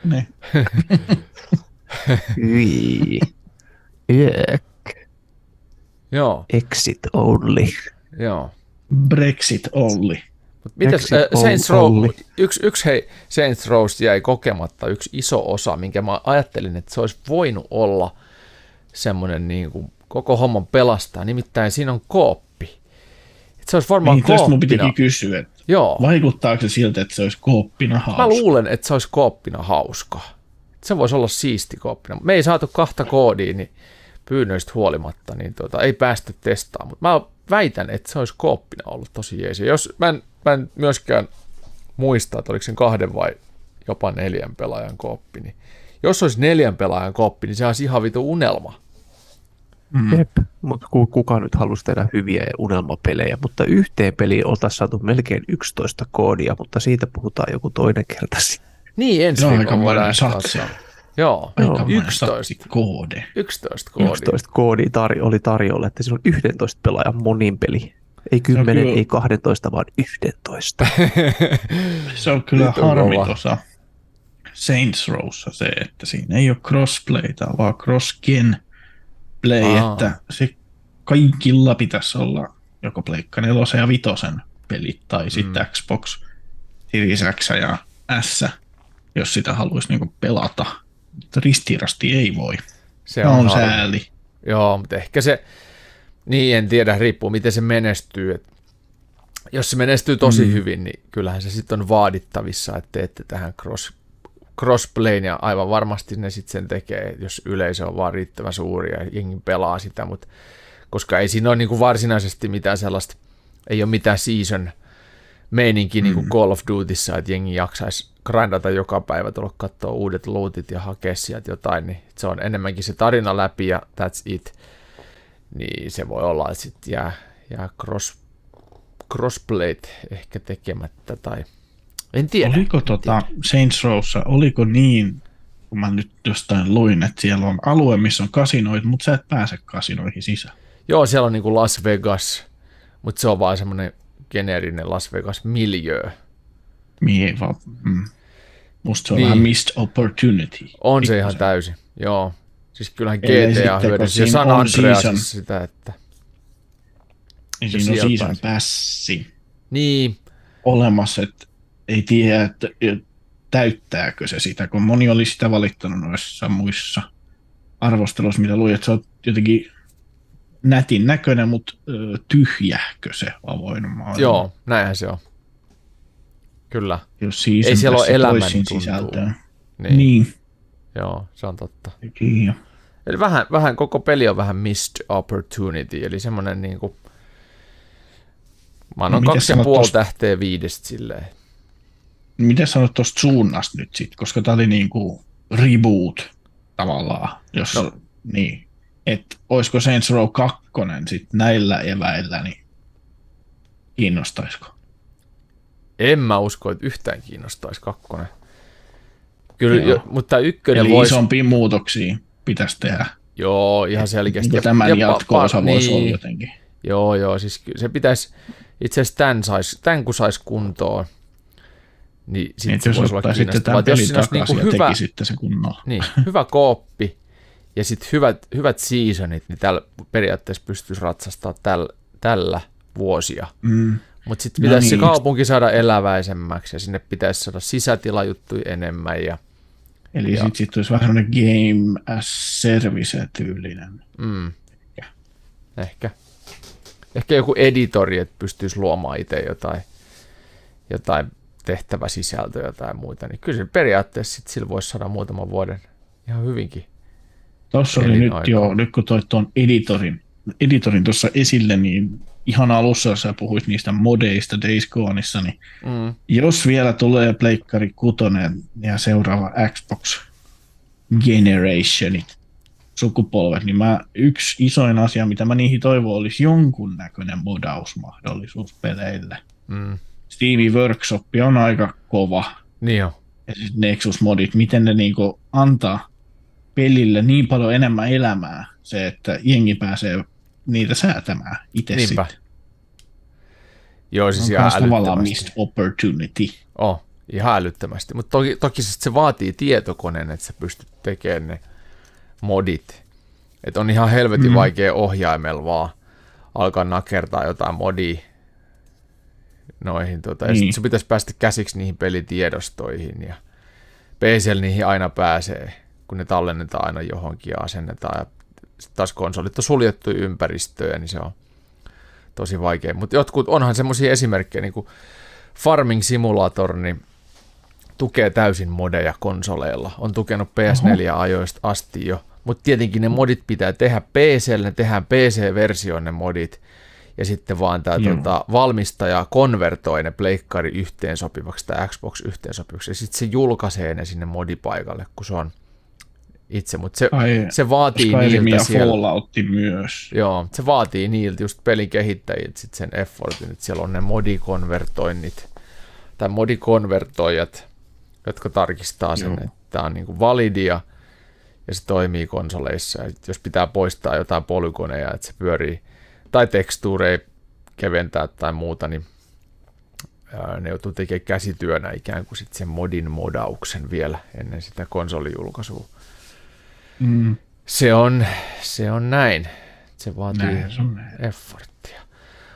S3: Ne.
S2: Hyi. Yök.
S1: joo,
S2: Exit only.
S1: joo.
S3: Brexit Olli.
S1: Mut Mitäs
S2: Exit
S1: äh, Saints Row, yksi, yksi hei, Saints Rowsta jäi kokematta, yksi iso osa, minkä mä ajattelin, että se olisi voinut olla semmoinen niin kuin koko homman pelastaa, nimittäin siinä on kooppi. Et se olisi varmaan
S3: Niin, tästä mun
S1: kooppina.
S3: pitikin kysyä, että
S1: Joo,
S3: vaikuttaako se siltä, että se olisi kooppina hauska?
S1: mä luulen, että se olisi kooppina hauska. Se voisi olla siisti kooppina. Me ei saatu kahta koodia, niin pyynnöistä huolimatta, niin tuota, ei päästy testaamaan, mutta mä väitän, että se olisi kooppina ollut tosi jeesi. Jos, mä, en, mä en myöskään muista, että oliko se kahden vai jopa neljän pelaajan kooppi, niin jos olisi neljän pelaajan kooppi, niin se olisi ihan vitu unelma.
S3: Mm.
S2: Jep, mutta kuka nyt halusi tehdä hyviä unelmapelejä, mutta yhteen peliin oltaisiin saatu melkein 11 koodia, mutta siitä puhutaan joku toinen kerta sitten.
S1: Niin, ensi
S3: on
S1: viikolla voidaan ottaa. Joo,
S3: Aikamoinen
S1: 11,
S3: satsi koode.
S1: 11 koodia.
S2: 11 koodia tar- oli tarjolla, että se on 11 pelaajan monin peli. Ei 10,
S3: kyllä-
S2: ei 12, vaan 11.
S3: Se on kyllä
S1: Nyt on
S3: harmi
S1: kova.
S3: tuossa Saints Rowssa se, että siinä ei ole crossplayta, vaan cross-gen play,
S1: Aa.
S3: että se kaikilla pitäisi olla joko Pleikka 4 ja 5 pelit tai sitten
S1: Mm.
S3: Xbox Series X ja S, jos sitä haluaisi niinku pelata. Ristirasti ei voi.
S1: Se
S3: on, on sääli.
S1: Joo, mutta ehkä se, niin en tiedä, riippuu miten se menestyy. Et jos se menestyy tosi mm. hyvin, niin kyllähän se sitten on vaadittavissa, että teette tähän cross, crossplayn ja aivan varmasti ne sitten sen tekee, jos yleisö on vaan riittävän suuri ja jengi pelaa sitä, mutta koska ei siinä ole niinku varsinaisesti mitään sellaista, ei ole mitään season meininki niin kuin Call of Dutyssa, että jengi jaksaisi grindata joka päivä, tulla katsoa uudet lootit ja hakea sieltä jotain, niin se on enemmänkin se tarina läpi ja that's it. Niin se voi olla, että sitten jää, jää cross, crossplayt ehkä tekemättä tai en tiedä.
S3: Oliko
S1: en
S3: tota
S1: tiedä.
S3: Saints Rowssa, oliko niin, kun mä nyt jostain luin, että siellä on alue, missä on kasinoit, mutta sä et pääse kasinoihin sisään.
S1: Joo, siellä on niinku Las Vegas, mutta se on vaan semmoinen geneerinen Las Vegas miljöö.
S3: Mie vaan, mm. Musta se on
S1: Niin.
S3: vähän missed opportunity.
S1: On se ihan täysin, joo. Siis kyllähän GTA hyödynsi ja San Andreas
S3: season.
S1: sitä, että
S3: Niin siinä on season passi
S1: niin,
S3: olemassa, että ei tiedä, että täyttääkö se sitä, kun moni oli sitä valittanut noissa muissa arvosteluissa, mitä luin, että se on jotenkin nätin näköinen, mutta tyhjähkö se avoin maailma.
S1: joo, näinhän se on. Kyllä,
S3: Jos season
S1: Ei siellä ole elämän
S3: sisältöä.
S1: niin,
S3: Niin.
S1: niin.
S3: niin.
S1: joo, se on totta.
S3: Kiia.
S1: Eli vähän, vähän koko peli on vähän missed opportunity, eli semmoinen niinku, mä annan
S3: No,
S1: kaksi ja puoli tähteä viidestä silleen.
S3: Miten sanot tuosta suunnasta nyt sitten, koska tämä oli niinku reboot tavallaan, jos
S1: No.
S3: niin. Että olisiko Saints Row 2 sitten näillä eväillä, niin kiinnostaisiko?
S1: En mä usko, että yhtään kiinnostaisi kakkonen. Kyllä,
S3: Joo.
S1: jo, mutta tämä ykkönen
S3: Eli
S1: voisi...
S3: isompia muutoksia pitäisi tehdä.
S1: Joo, ihan selkeästi.
S3: Niin tämän
S1: Ja- ja
S3: jatko-osa
S1: pa-
S3: voisi
S1: niin.
S3: olla jotenkin.
S1: Joo, joo, siis se pitäisi, itse asiassa tämän, sais, tämän kun saisi kuntoon, niin
S3: Niin,
S1: sitten
S3: että
S1: se voisi olla kiinnostavaa.
S3: tämän
S1: Jos
S3: takaisin
S1: niinku
S3: ja
S1: hyvä,
S3: tekisitte se kunnolla.
S1: niin, hyvä kooppi ja sitten hyvät, hyvät seasonit, niin tällä periaatteessa pystyisi ratsastamaan täl, tällä vuosia.
S3: Mm.
S1: Mutta sitten
S3: No
S1: pitäisi se
S3: niin.
S1: kaupunki saada eläväisemmäksi ja sinne pitäisi saada sisätilajuttuja enemmän ja
S3: Eli sitten sit olisi vähän semmoinen game as service tyylinen.
S1: Mm. Ehkä. Ehkä joku editori, että pystyisi luomaan itse jotain, jotain tehtäväsisältöä tai muita, niin kyllä se periaatteessa sit sillä voisi saada muutaman vuoden ihan hyvinkin.
S3: Tuossa oli nyt jo, nyt kun toit tuon editorin, editorin tuossa esille, niin ihan alussa sä puhuit niistä modeista Days Goneissa, niin
S1: Mm.
S3: jos vielä tulee Pleikkari 6 ja seuraava Xbox Generationit, sukupolvet, niin mä, yksi isoin asia, mitä mä niihin toivon, olisi jonkunnäköinen modausmahdollisuus peleille.
S1: Mm.
S3: Stevie Workshop on aika kova,
S1: Niin on.
S3: ja siis Nexus-modit, miten ne niinku antaa pelille niin paljon enemmän elämää, se, että jengi pääsee niitä säätämään itse
S1: Niinpä.
S3: sitten.
S1: Joo, siis
S3: On
S1: ihan älyttömästi.
S3: missed opportunity.
S1: Oh, ihan älyttömästi. Mutta toki, toki sit se vaatii tietokoneen, että sä pystyt tekemään ne modit. Et on ihan helvetin. Mm. vaikea ohjaimella vaan alkaa nakertaa jotain modia noihin. Tota. Ja
S3: Niin.
S1: sit se pitäisi päästä käsiksi niihin pelitiedostoihin. Ja PCL niihin aina pääsee, kun ne tallennetaan aina johonkin ja asennetaan. Ja sitten taas konsolit on suljettu ympäristöä, niin se on tosi vaikea. Mutta jotkut, onhan semmoisia esimerkkejä, niin kuin Farming Simulator, niin tukee täysin modeja konsoleilla. On tukenut PS4-ajoista asti jo. Mutta tietenkin ne modit pitää tehdä PClle, ne tehdään PC-versioon ne modit. Ja sitten vaan tämä tota, valmistaja konvertoi ne pleikkari yhteensopivaksi tai Xbox yhteensopivaksi. Ja sitten se julkaisee ne sinne modipaikalle, kun se on itse. Mutta se,
S3: Ai,
S1: se vaatii niiltä siellä...
S3: Falloutti myös.
S1: Joo, se vaatii niiltä just pelin kehittäjiltä sit sen effortin, että siellä on ne modikonvertoinnit tai modikonvertoijat, jotka tarkistaa sen,
S3: Joo.
S1: että tämä on niinku validia ja se toimii konsoleissa. Ja jos pitää poistaa jotain polygoneja, että se pyörii, tai tekstuureja keventää tai muuta, niin ne joutuu tekemään käsityönä ikään kuin sit sen modin modauksen vielä ennen sitä konsolijulkaisua.
S3: Mm.
S1: Se on, se on näin. Se vaatii
S3: Näin se on näin.
S1: efforttia.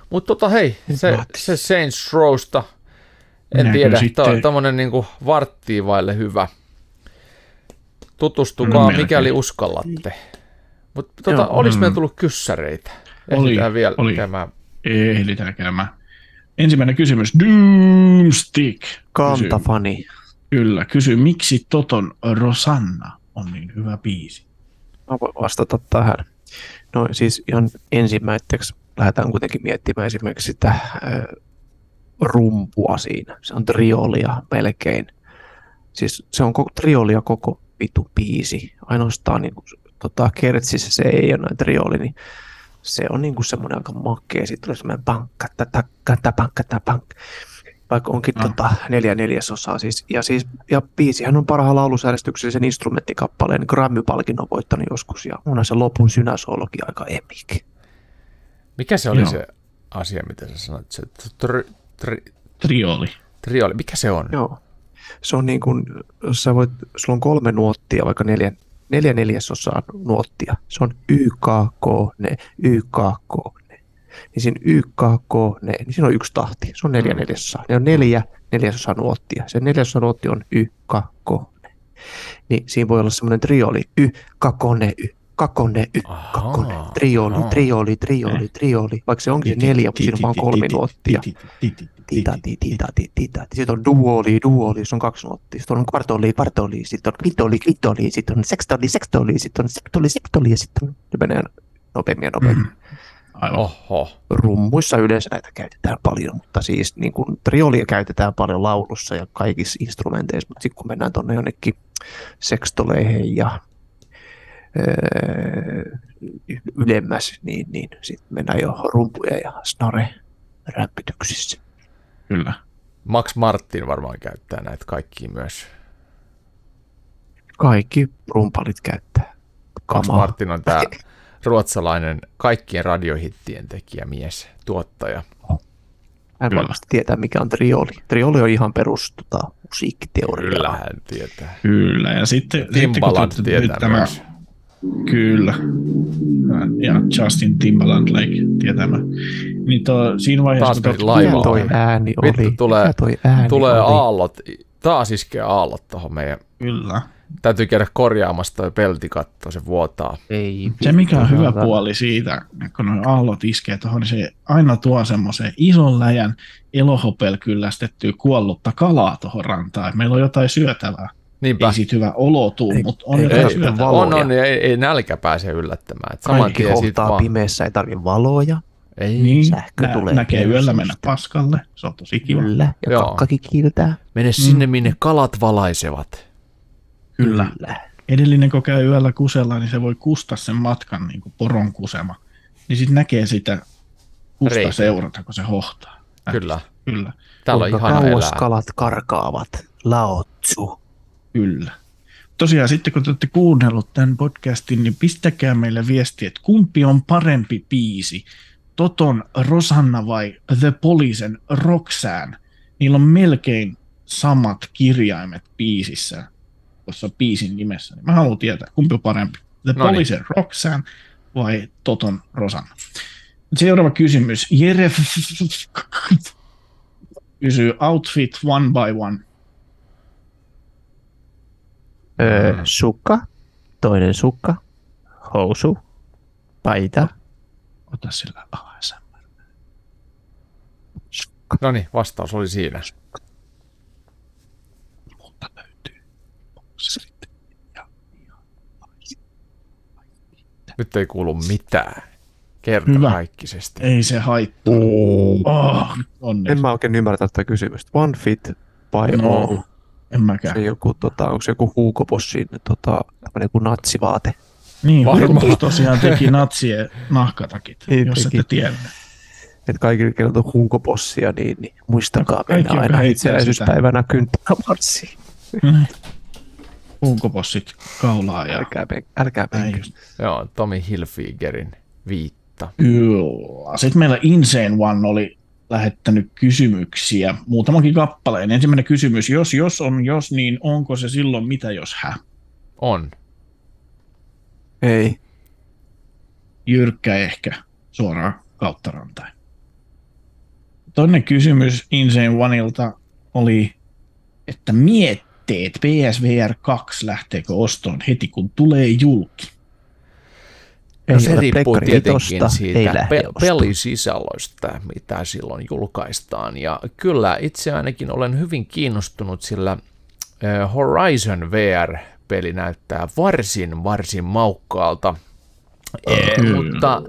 S1: Mutta tota hei, se, se Saints Rowsta, en
S3: Näkö
S1: tiedä,
S3: sitten-
S1: to, tommonen niinku varttiin vaille hyvä. Tutustukaa,
S3: No,
S1: mikäli uskallatte. Mutta tota,
S2: Joo,
S1: olis
S3: mm.
S1: meillä tullut kyssäreitä?
S3: Oli,
S1: vielä
S3: oli.
S1: käymään.
S3: Ehditään käymään. Ensimmäinen kysymys. Doomstick. Kysy,
S2: Kantafani.
S3: kyllä, kysy, miksi Toton Rosanna on niin hyvä biisi?
S2: Mä voin vastata tähän. No siis ihan ensimmäiseksi lähdetään kuitenkin miettimään esimerkiksi sitä äh, rumpua siinä. Se on triolia melkein. Siis se on koko, triolia koko vitu biisi. Ainoastaan niin kuin, tota, kertsissä se ei ole noin trioli, niin se on niin kuin semmoinen aika makkea. Sitten tulee semmoinen pankka, tätä, tätä, pankka, tätä, pankka. Vaikka onkin
S3: No.
S2: tota, neljä neljäsosaa. Siis, ja, siis, ja biisihän on parhaan laulusäänestyksellisen instrumenttikappaleen Grammy-palkinnon voittanut joskus. Ja on se lopun synäsoolokin aika epic.
S1: Mikä se oli
S3: Joo.
S1: se asia, mitä sä sanoit? Se tri, tri,
S3: Trioli.
S1: trioli. Mikä se on?
S2: Joo. Se on niin kuin, sä voit, sulla on kolme nuottia, vaikka neljä, neljä neljäsosaa nuottia. Se on YKK, ne, YKK, ne. Niin siinä YKK, ne, niin siinä on yksi tahti. Se on neljä neljäsosaa. Ne on neljä neljäsosaa nuottia. Se neljäsosa nuotti on YKK, ne. Niin siinä voi olla semmoinen trioli. Y, kakone, y, kakone, y, kakone. Trioli, trioli, trioli, trioli. Vaikka se onkin se neljä, mutta siinä on vaan kolme nuottia. Tita, ti, tita, ti, tita. Sitten on duoli, duoli, se on kaksi nuottia. Sitten on kvartoli, kvartoli, sitten on kvitoli, kvitoli, sitten on sekstoli, sekstoli, sitten on sektoli, sektoli ja sitten on... Ne menee nopeammin ja nopeammin.
S3: Aivan.
S1: Oho.
S2: Rummuissa yleensä näitä käytetään paljon, mutta siis niin kuin triolia käytetään paljon laulussa ja kaikissa instrumenteissa, mutta sitten kun mennään tuonne jonnekin sekstoleihin ja öö, ylemmäs, niin, niin sitten mennään jo rumpuja ja snare rämpytyksissä.
S3: Kyllä.
S1: Max Martin varmaan käyttää näitä kaikkia myös.
S2: Kaikki rumpalit käyttää.
S1: Max
S2: Kamaa.
S1: Martin on tämä ruotsalainen kaikkien radiohittien tekijä, mies, tuottaja.
S2: Hän
S3: Kyllä.
S2: varmasti tietää, mikä on trioli. Trioli on ihan perus tota, musiikkiteoria.
S1: Kyllä hän tietää.
S3: Kyllä. Ja sitten, sitten kun
S1: tietää
S3: tämä,
S1: myös.
S3: Kyllä. Ja Justin Timberlake tietää mä. Niin to, siinä vaiheessa,
S1: Taas
S3: kun kuunnellut-
S2: toi ääni
S1: Vittu,
S2: oli?
S1: tulee-
S2: Mikä toi ääni
S1: Tulee
S2: oli?
S1: aallot, taas iskee aallot tuohon meidän.
S3: Kyllä.
S1: Täytyy käydä korjaamassa toi peltikatto, se vuotaa.
S2: Ei,
S3: Se mikä on
S2: vittu,
S3: hyvä puoli siitä, kun nuo aallot iskee tuohon, niin se aina tuo semmoisen ison läjän elohopel kyllästettyä kuollutta kalaa tuohon rantaan. Meillä on jotain syötävää.
S1: Niinpä.
S3: Ei siitä hyvä olo tuu,
S2: Ei-
S3: mutta on
S2: ei tarvitse
S3: syötävää.
S2: valoa.
S1: On, on, ja ei, ei nälkä pääse yllättämään. Et saman
S2: Kaikki hohtaa
S1: vaan.
S2: pimeässä, ei tarvi valoja.
S1: Ei,
S3: Niin,
S2: sähkö
S3: nä-
S2: tulee
S3: näkee yöllä mennä paskalle. Se on tosi kiva.
S2: Kyllä, ja
S1: Joo.
S2: kakkakin kiiltää.
S1: mene sinne, minne kalat valaisevat.
S3: Kyllä.
S2: Kyllä.
S3: Edellinen, kun käy yöllä kusella, niin se voi kustaa sen matkan niin kuin poron kusema. Niin sitten näkee sitä kusta
S1: Reikää.
S3: seurata, kun se hohtaa.
S1: Kyllä.
S3: Kyllä.
S1: Täällä on
S2: Kuinka
S1: ihana
S2: kauas
S1: elää.
S2: kalat karkaavat. Laotsu.
S3: Kyllä. Tosiaan sitten kun te olette kuunnellut tämän podcastin, niin pistäkää meille viesti, että kumpi on parempi biisi, Toton Rosanna vai The Policen Roxanne. Niillä on melkein samat kirjaimet biisissä, tuossa biisin nimessä. Mä haluan tietää, kumpi on parempi, The
S1: Noniin.
S3: Policen Roxanne vai Toton Rosanna. Seuraava kysymys. Jere kysyy Outfit One by One.
S2: Öö, sukka, toinen sukka, housu, paita,
S3: Ota sillä ASM.
S1: No niin, vastaus oli siinä.
S3: Mutta löytyy bokserit ja
S1: Nyt ei kuulu mitään. Kerta kaikkisesti.
S3: Ei se haittaa. Oh, onneksi.
S2: En mä oikein ymmärrä tätä kysymystä. One fit by
S3: No,
S2: all.
S3: En mäkään.
S2: Se joku, tota, onko se joku Hugo Bossin tota, tämmönen joku natsivaate?
S3: Niin,
S1: Varmaan.
S3: Hugo tosiaan teki natsien nahkatakit,
S2: Niin
S3: jos
S2: teki.
S3: ette tiedä.
S2: Että kaikille, keneltä on Hugo Bossia, niin, niin muistakaa
S3: Kaikki,
S2: mennä aina itsenäisyyspäivänä kynttilämarssiin.
S3: Hugo Bossit kaulaa ja
S2: Älkää, men, älkää
S3: just.
S1: Joo, Tommy Hilfigerin viitta.
S3: Kyllä. Sitten meillä Insane One oli lähettänyt kysymyksiä, muutamankin kappaleen. Ensimmäinen kysymys, jos jos on jos, niin onko se silloin mitä jos hä?
S1: On.
S2: Ei.
S3: Jyrkkä ehkä suoraan kautta rantain. Toinen kysymys Insane Oneilta oli, että mietteet PSVR 2 lähteekö ostoon heti kun tulee julki.
S2: Ei
S1: No se riippuu tietenkin
S2: vitosta,
S1: siitä
S2: ei
S1: pe- pelisisällöistä, mitä silloin julkaistaan. Ja kyllä itse ainakin olen hyvin kiinnostunut, sillä Horizon VR-peli näyttää varsin, varsin maukkaalta. Eh,
S3: Kyllä.
S1: mutta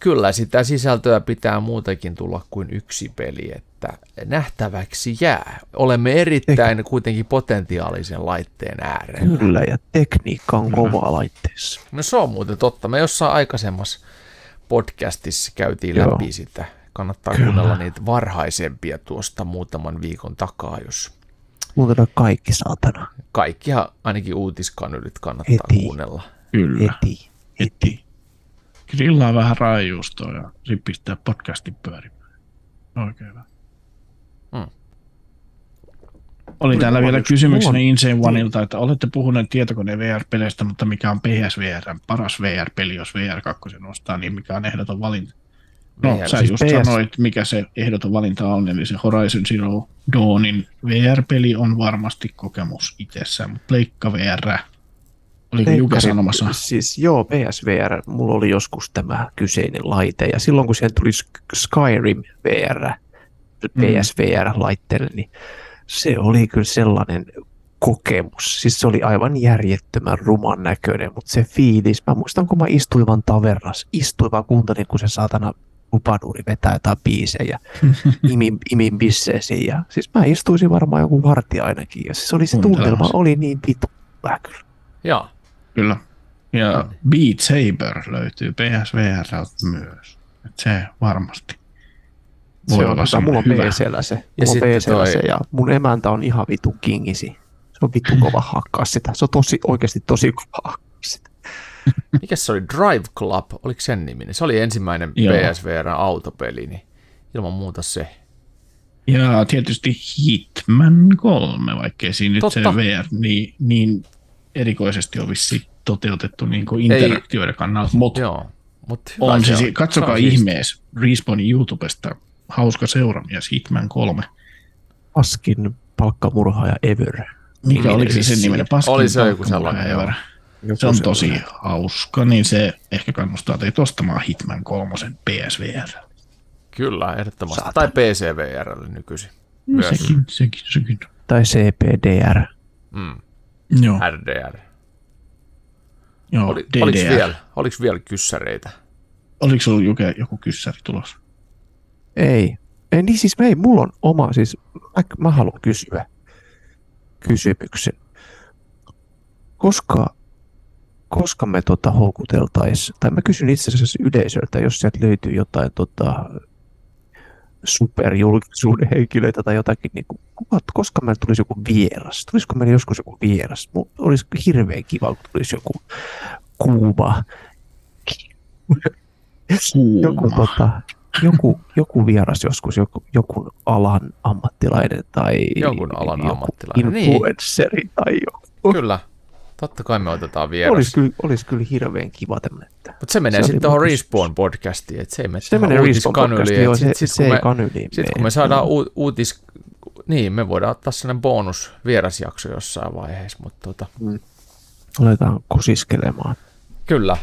S1: kyllä sitä sisältöä pitää muutakin tulla kuin yksi peli, että että nähtäväksi jää. Olemme erittäin kuitenkin potentiaalisen laitteen äärellä.
S2: Kyllä, ja tekniikka on kovaa laitteessa.
S1: No se on muuten totta. Me jossain aikaisemmassa podcastissa käytiin
S2: Joo.
S1: läpi sitä. Kannattaa
S2: Kyllä.
S1: kuunnella niitä varhaisempia tuosta muutaman viikon takaa, jos
S2: Muuten on kaikki saatana.
S1: kaikkia ainakin uutiskanylit kannattaa
S2: Heti.
S1: kuunnella.
S3: Kyllä.
S2: Heti.
S3: Heti. Grillaa vähän raajuustoa ja sit pistää podcastin pyörimään. Oikein hyvä.
S1: Mm.
S3: Oli täällä vielä kysymyksenä Insane Oneilta, että olette puhuneet tietokoneen VR-peleistä, mutta mikä on PSVR paras VR-peli, jos VR 2 ostaa, niin mikä on ehdoton valinta? No,
S1: VR,
S3: sä
S2: siis
S3: just
S2: PS
S3: sanoit, mikä se ehdoton valinta on, eli se Horizon Zero Dawnin VR-peli on varmasti kokemus itsessään, mutta Pleikka VR, oliko Juke
S2: Pleikkari-
S3: sanomassa?
S2: Siis joo, PSVR, mulla oli joskus tämä kyseinen laite, ja silloin kun siihen tuli Sk- Skyrim VR. PSVR-laitteelle, niin se oli kyllä sellainen kokemus. Siis se oli aivan järjettömän ruman näköinen, mutta se fiilis, mä muistan kun mä istuin vaan tavernas, istuin vaan kuuntelin, kun se saatana upanuuri vetää jotain biisejä, imin, imin bisseesiin, ja siis mä istuisin varmaan joku vartija ainakin, ja siis oli se tunnelma, oli niin vitu kyllä.
S1: Joo,
S3: Kyllä. Ja Beat Saber löytyy PSVR myös. Et se varmasti.
S2: Se on,
S3: semmoinen
S2: mulla on. PCllä se.
S1: Ja
S2: Mulla on
S1: sitten
S2: PCllä
S1: toi-
S2: se ja mun emäntä on ihan vitu kingisi. Se on vittu kova hakkaa sitä. Se on tosi, oikeasti tosi kova hakkaa sitä.
S1: mikä se oli? Drive Club, oliko sen niminen? Se oli ensimmäinen. PSVR-autopeli, niin ilman muuta se.
S3: Ja tietysti Hitman 3, vaikkei siinä nyt se. VR niin, niin erikoisesti ole vissi toteutettu niin kuin interaktioiden kannalta, mutta
S1: Joo, mutta
S3: on se,
S1: on.
S3: si- katsokaa
S1: Se on
S3: ihmeessä Respawnin YouTubesta hauska seuramies Hitman 3.
S2: Paskin palkkamurhaaja ever.
S3: Mikä
S2: Niminen
S3: oliko se sen
S2: vissiin.
S3: niminen? Paskin
S1: Oli se joku sellainen,
S3: ever.
S2: Joku
S3: Se on
S2: sellainen.
S3: tosi hauska, niin se ehkä kannustaa teitä ostamaan Hitman 3 PSVR.
S1: Kyllä, ehdottomasti.
S2: Saatana.
S1: Tai PCVRlle nykyisin.
S3: No,
S1: Myös.
S3: sekin, sekin, sekin.
S2: Tai CPDR.
S1: Mm,
S3: Joo,
S1: RDR.
S3: joo
S1: Oli,
S3: DDR.
S1: oliko, vielä, oliko vielä kyssäreitä?
S3: Oliko sulla joku, joku kyssäri tulossa?
S2: Ei. Ei, niin siis ei, mulla on oma, siis mä, mä haluan kysyä kysymyksen. Koska, koska me tota houkuteltais, tai mä kysyn itse asiassa yleisöltä, jos sieltä löytyy jotain tota, superjulkisuuden henkilöitä tai jotakin, niin kuin, kuka- koska meillä tulisi joku vieras, tulisiko meillä joskus joku vieras? Mulla olisi hirveän kiva, kun tulisi joku kuuma, joku,
S3: Kuuma.
S2: tota, joku, joku vieras joskus, joku, joku alan ammattilainen tai
S1: Jonkun alan
S2: joku
S1: ammattilainen, niin.
S2: influensseri tai joku.
S1: Kyllä. Totta kai me otetaan
S2: Olisi
S1: vieras.
S2: kyllä, olisi kyllä hirveän kiva tämmöinen. että-
S1: Mutta se menee sitten tuohon
S2: mun
S1: Respawn podcastiin, että se ei mene
S2: Se menee podcastiin, joo, se,
S1: sit-
S2: se
S1: kun
S2: ei kanyliin
S1: Sitten kun me saadaan u- uutis... Niin, me voidaan ottaa sellainen bonus vierasjakso jossain vaiheessa, mutta tota,
S2: Aletaan kosiskelemaan.
S1: kyllä.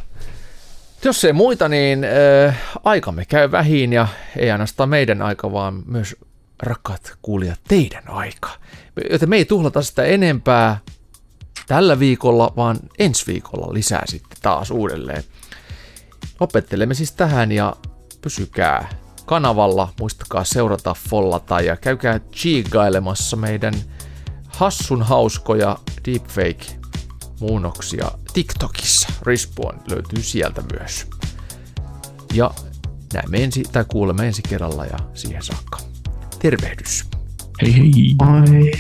S1: Jos ei muita, niin äh, aikamme käy vähin ja ei ainoastaan meidän aika, vaan myös rakkaat kuulijat teidän aika. Joten me ei tuhlata sitä enempää tällä viikolla, vaan ensi viikolla lisää sitten taas uudelleen. Lopettelemme siis tähän ja pysykää kanavalla, muistakaa seurata, follata ja käykää chiigailemassa meidän hassun hauskoja deepfake muunnoksia TikTokissa. Respawn löytyy sieltä myös. Ja näemme ensi, tai kuulemme ensi kerralla ja siihen saakka. Tervehdys!
S3: Hei hei.
S2: Ai.